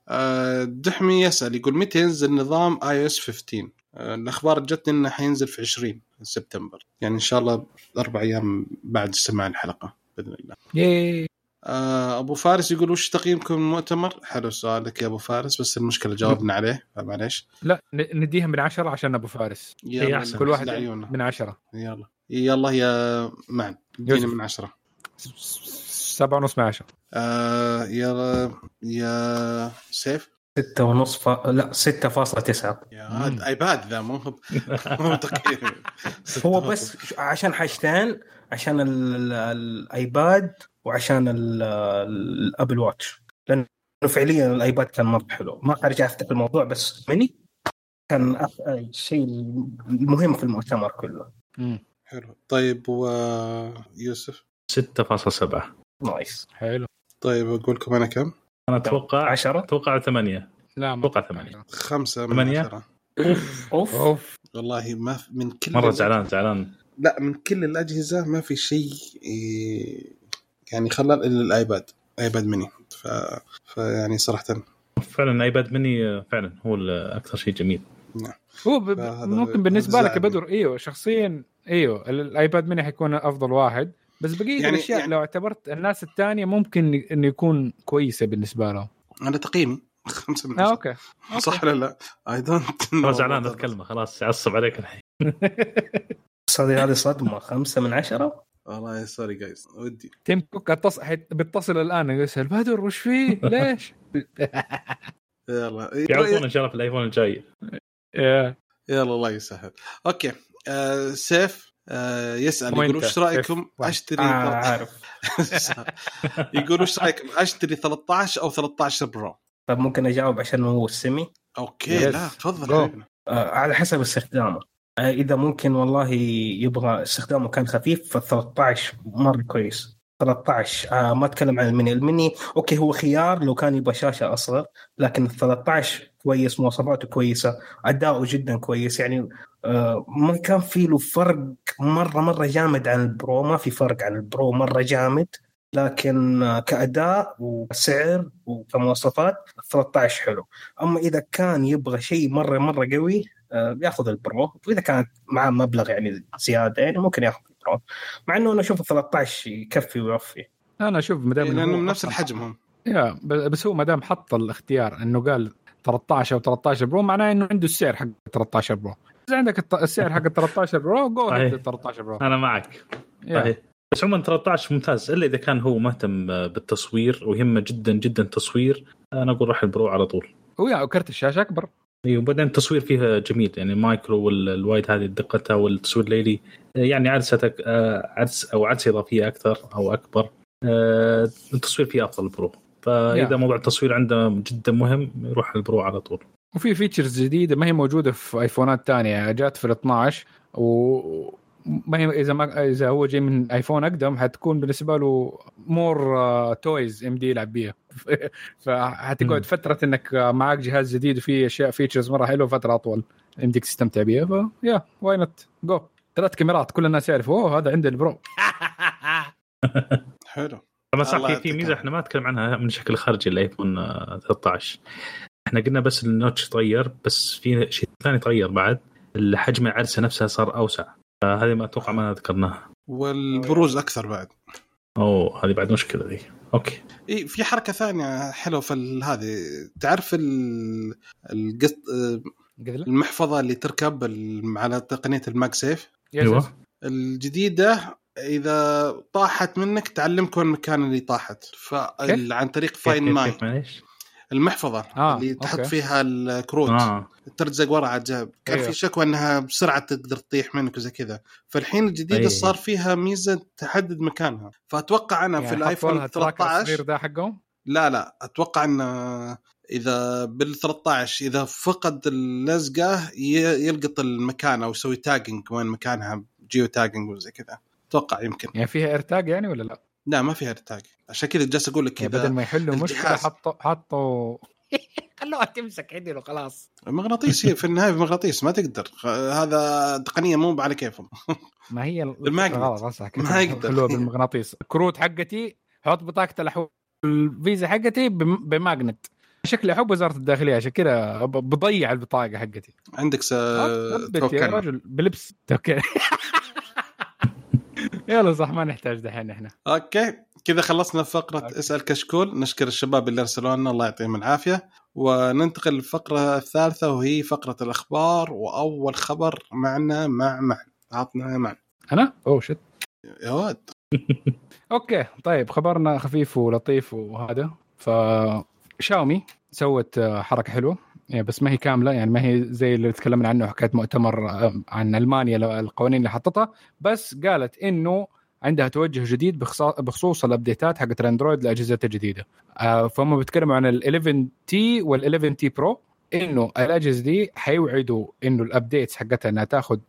آه، دحمي يسأل يقول متى ينزل نظام iOS 15 آه، الأخبار جتني إنه حينزل في 20 سبتمبر. يعني إن شاء الله أربع أيام بعد سماع الحلقة بإذن الله. ياي. أبو فارس يقول وش تقييمكم المؤتمر؟ حلو سؤالك يا أبو فارس بس المشكلة جاوبنا عليه فمعليش لا ن- نديها من عشرة عشان أبو فارس. يلا. كل واحد. من عشرة. يلا. يلا يا معن اديني. من س- سبعة ونص من عشرة. آه يا يا سيف؟ ستة ونص ف... لا ستة فاصلة تسعة. يا أيباد ذا مو هو مو تقييم. هو بس عشان حاجتين عشان ال... ال- الآيباد وعشان ال- ال Apple Watch. لأنه فعليا الآيباد كان مره حلو ما حرجع أفتح الموضوع بس مني كان. الشيء المهم في المؤتمر كله. مم. حلو. طيب ويوسف 6.7 nice. حلو. طيب أقول لكم أنا كم؟ أنا أتوقع عشرة؟ أتوقع 8 لا أتوقع ثمانية. خمسة من ثمانية؟ عشرة. أوف. أوف. والله ما في من كل مرة ال- زعلان زعلان. لا من كل الأجهزة ما في شيء إيه، يعني خلال إلا الآيباد آيباد ميني. ف... فيعني صراحة. فعلا آيباد مني فعلا هو أكثر شيء جميل. هو ب... ممكن بالنسبة لك. بدر إيوه شخصيا إيوه ال- الآيباد ميني حيكون أفضل واحد. بس بقية يعني- الأشياء يعني- لو اعتبرت الناس الثانية ممكن انه يكون كويسة بالنسبة لهم. أنا تقييمي خمسة من آه عشرة. Okay. صح ولا لا؟ I don't زعلان أتكلم خلاص يعصب عليك الحين. بس هذه هذه صدمة خمسة من عشرة والله sorry جايز ودي تيم كوك اتص... حيت- بيتصل الآن يسال بدر وش فيه؟ ليش؟ يلا يعرفون إن شاء الله في ال iPhone الجاي يا. يلا الله يسهل okay آه سيف آه يسأل وين يقول؟ وش رأيكم؟ أشتري آه عارف يقول وش رأيكم أشتري 13 أو 13 Pro طب ممكن أجاوب عشان هو السمي okay Yes. لا تفضل. آه على حسب استخدامه آه إذا ممكن والله يبغى استخدامه كان خفيف فال 13 مرة كويس. 13 آه ما أتكلم عن ال Mini ال Mini okay هو خيار لو كان يبغى شاشة أصغر لكن ال 13 كويس مواصفاته كويسة أداؤه جدا كويس. يعني آه ما كان في له فرق مرة مرة جامد عن ال Pro. ما في فرق عن ال Pro مرة جامد. لكن آه، كأداء وسعر وكمواصفات 13 حلو. أما إذا كان يبغى شيء مرة مرة قوي آه، ياخذ ال Pro. وإذا كانت معاه مبلغ يعني زيادة يعني ممكن ياخذ ال Pro. مع إنه أنا أشوف ال 13 يكفي ويوفي. أنا أشوف ما دام لانهم هو من نفس الحجم هم. yeah بس هو ما دام حط الاختيار إنه قال 13 أو 13 Pro معناه إنه عنده السعر حق 13 Pro. إذا عندك السعر حق 13 Pro go صحيح. 13 Pro. أنا معك. صحيح. بس عموما 13 ممتاز إلا إذا كان هو مهتم بالتصوير ويهمه جدا جدا تصوير أنا أقول روح ال Pro على طول. و yeah وكرت الشاشة أكبر. اي وبعدين التصوير فيها جميل يعني macro وال wide هذه دقتها والتصوير الليلي يعني عدسه آه، عدس أو عدسه إضافية أكثر أو أكبر آه، التصوير فيه أفضل ال Pro فإذا Yeah. موضوع التصوير عنده جدا مهم يروح ال Pro على طول. وفي features جديدة ما هي موجودة في iPhone ات ثانية جات في ال 12 و ما هي إذا ما إذا هو جاي من iPhone أقدم حتكون بالنسبة له more toys يمديه يلعب بيها. فحتقعد. فترة إنك معك جهاز جديد وفيه أشياء features مرة حلوة فترة أطول. يمديك تستمتع بيها ف yeah why not جو ثلاث كاميرات كل الناس يعرفوا. أوه هذا عنده ال Pro. حلو. طبعا صح في في ميزة إحنا ما نتكلم عنها من شكل خارجي ال iPhone آه، 13 إحنا قلنا بس ال notch تغير بس في شيء ثاني تغير بعد. حجم العدسه نفسها صار أوسع. فهذه ما أتوقع ما ذكرناها. والبروز أكثر بعد. أوه هذه بعد مشكلة ذي. okay. اي في حركة ثانية حلوة في ال- هذه. تعرف ال- القط المحفظة اللي تركب ال- على تقنية ال MagSafe؟ أيوه. الجديدة إذا طاحت منك تعلمك وين المكان اللي طاحت. فعن طريق Find My المحفظة آه، اللي تحط okay. فيها الكروت. آه. ترزق ورا على الجهاز كان أيوه. في شكوى إنها بسرعة تقدر تطيح منك وزي كذا. فالحين الجديدة أيه. صار فيها ميزة تحدد مكانها. فأتوقع أنا في ال iPhone 13 الصغير ده حقهم؟ لا لا. أتوقع إن إذا بال 13 إذا فقد اللزقة يلقط المكان أو يسوي tagging وين مكانها geo tagging وزي كذا. أتوقع يمكن. يعني فيها AirTag يعني ولا لا؟ لا ما فيها tag عشان كذا جالس أقول لك يعني بدل كذا ما يحلوا مشكلة. حطوا حطوا خلوها تمسك عدل وخلاص مغناطيس هي في النهاية مغناطيس ما تقدر. هذا تقنية مو على كيفهم. ما هي ال- بالماجنت. غلط غلط صح كده. ما يقدر. خلوها بالمغناطيس. الكروت حقتي حط بطاقة الأحو... الفيزا حقتي بم- بماجنت شكلي أحب وزارة الداخلية عشان كذا بضيع البطاقة حقتي. عندك س... يا توكل. رجل. بلبس. أوكي يلا صح ما نحتاج دحين إحنا. Okay. كذا خلصنا فقرة okay. أسأل كشكول. نشكر الشباب اللي ارسلوا لنا الله يعطيهم العافية. وننتقل للفقرة الثالثة وهي فقرة الأخبار. وأول خبر معنا مع مع عطنا مع أنا؟ oh shit يا ولد okay. طيب خبرنا خفيف ولطيف وهذا. ف شاومي سوت حركة حلوة. بس ما هي كاملة يعني ما هي زي اللي تكلمنا عنه حكايه مؤتمر آه، عن ألمانيا القوانين اللي حطتها بس قالت إنه عندها توجه جديد بخصوص ال update ات حقت ال Android لاجهزتها الجديده آه، فهم بيتكلموا عن ال 11 T وال 11 T Pro إنه الأجهزة دي حيوعدوا إنه ال updates حقتها إنها تاخذ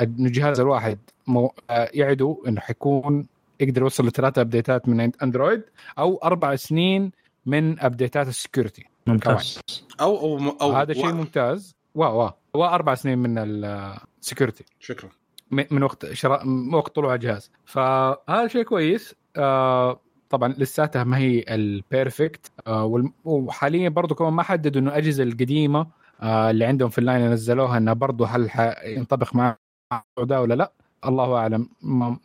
الجهاز الواحد آه، يعدوا إنه حيكون يقدر يوصل لثلاثة update ات من Android أو أربع سنين من update ات ال security ممتاز. أو أو, أو, هذا شيء. ممتاز. wow wow. واربع سنين من ال security شكرا. من وقت شراء من وقت طلوع الجهاز. فهذا شيء كويس. آه طبعا لساتها ما هي ال perfect آه وحاليا برضو كمان ما حددوا إنه الأجهزة القديمة آه اللي عندهم في ال line نزلوها إنها برضو هل ينطبق مع ده ولا لا. الله أعلم.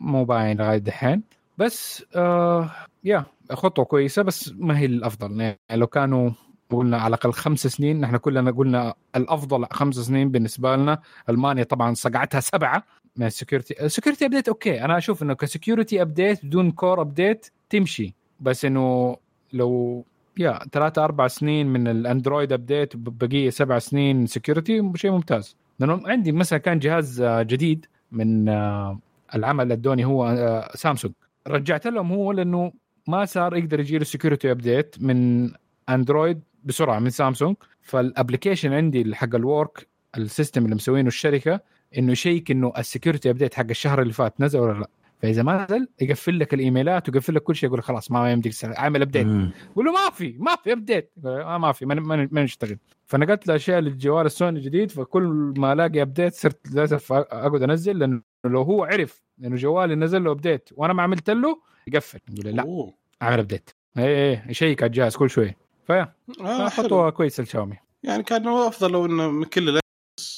مو باين لغاية دحين. بس آه yeah خطوة كويسة بس ما هي الأفضل. يعني لو كانوا قلنا على الأقل خمس سنين نحن كلنا قلنا الأفضل خمس سنين بالنسبة لنا. ألمانيا طبعا صقعتها سبعة. من ال security ال security update okay. أنا أشوف إنه ك security update بدون core update تمشي. بس إنه لو yeah ثلاثة أربع سنين من ال Android update بقية سبع سنين security شيء ممتاز. لأنه عندي مثلا كان جهاز آه، جديد من آه، العمل ادوني هو آه، سامسونج. رجعت لهم هو لأنه ما صار يقدر يجي له security update من Android بسرعة من Samsung فال application عندي حق ال work ال system اللي مسوينه الشركة إنه يشيك إنه ال security update حق الشهر اللي فات نزل ولا لا. فإذا ما نزل يقفل لك الإيميلات ويقفل لك كل شيء يقول لك خلاص ما يمديك عامل update. يقول له ما في ما في update آه ما في ما نشتغل. فنقلت الأشياء للجوال السوني الجديد فكل ما ألاقي update صرت للأسف أقعد أنزل لأنه لو هو عرف إنه جوالي نزل له update وأنا ما عملت له يقفل. يقول لا أوه. أعمل update اي اي يشيك على الجهاز كل شوي. فيا آه. خطوة كويسة لشاومي يعني كان أفضل لو انه من كل.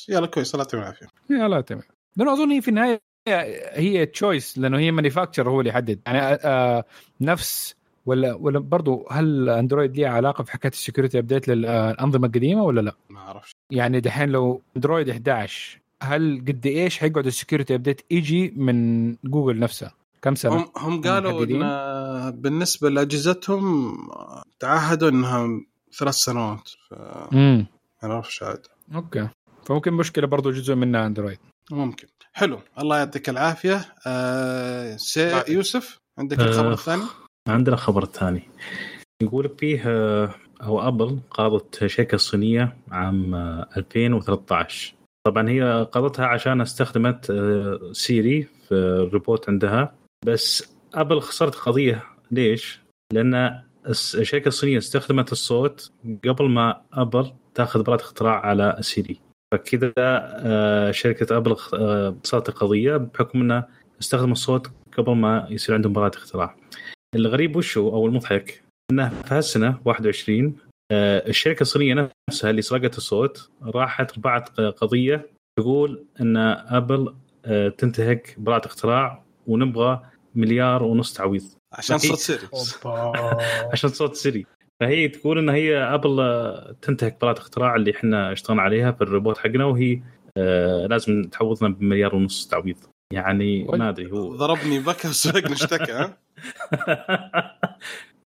يلا كويس الله يعطيهم العافية يا لا تمام لأنه أظن هي في النهاية هي choice لأنه هي manufacturer هو اللي يحدد يعني آه آه، نفس ولا ولا برضو هل اندرويد ليه علاقة في حكاية ال security update للانظمه القديمة ولا لا؟ ما أعرفش يعني دحين لو اندرويد 11 هل قد إيش حيقعد ال security update يجي من جوجل نفسها؟ كم سنة؟ هم هم قالوا؟ إن بالنسبة لأجهزتهم تعهدوا انها ثلاث سنوات ف امم ما أعرفش عاد okay. فممكن مشكلة برضو جزء منها أندرويد. ممكن. حلو. الله يعطيك العافية. آه سيد بعد. يوسف عندك آه. الخبر الثاني؟ عندنا خبر ثاني. يقول فيه آه، أو أبل قاضت شركة صينية عام آه، 2013 طبعا هي قاضتها عشان استخدمت آه، سيري في الروبوت عندها. بس أبل خسرت قضية. ليش؟ لأن الشركة الصينية استخدمت الصوت قبل ما أبل تأخذ براءة اختراع على سيري فكذا آه، شركة أبل خ- آه، صارت قضيه بحكم انها استخدم الصوت قبل ما يصير عندهم براءة اختراع. الغريب وشو أو المضحك؟ إنه في هالسنة 21 آه، الشركة الصينية نفسها اللي سرقت الصوت راحت رفعت قضية تقول إن أبل تنتهك براءة اختراع ونبغى مليار ونص تعويض. عشان أكيد. صرت serious عشان صوت سيري. فهي تقول إن هي ابل آه، تنتهك براءة اختراع اللي إحنا اشتغلنا عليها في الروبوت حقنا وهي آه، لازم تعوضنا بمليار ونص تعويض. يعني ما أدري هو. ضربني بكى وسرقني اشتكى ها؟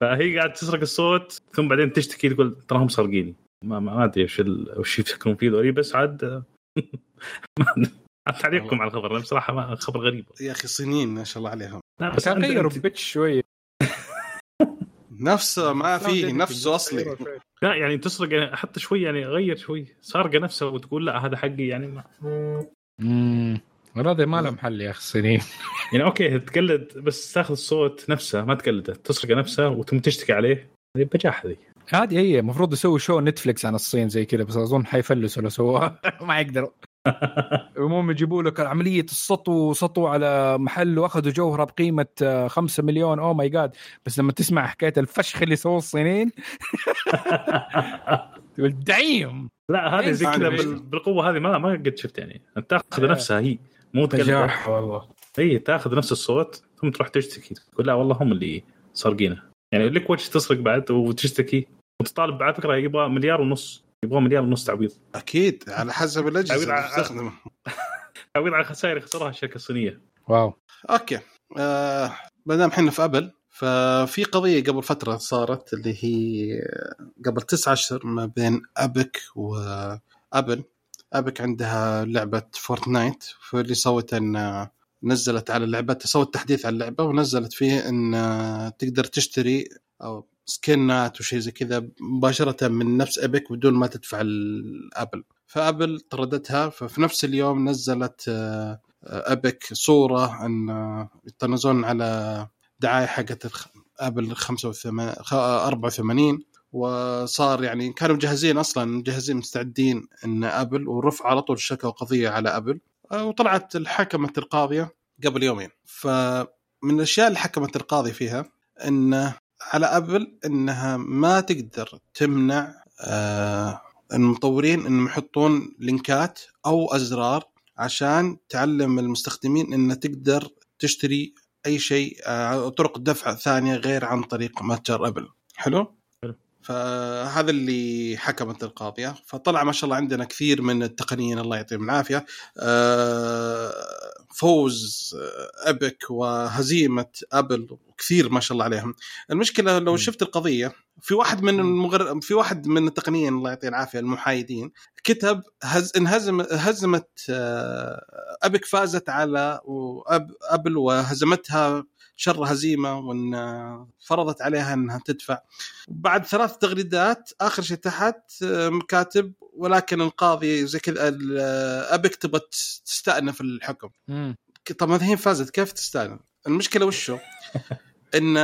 فهي قاعد تسرق الصوت ثم بعدين تشتكي تقول تراهم سارقيني ما, أدري وش ال- وش يفكرون فيه ذولي بس عاد ما- عاد تعليقكم على الخبر بصراحة ما خبر غريب. يا أخي صينيين ما شاء الله عليهم. لا بس غيروا بيتش شوي. نفسه ما فيه نفسه أصلي. لا يعني تسرق يعني حتى شوي يعني غير شوي. سارقة نفسه وتقول لا هذا حقي يعني ما امم هذا ما له محل يا أخي الصينيين يعني أوكي تقلد بس تاخذ الصوت نفسه ما تقلده. تسرقه نفسه وتم تشتكي عليه. هذه بجاحه ذي. هذه هي المفروض يسوي show نتفلكس عن الصين زي كذا بس أظن حيفلسوا لو سووها. ما يقدروا. المهم يجيبوا لك عملية السطو سطو على محل وأخذوا جوهرة بقيمة 5 مليون. oh my god بس لما تسمع حكاية الفشخ اللي سووه الصينيين تقول دعيم لا هذه زي كذا بالقوة هذه ما ما قد شفت يعني. انت تأخذ آه. نفسها هي. مو تقلد نجاح والله. هي تأخذ نفس الصوت ثم تروح تشتكي. تقول لا والله هم اللي سارقينه يعني لك وجه تسرق بعد وتشتكي وتطالب على فكرة يبغى مليار ونص. يبغى مليار ونص تعويض. أكيد على حسب الأجهزة اللي على- تستخدمه تعويض على الخسائر اللي خسرها الشركة الصينية. wow. okay. آه ما دام إحنا في أبل ففي قضية قبل فترة صارت اللي هي قبل تسعة أشهر ما بين Epic وابل Epic عندها لعبة فورتنايت فاللي سوت إن نزلت على لعبتها سوت تحديث على اللعبة ونزلت فيه إن تقدر تشتري أو skin ات وشيء زي كذا مباشرة من نفس Epic بدون ما تدفع لابل فابل طردتها ففي نفس اليوم نزلت آه، Epic صورة ان يطنزون على دعاية حقت ابل 85 خ- 84 وصار يعني كانوا مجهزين أصلا مجهزين مستعدين إن ابل ورفع على طول شكوى قضيه على ابل آه، وطلعت الحكمة القاضية قبل يومين. فمن الأشياء اللي حكمت القاضي فيها ان على أبل إنها ما تقدر تمنع آه، المطورين إنهم يحطون لينكات أو أزرار عشان تعلم المستخدمين إن تقدر تشتري أي شيء آه، طرق دفع ثانية غير عن طريق متجر أبل. حلو؟ حلو. فهذا اللي حكمت القاضية. فطلع ما شاء الله عندنا كثير من التقنيين الله يعطيهم العافية. آه، فوز آه، Epic وهزيمة ابل كثير ما شاء الله عليهم المشكلة لو. شفت القضية في واحد من المغر... في واحد من التقنيين الله يعطيه العافية المحايدين كتب هز... انهزم هزمت آه، Epic فازت على وأب... ابل وهزمتها شر هزيمه وإن فرضت عليها إنها تدفع بعد ثلاث تغريدات آخر شيء تحت كاتب ولكن القاضي زي كذا آه، Epic تبغى تستأنف الحكم. طب ما هي فازت كيف تستأنف؟ المشكلة وشو؟ إن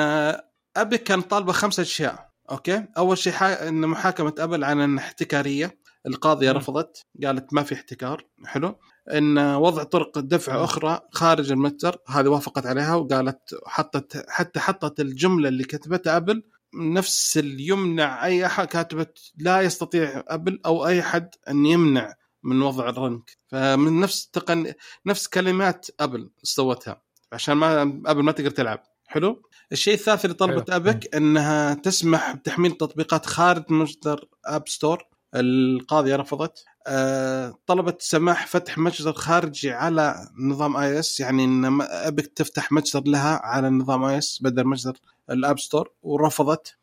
Epic كان طالبه خمسة أشياء okay؟ أول شيء حا... إن محاكمة أبل عن احتكارية القاضيه. رفضت قالت ما في احتكار حلو إن وضع طرق دفع. أخرى خارج المتجر هذه وافقت عليها وقالت حطت حتى حطت الجملة اللي كتبتها أبل نفس اللي يمنع أي أحد كاتبت لا يستطيع أبل أو أي احد أن يمنع من وضع ال link فمن نفس تقن نفس كلمات أبل سوتها عشان ما أبل ما تقدر تلعب حلو الشيء الثالث اللي طلبت. Epic إنها تسمح بتحميل تطبيقات خارج مصدر App Store القاضيه رفضت. أه طلبت سماح فتح متجر خارجي على نظام iOS يعني إن Epic تفتح متجر لها على نظام iOS بدل متجر ال App Store ورفضت.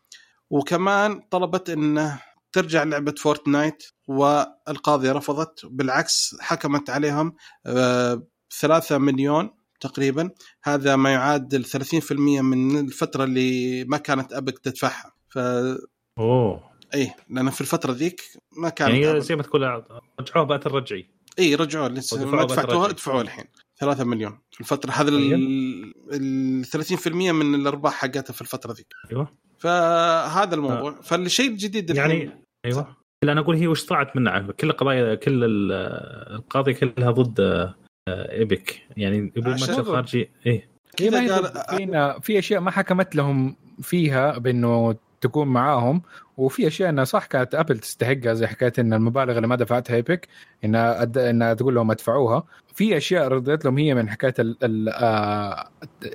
وكمان طلبت إنه ترجع لعبة فورتنايت والقاضيه رفضت. بالعكس حكمت عليهم آه، 3 مليون تقريبا. هذا ما يعادل 30% من الفترة اللي ما كانت Epic تدفعها. ف أوه. اي لأن في الفترة ذيك ما كانت يعني. زي ما تقول رجعوها بأثر رجعي. اي رجعوا لسه ما دفعتوها. ادفعوا الحين. 3 مليون في الفترة. هذا ال ال 30% من الأرباح حقتها في الفترة ذيك. أيوه. فهذا الموضوع. فالشيء الجديد الحين يعني أيوه. لا أنا أقول هي وش طلعت منها كل القضايا كل ال- القضايا كلها ضد آه، إيبك. يعني يبون متجر خارجي. إيه. في أشياء ما حكمت لهم فيها بأنه تكون معاهم. وفي أشياء إنها صح كانت أبل تستحقها زي حكاية إن المبالغ اللي ما دفعتها إيبك انها أد... انها تقول لهم أدفعوها. في أشياء رضيت لهم هي من حكاية ال... ال... آه...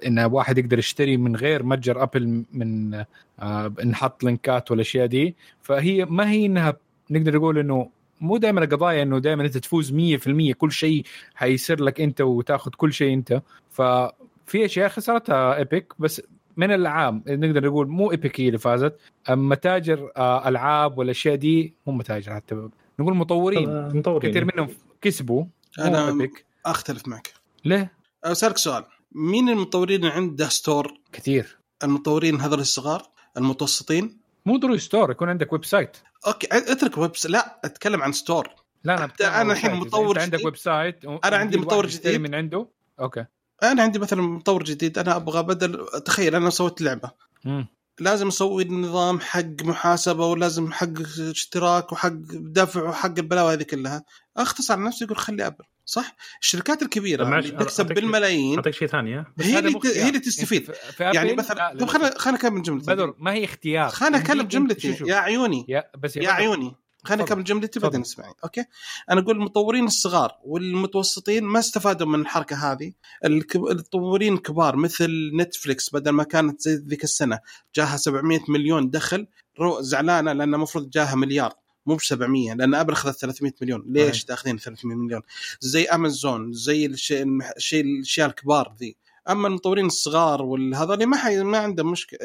إن واحد يقدر يشتري من غير متجر أبل من آه... نحط لينكات والأشياء دي. فهي ما هي إنها نقدر نقول إنه مو دائما القضايا إنه دائما أنت تفوز 100% كل شيء حيصير لك أنت وتاخذ كل شيء أنت. ففي أشياء خسرتها إيبك بس من العام نقدر نقول مو ايبك هي اللي فازت اما متاجر آه، ألعاب والاشياء دي مو متاجر حتى. نقول مطورين آه، مطورين. كثير منهم كسبوا أنا Epic أختلف معك. ليه؟ أسألك سؤال. مين المطورين اللي عنده store كثير. المطورين هذول الصغار؟ المتوسطين؟ مو ضروري store يكون عندك website أوكي اترك web s- لا أتكلم عن store لا أنا عن الحين site. مطور أنت عندك جديد. website أنا عندي مطور جديد. من عنده. أوكي. أنا عندي مثلا مطور جديد أنا أبغى بدل تخيل أنا سويت لعبة. مم. لازم أسوي نظام حق محاسبة ولازم حق اشتراك وحق دفع وحق البلاوي هذه كلها. اختصر على نفسي أقول خلي أبل صح؟ الشركات الكبيرة اللي تكسب بالملايين. أعطيك شيء ثاني هي اللي. هي اللي تستفيد. يعني أبل- مثلا لا، طب لا، خليني خليني أكمل جملتي. بدر ما هي اختيار. يمديك أكمل أنت- جملتي. يا عيوني. يا بس يا بدر، عيوني. خليني. أكمل جملتي. بعدين اسمعي okay؟ أنا أقول المطورين الصغار والمتوسطين ما استفادوا من الحركة هذه. المطورين الكبار مثل نتفليكس بدل ما كانت زي ذيك السنة جاها 700 مليون دخل رو زعلانة لأن المفروض جاها مليار مو ب 700 لأن ابل اخذت 300 مليون. ليش. تأخذين 300 مليون؟ زي أمازون زي الشيء الشيء الأشياء الكبار ذي. أما المطورين الصغار والهذول ما حي... ما عندهم مشكله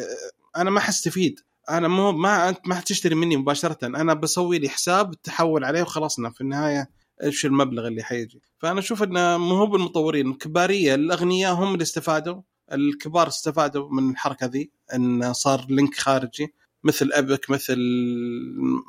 أنا ما حستفيد. أنا مو ما أنت ما حتشتري مني مباشرة. أنا بسوي لي حساب تحول عليه وخلصنا في النهاية إيش المبلغ اللي حيجي. فأنا أشوف إنه مو هو بالمطورين الكبارية الأغنياء هم اللي استفادوا الكبار استفادوا من الحركة ذي إن صار link خارجي مثل Epic مثل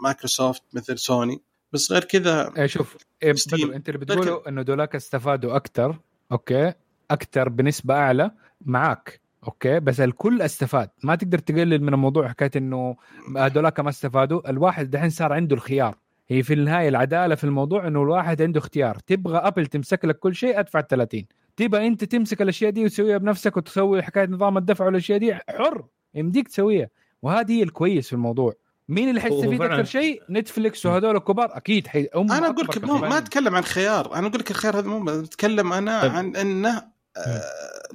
مايكروسوفت مثل سوني بس غير كذا إيه شوف إيه أنت اللي بتقوله إنه دولاك استفادوا أكثر okay أكثر بنسبة أعلى معاك. okay بس الكل استفاد. ما تقدر تقلل من الموضوع حكاية إنه هذولاك ما استفادوا. الواحد دحين صار عنده الخيار. هي في النهاية العدالة في الموضوع إنه الواحد عنده اختيار. تبغى أبل تمسك لك كل شيء ادفع 30 تبغى أنت تمسك الأشياء دي وتسويها بنفسك وتسوي حكاية نظام الدفع والأشياء دي حر يمديك تسويها. وهذه هي الكويس في الموضوع. مين اللي حيستفيد أكثر شيء؟ نتفلكس وهذول الكبار. أكيد حي... أنا أقول لك ما. أتكلم عن خيار. أنا أقول لك الخيار هذا مو أتكلم أنا طيب. عن إنه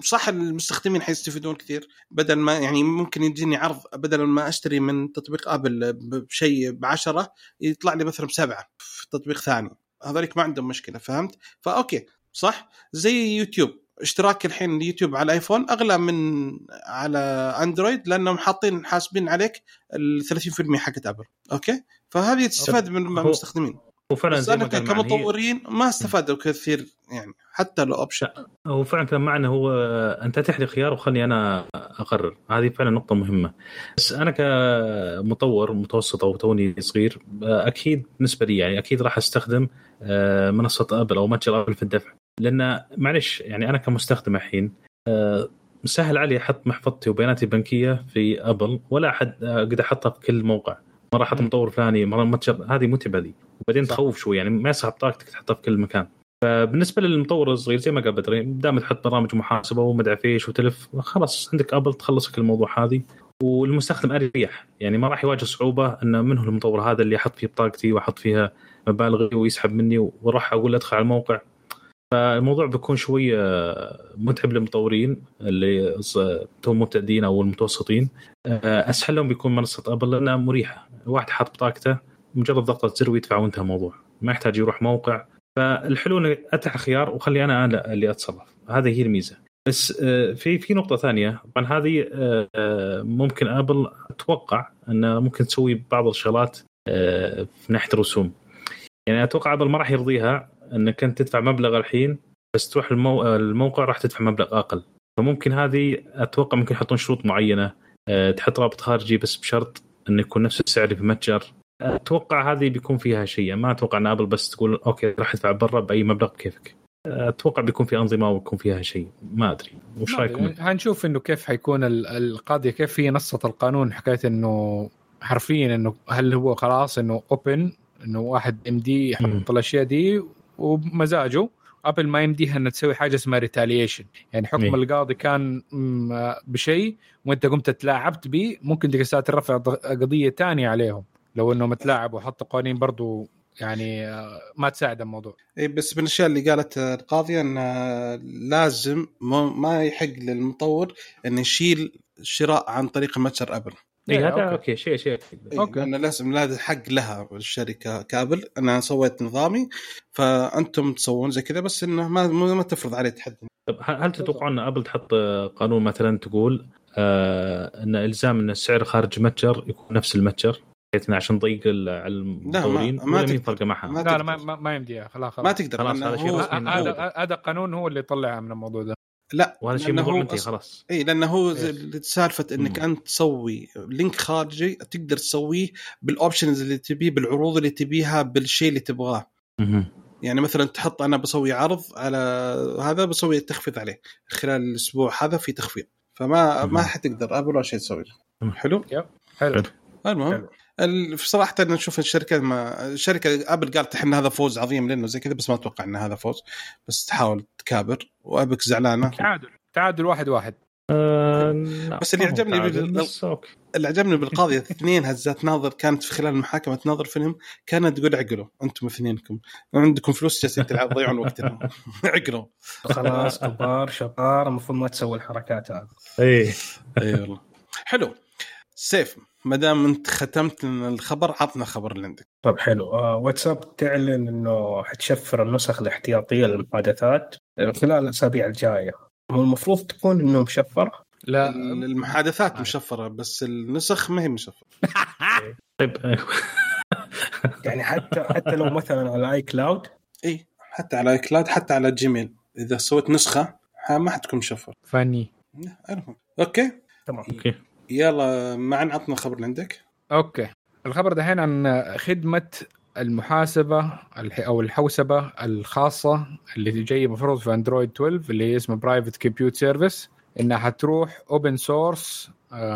صح المستخدمين حيستفيدون كثير بدل ما يعني ممكن يجيني عرض بدل ما أشتري من تطبيق آبل بشيء بعشرة يطلع لي مثلا بسبعة في تطبيق ثاني. هذوليك ما عندهم مشكلة فهمت؟ ف okay صح؟ زي يوتيوب. اشتراك الحين اليوتيوب على الآيفون أغلى من على أندرويد لأنهم حاطين حاسبين عليك ال 30% حقت آبل. okay؟ فهذه تستفاد من المستخدمين. وفعلا بس زي أنا ما قال معن هي- كمطورين ما استفادوا كثير يعني حتى لو option هو فعلا كلام معن هو أنت اتح لي خيار وخلي أنا أقرر. هذه فعلا نقطة مهمة. بس أنا كمطور متوسط أو توني صغير أكيد بالنسبة لي يعني أكيد راح أستخدم آه، منصة آبل أو متجر آبل في الدفع. لأن معلش يعني أنا كمستخدم الحين آه، سهل علي أحط محفظتي وبياناتي البنكية في آبل ولا أحد أقدر أحطها في كل موقع. مرة أحط مطور فلاني مرة متجر هذه متعبة ذي وبعدين صح. تخوف شوي يعني ما يصح بطاقتك تحطها في كل مكان. فبالنسبة للمطور الصغير زي ما قال بدر دام تحط برامج محاسبة ومدري إيش وتلف خلاص عندك أبل تخلص لك الموضوع هذه. والمستخدم أريح يعني ما راح يواجه صعوبة إنه من هو المطور هذا اللي أحط فيه بطاقتي وأحط فيها مبالغ ويسحب مني وراح أقول أدخل على الموقع. فالموضوع بيكون شوي آه، متعب للمطورين اللي توهم مبتدئين أو المتوسطين. آه، أسهل لهم بيكون منصة أبل لأنها مريحة. الواحد حاط بطاقته مجرد ضغطه زر ويدفع وانتهى الموضوع. ما يحتاج يروح موقع. فالحلو إني اتح خيار وخلي أنا اللي أتصرف. هذه هي الميزة. بس آه، في في نقطة ثانية. طبعا هذه آه، آه، ممكن أبل أتوقع انها ممكن تسوي بعض الشغلات في ناحية الرسوم. يعني أتوقع أبل ما راح يرضيها أنك أنت تدفع مبلغ الحين بس تروح المو... الموقع راح تدفع مبلغ أقل. فممكن هذه أتوقع ممكن يحطون شروط معينة تحط رابط خارجي بس بشرط انه يكون نفس السعر في متجر. أتوقع هذه بيكون فيها شيء. ما أتوقع إن أبل بس تقول okay راح أدفع برا بأي مبلغ بكيفك. أتوقع بيكون في أنظمة ويكون فيها شيء. ما أدري. وش رأيكم؟ هنشوف إنه كيف حيكون ال- القضية كيف في نص القانون. حكاية إنه حرفيا إنه هل هو خلاص إنه open إنه واحد يمديه يحط. الأشياء دي وبمزاجه أبل ما يمديها إنها تسوي حاجة اسمها retaliation يعني حكم إيه. القاضي كان بشيء وأنت قمت تلاعبت به. ممكن الرفع ض- قضية ثانية عليهم. لو انهم تلاعبوا وحطوا قوانين برضو يعني آه، ما تساعد الموضوع. إيه بس من الأشياء اللي قالت القاضية إن لازم ما- ما يحق للمطور انه يشيل شراء عن طريق متجر أبل. اي إيه، هذا okay. okay شيء شيء. إيه، okay. لأنه لازم لازم حق لها الشركة كأبل. أنا سويت نظامي فأنتم تسوون زي كذا بس إنه ما ما ما تفرض عليه تحدي. طب هل هل تتوقعون إن أبل تحط قانون مثلا تقول آه إن إلزام إن السعر خارج متجر يكون نفس المتجر؟ إنه عشان نضيق ال- على المطورين ما ولا مين تقدر. فرقه معها؟ ما لا. لا ما, ما, ما يمديها خلاص ما خلاص تقدر خلاص، هذا شيء هذا قانون هو اللي طلع من الموضوع ده لا وهذا شيء موضوع منتهي خلاص إي لأنه هو سالفة إنك مم. أنت تسوي link خارجي تقدر تسويه بال options اللي تبيه بالعروض اللي تبيها بالشيء اللي تبغاه مهم. يعني مثلا تحط أنا بسوي عرض على هذا بسوي تخفيض عليه خلال الأسبوع هذا في تخفيض فما مم. ما حتقدر ابل ولا شيء تسوي. مم. حلو حلو المهم صراحة أنا نشوف الشركة ما الشركة أبل قالت إحنا هذا فوز عظيم لنا زي كذا بس ما أتوقع إن هذا فوز. بس تحاول تكابر وأبك زعلانة. تعادل تعادل واحد واحد. لا، بس اللي عجبني بال- اللي عجبني بالقضية اثنين هزات ناظر كانت في خلال المحاكمه تناظر فيلم كانت تقول عقلوا أنتم اثنينكم. عندكم فلوس جالسين تلعب تضيعون وقتكم عقلوا خلاص كبار شطار المفروض ما تسوي الحركات هذه. اي اي والله. حلو. سيف. ما دام انت ختمت لنا الخبر عطنا خبر اللي عندك. طيب حلو. آه واتساب تعلن إنه حتشفر النسخ الاحتياطية للمحادثات خلال الأسابيع الجاية. هو المفروض تكون إنه مشفرة؟ لا. المحادثات مشفرة بس النسخ ما هي مشفرة. طيب آه، يعني حتى حتى لو مثلا على iCloud إي حتى على cloud حتى على Gmail إذا سويت نسخة ما حتكون مشفرة. فني المهم okay. تمام. okay. يلا معن عطنا الخبر اللي عندك okay. الخبر دحين عن خدمة المحاسبة أو الحوسبة الخاصة اللي جاية مفروض في اندرويد 12 اللي هي اسمها Private Compute Service إنها حتروح open source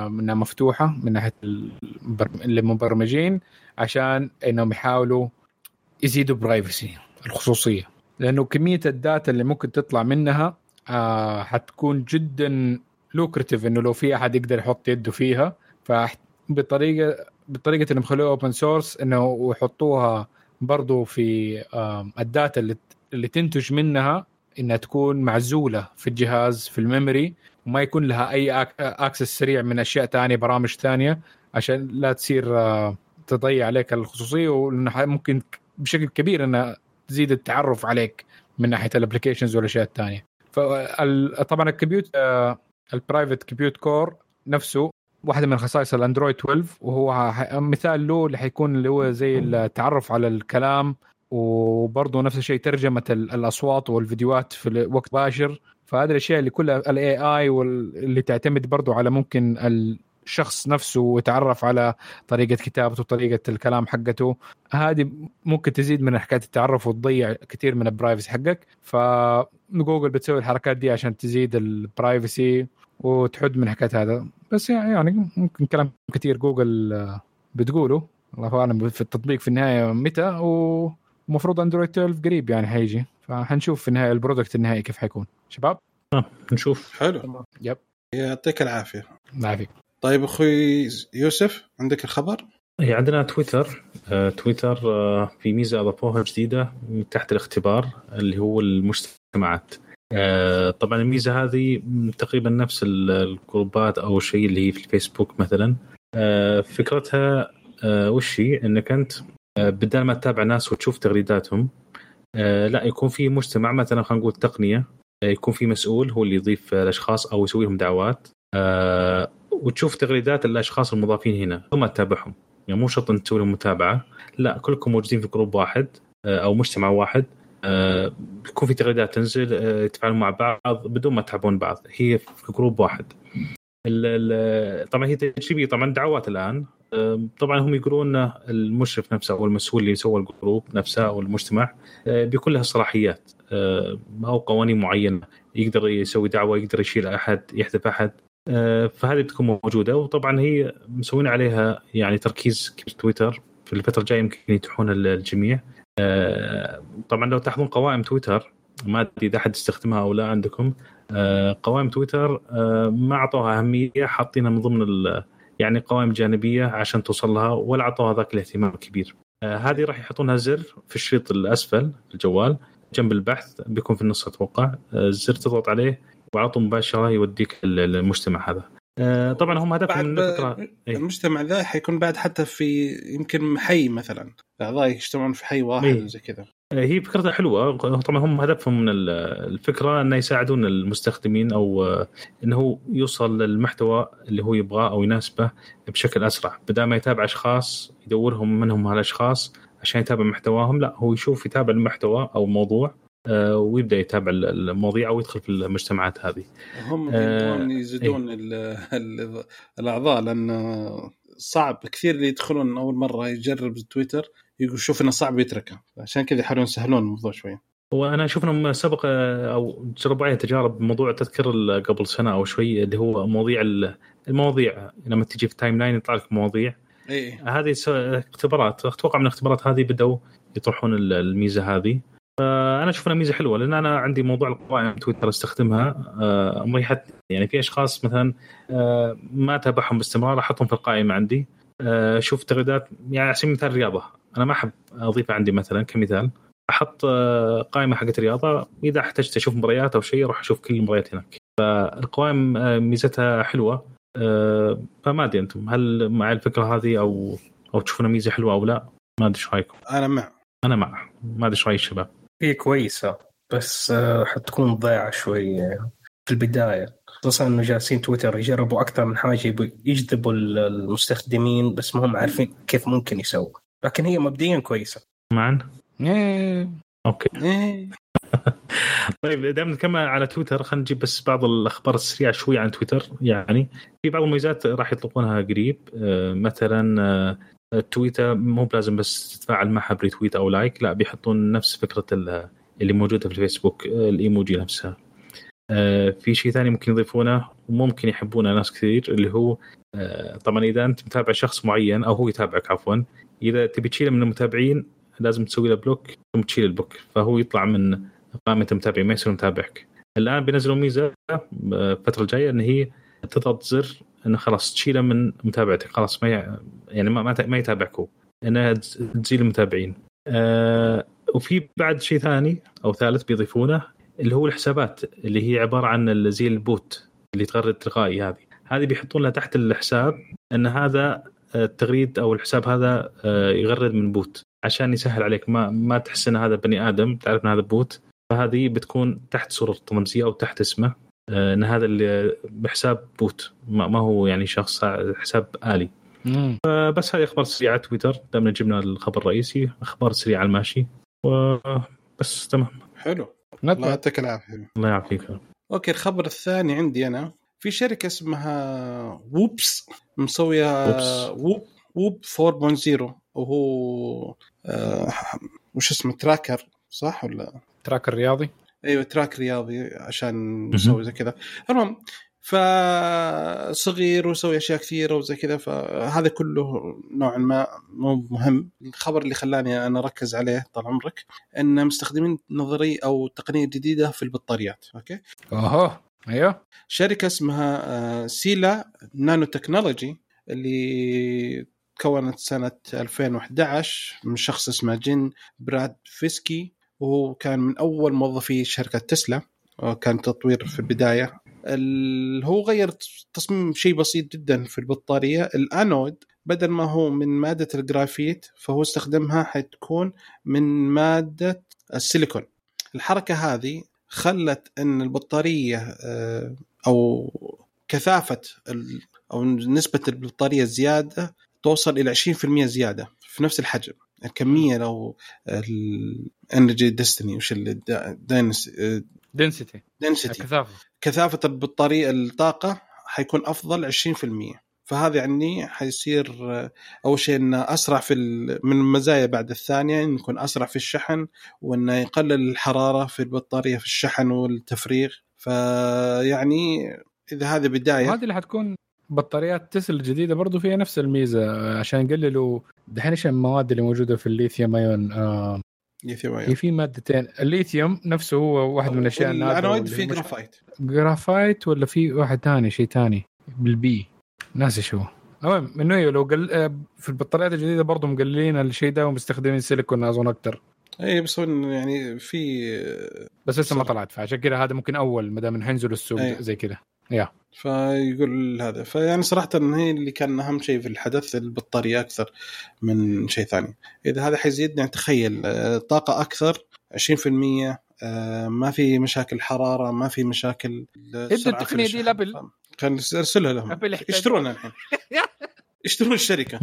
إنها مفتوحة من ناحية المبر- المبرمجين عشان إنهم يحاولوا يزيدوا privacy الخصوصية. لأنه كمية ال data اللي ممكن تطلع منها آه حتكون جدا lucrative إنه لو في أحد يقدر يحط يده فيها فبطريقه بطريقه إنهم يخلوها open source إنه يحطوها برضو في ال data اللي اللي تنتج منها إنها تكون معزولة في الجهاز في ال memory وما يكون لها أي access سريع من أشياء تانية برامج تانية عشان لا تصير آه، تضيع عليك الخصوصية وانها ممكن بشكل كبير إنها تزيد التعرف عليك من ناحية ال applications والأشياء الثانية فطبعا ال compute ال private compute core نفسه واحدة من خصائص الأندرويد 12 وهو مثال له اللي حيكون اللي هو زي التعرف على الكلام وبرضه نفس الشيء ترجمة ال- الأصوات والفيديوهات في الوقت مباشر فهذه الأشياء اللي كلها ال AI واللي تعتمد برضه على ممكن الشخص نفسه يتعرف على طريقة كتابته وطريقه الكلام حقته. هذه ممكن تزيد من حكاية التعرف وتضيع كثير من ال privacy حقك. فجوجل بتسوي الحركات دي عشان تزيد ال privacy وتحد من حكاية هذا. بس يعني ممكن كلام كثير جوجل بتقوله. الله أعلم في التطبيق في النهاية متى ومفروض اندرويد 12 قريب يعني حيجي. فحنشوف في النهاية ال product النهائي كيف حيكون. شباب؟ نشوف. حلو. يب يعطيك العافية. ما في طيب أخوي يوسف عندك الخبر؟ هي عندنا تويتر. آه، تويتر آه، في ميزة أضافوها جديدة تحت الاختبار اللي هو المجتمعات. آه، طبعا الميزة هذه تقريبا نفس ال- الجروبات أو الشيء اللي هي في الفيسبوك مثلا. فكرتها وش هي؟ إنك أنت بدل ما تتابع ناس وتشوف تغريداتهم لا يكون في مجتمع مثلا خلينا نقول تقنية يكون في مسؤول هو اللي يضيف الأشخاص أو يسوي لهم دعوات. آه، وتشوف تغريدات الأشخاص المضافين هنا. ثم تتابعهم يعني مو شرط انت تسوي لهم متابعة. لا كلكم موجودين في group واحد آه، أو مجتمع واحد. آه، بيكون في تغريدات تنزل يتفاعلون مع بعض بدون ما تتابعون بعض. هي في group واحد. طبعا هي تجريبية. طبعا دعوات الآن. طبعا هم يقولون المشرف نفسه أو المسؤول اللي سوى الجروب نفسه أو المجتمع بيكون له صلاحيات أو قوانين معينة. يقدر يسوي دعوة يقدر يشيل أحد يحذف أحد. فهذه بتكون موجودة. وطبعا هي مسوين عليها يعني تركيز كبير. تويتر في الفترة الجاية يمكن يتيحون الجميع. آه، طبعا لو تلاحظون قوائم تويتر ما أدري إذا أحد استخدمها أو لا عندكم. آه، قوائم تويتر آه، ما أعطوها أهمية حاطينها من ضمن يعني قوائم جانبية عشان توصل لها ولا أعطوها ذاك الاهتمام الكبير. آه، هذه راح يحطونها زر في الشريط الأسفل في الجوال جنب البحث بيكون في النص أتوقع. آه، الزر تضغط عليه طول مباشرة يوديك ال- المجتمع هذا. آه، طبعا هم هدفهم من الفكرة إيه. المجتمع ذا حيكون بعد حتى في يمكن حي مثلا. الاعضاء يجتمعون في حي واحد إيه. وزي كذا. هي فكرتها حلوة. طبعا هم هدفهم من ال- الفكرة إنه يساعدون المستخدمين أو آه، إنه يوصل للمحتوى اللي هو يبغاه أو يناسبه بشكل أسرع. بدل ما يتابع أشخاص يدورهم من هم هالأشخاص عشان يتابع محتواهم. لا هو يشوف يتابع المحتوى أو الموضوع آه، ويبدأ يتابع ال- المواضيع أو يدخل في المجتمعات هذه. هم آه، يبغون يزيدون ال- الأعضاء لأن صعب كثير اللي يدخلون أول مرة يجرب تويتر يقول شوف إنه صعب يتركه. عشان كذا يحاولون يسهلون الموضوع شوي وأنا أشوف انهم سبق آه، أو جربوا عليه تجارب موضوع تذكر قبل سنة أو شوي اللي هو مواضيع ال- المواضيع. لما تجي في ال timeline يطلع لك مواضيع. اي هذه اختبارات أتوقع من الاختبارات هذه بدأوا يطرحون ال- الميزة هذه. فانا أشوف أنها ميزة حلوة لأن أنا عندي موضوع القوائم تويتر أستخدمها آه، مريحتني يعني في أشخاص مثلا آه، ما أتابعهم باستمرار أحطهم في القائمة عندي آه، أشوف تغريدات يعني على سبيل المثال رياضة أنا ما أحب أضيفها عندي مثلا كمثال أحط آه، قائمة حقت رياضة إذا احتجت أشوف مباريات أو شيء أروح أشوف كل المباريات هناك. فالقوائم آه، ميزتها حلوة آه، فما أدري أنتم هل مع الفكرة هذه أو أو تشوفونها ميزة حلوة أو لا؟ ما أدري إيش رأيكم؟ أنا مع. أنا مع. ما أدري إيش رأي الشباب. هي كويسة بس آه، حتكون ضايعة شوي آه، في البداية. خصوصا إنه جالسين تويتر يجربوا أكثر من حاجة يجذبوا ال- المستخدمين بس ما هم عارفين كيف ممكن يسووا. لكن هي مبدئيا كويسة. معا؟ إيه. أوكي. إيه. طيب دائما نكمل على تويتر خلينا نجيب بس بعض الأخبار السريعة شوي عن تويتر. يعني في بعض المميزات راح يطلقونها قريب. آه، مثلا التويتر مو بلازم بس تتفاعل معها ب retweet أو like لا بيحطون نفس فكرة ال- اللي موجودة في الفيسبوك الإيموجي نفسها. آه، في شيء ثاني ممكن يضيفونه وممكن يحبونه ناس كثير اللي هو آه، طبعا إذا أنت متابع شخص معين أو هو يتابعك عفوا إذا تبي تشيله من المتابعين لازم تسوي له block ثم تشيل ال block فهو يطلع من قائمه المتابعين ما يصير متابعك. الآن بينزلوا ميزة آه، الفترة الجاية إن هي تضغط زر انه خلاص تشيله من متابعتك خلاص ما يعني ما ما يتابعك هو انها تز- تزيل المتابعين. آه وفي بعد شيء ثاني أو ثالث بيضيفونه اللي هو الحسابات اللي هي عبارة عن زي ال bot اللي تغرد تلقائي هذه. هذه بيحطون لها تحت الحساب إن هذا آه، التغريد أو الحساب هذا آه، يغرد من bot. عشان يسهل عليك. ما ما تحس ان هذا بني آدم تعرف إن هذا bot. فهذه بتكون تحت صوره رمزيه أو تحت اسمه. إن هذا اللي بحساب bot ما ما هو يعني شخص حساب آلي. مم. بس هذه أخبار سريعة على تويتر. دامنا جبنا الخبر الرئيسي أخبار سريعة على الماشي. وبس تمام. حلو. الله يعطيك العافية. الله يعافيك. أوكي الخبر الثاني عندي أنا. في شركة اسمها Whoop مسوية. Whoop Whoop 4.0 وهو آه وش اسمه tracker صح ولا؟ tracker الرياضي أيوه tracker رياضي عشان نسوي زي كذا. المهم فصغير ويسوي أشياء كثيرة وزي كذا فهذا كله نوعا ما مو مهم. الخبر اللي خلاني أنا أركز عليه طال عمرك إن مستخدمين نظريه أو تقنية جديدة في البطاريات. أوكي؟ اوه أيوه. شركة اسمها آه، Sila Nanotechnologies اللي تكونت سنة 2011 من شخص اسمه Gene Berdichevsky. وهو كان من أول موظفي شركة تسلا كان تطوير في البداية. ال- هو غير تصميم شيء بسيط جدا في البطارية. الانود بدل ما هو من مادة الجرافيت فهو استخدمها حتكون من مادة السيليكون. الحركة هذه خلت إن البطارية آه، أو كثافة أو نسبة البطارية الزيادة توصل إلى 20% زيادة في نفس الحجم. الكمية لو ال energy density وش density density كثافة كثافه البطاريه الطاقة حيكون أفضل 20% فهذا يعني حيصير آه، أول شيء إنه أسرع في من المزايا بعد الثانية انه يكون أسرع في الشحن وإنه يقلل الحرارة في البطارية في الشحن والتفريغ. فيعني إذا هذه بداية. وهذه اللي حتكون بطاريات تسلا الجديدة برضو فيها نفس الميزة عشان يقللوا دحين إيش المواد اللي موجودة في الليثيوم ايون آه ليثيوم هي في مادتين الليثيوم نفسه هو واحد من الأشياء النادرة الانويد في جرافايت جرافايت ولا في واحد ثاني شيء ثاني بالبي ناسي شو المهم إنه إيه، لو قل آه، في البطاريات الجديدة برضو مقللين الشيء ده ومستخدمين سيليكون اظن أكثر اي بس هو يعني في بس لسه ما. طلعت فعشان كذا هذا ممكن أول ما دام حينزلوا السوق أيوة. زي كذا. فيقول هذا. فيعني صراحة إن هي اللي كان أهم شيء في الحدث البطارية أكثر من شيء ثاني. إذا هذا حيزيد يعني تخيل آه، طاقة أكثر 20% آه، ما في مشاكل حرارة ما في مشاكل في التقنية دي. ل Apple. كان أرسلها لهم. Apple يشترونها الحين. يشترون الشركة.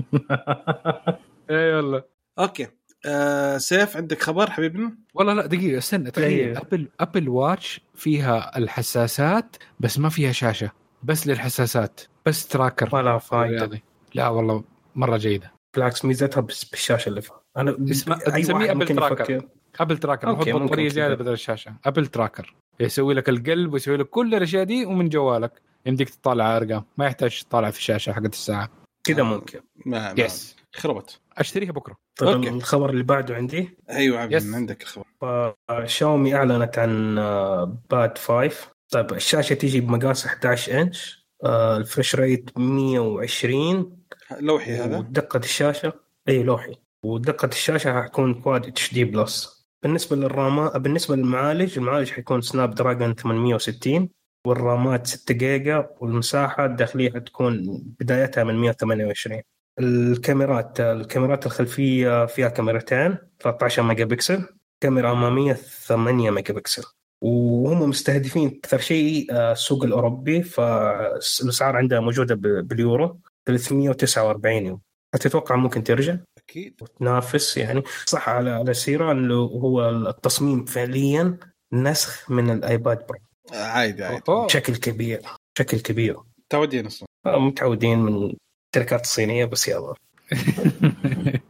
اي والله. أوكي. آه سيف عندك خبر حبيبنا؟ والله لا دقيقة استنى تخيل. Apple Apple Watch فيها الحساسات بس ما فيها شاشة. بس للحساسات بس tracker لها فائده رياضي لا والله مرة جيدة. بالعكس ميزتها بس بالشاشة اللي فوق أنا تسميه أبل ممكن tracker. ابل tracker نحط بطاريه. زياده بدل الشاشة. ابل tracker يسوي لك القلب ويسوي لك كل الأشياء دي ومن جوالك. يمديك تطالع أرقام. ما يحتاج تطالع في الشاشة حقت الساعة. كذا. ممكن. ما- بس خربت. أشتريها بكرة. طيب okay. الخبر اللي بعده عندي؟ أيوه عبد يس. عندك الخبر. شاومي أعلنت عن آه، Pad 5 طيب الشاشة تيجي بمقاس 11 إنش. آه، ال refresh rate 120 لوحي هذا؟ ودقة الشاشة. اي لوحي. ودقة الشاشة حتكون Quad HD plus بالنسبة للرامات بالنسبة للمعالج المعالج حيكون Snapdragon 860 والرامات 6 جيجا. والمساحة الداخلية حتكون بدايتها من 128 الكاميرات الكاميرات الخلفية فيها كاميرتين 13 ميجا بكسل كاميرا أمامية 8 ميجا بكسل وهم مستهدفين أكثر شيء آه، السوق الأوروبي فالأسعار عندها موجودة ب- باليورو 349 يورو. تتوقع ممكن ترجع؟ أكيد. وتنافس يعني. صح على على سيرة انه هو التصميم فعليا نسخ من ال iPad Pro عادي عادي. بشكل كبير بشكل كبير. متعودين أصلا. آه، متعودين من الشركات الصينيه بس يلا.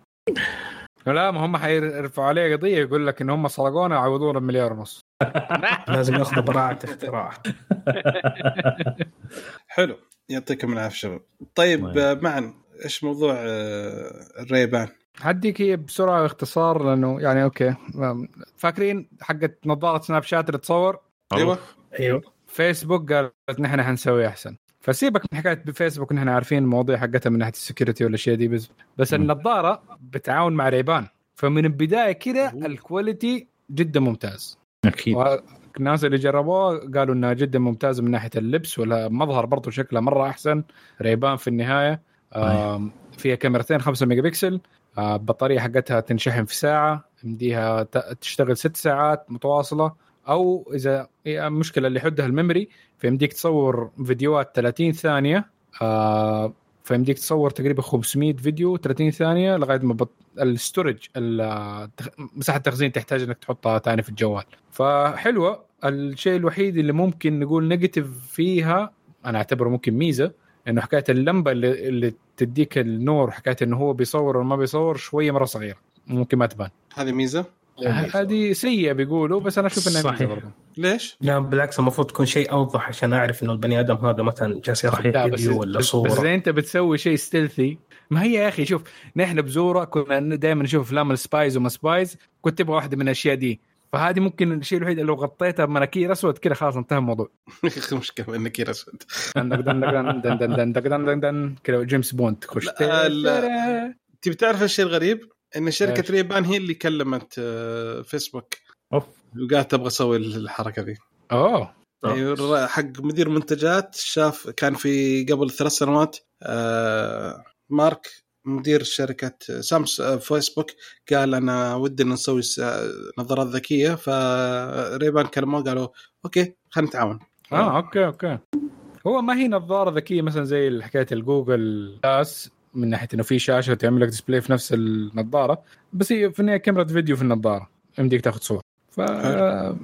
لا ما هم حيرفعوا عليه قضية يقول لك إن هم سرقونا وعوضونا بمليار ونص. لازم ياخذوا براعة اختراع حلو. يعطيكم العافية شباب. طيب طيب. آه، معا إيش موضوع آه، الريبان؟ هديك هي بسرعة واختصار لأنه يعني أوكي. فاكرين حقت نظارة سناب شات اللي تصور؟ أيوه. أيوه. فيسبوك قالت نحن حنسوي أحسن. فسيبك من حكاية بفيسبوك نحن عارفين المواضيع حقتها من ناحية ال security والاشياء دي بس بس. النظارة بتعاون مع Ray-Ban. فمن البداية كده. ال quality جدا ممتاز. أكيد. الناس اللي جربوها قالوا إنها جدا ممتازه من ناحية اللبس ولا مظهر برضه شكلها مرة أحسن. Ray-Ban في النهاية آم، فيها كاميرتين 5 ميجا بكسل آه، البطارية حقتها تنشحن في ساعة يمديها ت- تشتغل ست ساعات متواصلة. أو إذا هي مشكله اللي يحدها ال memory فيمديك تصور فيديوهات 30 ثانية آه، فيمديك تصور تقريبا 500 فيديو 30 ثانية لغاية ما بط... ال storage. مساحة التخزين تحتاج إنك تحطها ثاني في الجوال. فحلوة. الشيء الوحيد اللي ممكن نقول negative فيها أنا أعتبره ممكن ميزة إنه حكاية اللمبة اللي, اللي تديك النور حكاية إنه هو بيصور ولا ما بيصور شوية مرة صغيرة ممكن ما تبان. هذه ميزة؟ هذه سيئه بيقولوا بس أنا أشوف انها صحيح برضه ليش؟ لا بالعكس المفروض تكون شيء اوضح عشان اعرف انه البني آدم هذا مثلا جالس ياخذ فيديو ولا صوره بس اذا انت بتسوي شيء stealthy ما هي يا أخي شوف نحن بزوره كنا دائما نشوف افلام ال spies وما spies كنت أبغى واحدة من الاشياء دي فهذه ممكن الشيء الوحيد اللي لو غطيتها بمناكير اسود كذا خلاص انتهى الموضوع مشكله مناكير اسود كذا جيمس بوند تخش تبي تعرف الشيء الغريب؟ إن شركة؟ Ray-Ban هي اللي كلمت آه، فيسبوك. أوف. وقالت تبغى أسوي الحركة ذي. أوه. أيوة، حق مدير منتجات شاف كان في قبل ثلاث سنوات آه، مارك مدير شركة سامس آه، فيسبوك قال أنا ودي نسوي نظارات ذكية. ف Ray-Ban كلموه قالوا okay خلينا نتعاون. آه okay okay. هو ما هي نظارة ذكية مثلا زي حكاية ال Google؟ Glass من ناحية إنه في شاشة تعمل لك display في نفس النظارة بس هي في النهاية كاميرا فيديو في النظارة يمديك تاخذ صور ف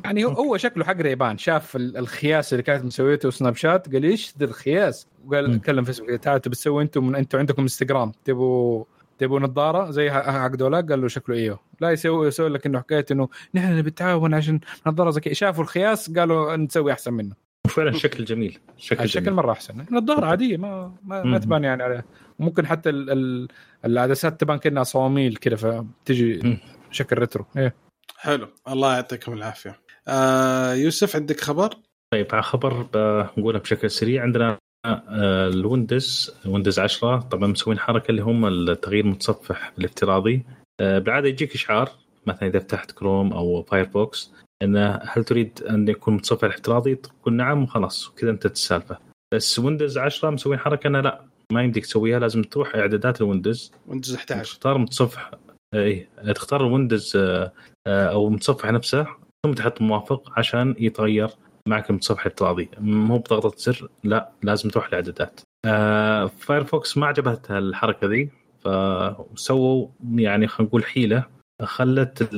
يعني هو- هو شكله حق Ray-Ban شاف ال- الخياس اللي كانت مسويته سناب شات قال إيش ذا الخياس؟ وقال. كلم فيسبوك تعالوا تبي تسوي أنتم أنتم عندكم انستغرام تبوا تبوا نظارة زي حق دولاك قال له شكله إيوه. لا يسوي يسوي لك إنه حكاية إنه نحن نبي نتعاون عشان نظارة ذكيه شافوا الخياس قالوا نسوي أحسن منه. وفعلا شكل جميل شكل الشكل جميل. مرة أحسن. نظارة عادية ما ما, ما. تبان يعني عليها. ممكن حتى ال- ال- العدسات تبان كأنها صواميل كذا فتجي. شكل retro إيه. حلو. الله يعطيكم العافية. آه يوسف عندك خبر؟ طيب على خبر بنقولها بشكل سريع. عندنا آه، الويندوز ويندوز 10 طبعا مسوين حركة اللي هم التغيير المتصفح الافتراضي. آه، بالعادة يجيك إشعار مثلا إذا فتحت كروم أو فايرفوكس انه هل تريد أن يكون متصفح الافتراضي؟ تقول نعم وخلاص وكذا انتهت السالفه بس ويندوز 10 مسوين حركة إنه لا. ما يمديك تسويها لازم تروح إعدادات الويندوز. ويندوز 11 تختار متصفح. اي تختار الويندوز آه، أو المتصفح نفسه ثم تحط موافق عشان يتغير معك المتصفح الافتراضي مو بضغطة زر لا لازم تروح الإعدادات. آه فايرفوكس ما عجبتها الحركة ذي فسووا يعني خلينا نقول حيلة. خلت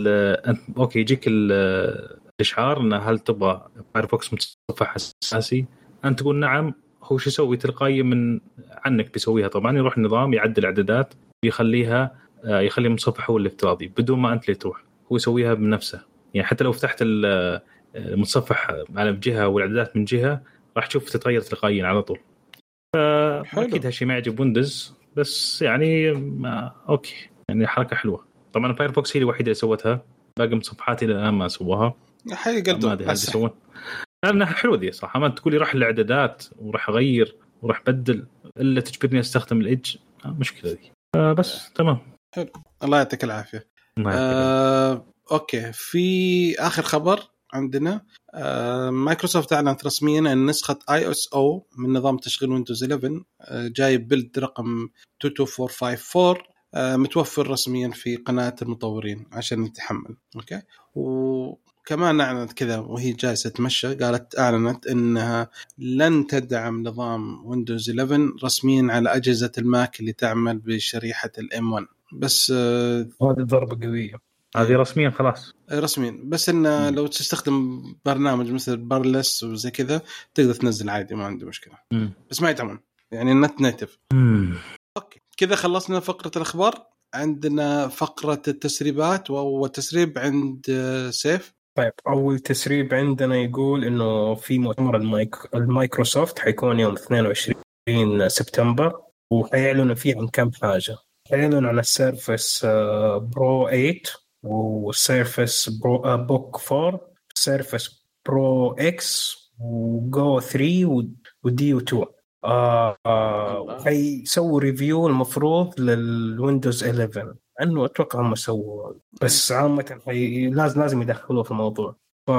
okay يجيك ال- الإشعار انه هل تبغى فايرفوكس متصفح أساسي؟ أنت تقول نعم هو شو يسوي؟ تلقائيا من عنك بيسويها. طبعا يروح النظام يعدل اعدادات ويخليها آه، يخلي المتصفح هو الافتراضي بدون ما أنت اللي تروح. هو يسويها بنفسه. يعني حتى لو فتحت ال- المتصفح على جهة والاعدادات من جهة راح تشوف تتغير تلقائيا على طول. حلو. أكيد هالشيء ما يعجب ويندوز بس يعني ما okay. يعني حركة حلوة. طبعا فايرفوكس هي الوحيدة اللي سوتها. باقي متصفحات إلى الان ما سووها. حي ما أدري هل. بيسوون. لانها حلوة ذي صراحة. ما تقولي راح الإعدادات وراح أغير وراح بدل إلا تجبرني أستخدم ال Edge آه، مشكلة ذي. آه بس تمام. الله يعطيك يعرف. آه، okay. في آخر خبر عندنا. آه، مايكروسوفت أعلنت رسميا أن نسخة اي اس أو من نظام تشغيل ويندوز 11 آه، جاي build رقم 22454 آه، متوفر رسميا في قناة المطورين عشان يتحمل. okay؟ وكمان اعلنت كذا وهي جالسة تمشى قالت أعلنت إنها لن تدعم نظام ويندوز 11 رسميا على أجهزة الماك اللي تعمل بشريحة ال M1 بس آه، هذه ضربه قوية. هذه رسميا خلاص. رسميا. بس إنه لو تستخدم برنامج مثل Parallels وزي كذا تقدر تنزل عادي ما عندي مشكلة. مم. بس ما يدعمون يعني النت native. okay. كذا خلصنا فقرة الأخبار. عندنا فقرة التسريبات واول تسريب عند آه، سيف. طيب أول تسريب عندنا يقول إنه في مؤتمر المايك... المايكروسوفت حيكون يوم 22 سبتمبر وحيعلنوا فيه عن كم حاجة. حيعلنوا عن ال Surface آه، Pro 8 وال Surface برو آه، Book 4 Surface Pro X و Go 3 وديو 2 آه آه حيسووا review المفروض لل Windows 11 انه أتوقع هم سووا بس عامة حي... لازم لازم يدخلوه في الموضوع. ف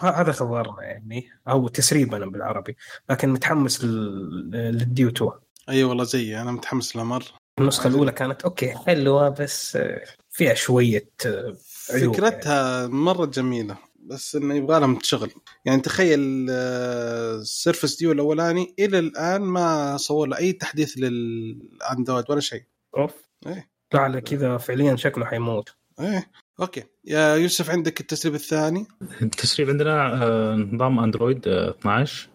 هذا خبرنا يعني أو تسريبا بالعربي لكن متحمس لل- للديو 2 أي والله زيي أنا متحمس له مرة. النسخة الأولى كانت okay حلوة بس آه، فيها شوية آه، عيوب فكرتها مرة جميلة بس إنه يبغى لهم تشغل يعني تخيل آه، ال Surface Duo الأولاني إلى الآن ما صار له أي تحديث للأندرويد ولا شيء. أوف. إيه. لا على كذا فعليا شكله حيموت. إيه okay. يا يوسف عندك التسريب الثاني؟ التسريب عندنا آه، نظام أندرويد آه، 12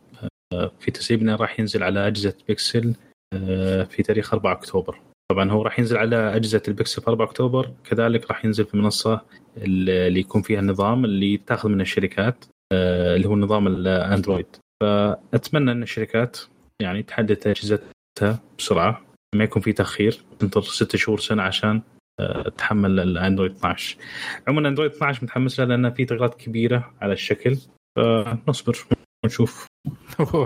آه، في تسريب انه راح ينزل على أجهزة بيكسل آه، في تاريخ 4 أكتوبر. طبعا هو راح ينزل على أجهزة البيكسل في 4 أكتوبر كذلك راح ينزل في المنصه اللي يكون فيها النظام اللي تاخذ من الشركات آه، اللي هو نظام الأندرويد. فأتمنى إن الشركات يعني تحدث أجهزتها بسرعة. ما يكون في تأخير تنتظر ست شهور سنة عشان تحمل الاندرويد 12 عموما اندرويد 12 متحمس له لأن في تغييرات كبيرة على الشكل فنصبر ونشوف.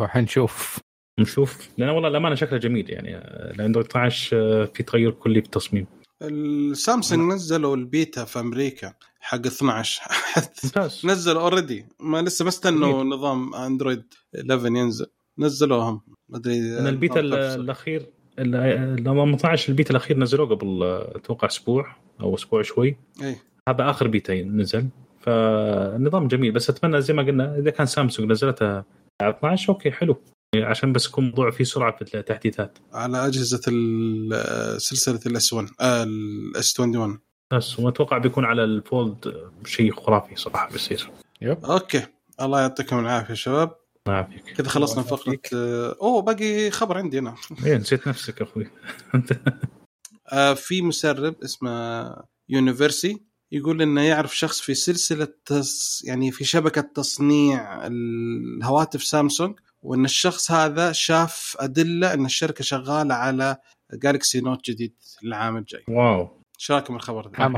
حنشوف. نشوف. لأن والله الأمانة شكله جميل يعني آه، الاندرويد 12 آه، في تغير كلي بالتصميم السامسونج نزلوا البيتا في أمريكا حق 12 ممتاز. نزل already ما لسه ما استنوا نظام اندرويد 11 ينزل. نزلوهم. ما أدري أنا البيتا ال- الأخير ال- نظام 12 البيتا الأخير نزلوه قبل أتوقع أسبوع أو أسبوع شوي. اي هذا آخر بيتا نزل. فالنظام جميل. بس أتمنى زي ما قلنا إذا كان سامسونج نزلتها على 12 okay حلو. عشان بس يكون موضوع فيه سرعة في التحديثات. على أجهزة سلسلة ال S1 ال S21 بس وأتوقع بيكون على ال Fold شيء خرافي صراحة بيصير. yep. okay. الله يعطيكم العافية شباب. الله يعافيك كذا خلصنا فقرة. آه، أوه باقي خبر عندي أنا. إيه نسيت نفسك أخوي. آه، في مسرب اسمه يونيفرسي يقول إنه يعرف شخص في سلسلة تص... يعني في شبكة تصنيع الهواتف سامسونج وإن الشخص هذا شاف أدلة إن الشركة شغالة على Galaxy Note جديد العام الجاي. واو. إيش رأيكم الخبر ده؟ عام-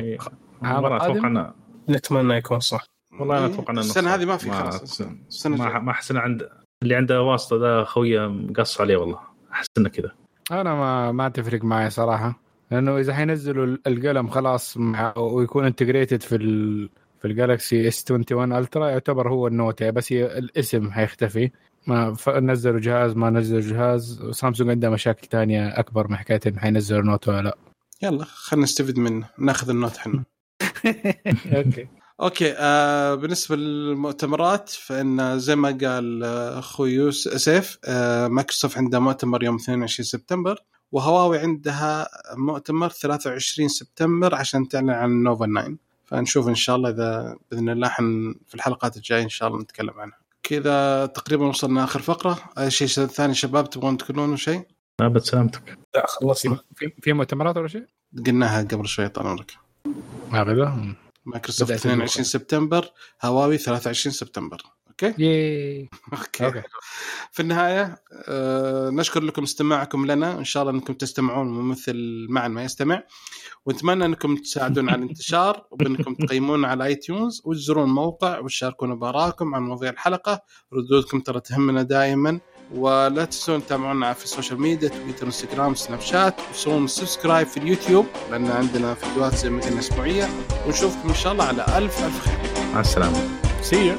أتوقع نتمنى يكون صح. والله أنا أتوقع إنه السنة هذه ما في خلاص. السنة ما. ما احس عند اللي عنده واسطة ده خويه مقص عليه والله. احس انه كذا. أنا ما ما تفرق معي صراحة. لأنه إذا حينزلوا ال- القلم خلاص مع ويكون integrated في ال في ال Galaxy S21 Ultra يعتبر هو ال Note بس هي الاسم حيختفي. ما نزلوا جهاز ما نزلوا جهاز. سامسونج عندها مشاكل تانية أكبر من حكاية إن حينزلوا Note ولا لا. يلا خلينا نستفيد منه. ناخذ ال Note إحنا okay. okay آه بالنسبة للمؤتمرات فإن زي ما قال آه، أخوي يوس سيف آه مايكروسوفت عندها مؤتمر يوم 22 سبتمبر وهواوي عندها مؤتمر 23 سبتمبر عشان تعلن عن ال Nova 9 فنشوف إن شاء الله إذا بإذن الله حن في الحلقات الجاية إن شاء الله نتكلم عنها. كذا تقريبا وصلنا آخر فقرة. أي شيء ثاني شباب تبغون تقولون شيء؟ ابد سلامتك. لا خلصنا. في في مؤتمرات ولا شيء؟ قلناها قبل شوي طال عمرك. هذا. مايكروسوفت بدأت 22 سبتمبر هواوي 23 سبتمبر. okay؟ yay. okay. في النهاية آه نشكر لكم استماعكم لنا. إن شاء الله أنكم تستمعون مو مثل معاذ ما يستمع. ونتمنى أنكم تساعدونا على الانتشار وبأنكم تقيمونا على iTunes وتزورون الموقع وتشاركونا بآرائكم عن مواضيع الحلقة. ردودكم ترى تهمنا دائما. ولا تنسون تتابعونا في ال social media تويتر انستغرام سناب شات وسوون subscribe في اليوتيوب لأن عندنا فيديوهات زي ما قلنا أسبوعية. ونشوفكم إن شاء الله على ألف ألف خير. مع السلامة. سي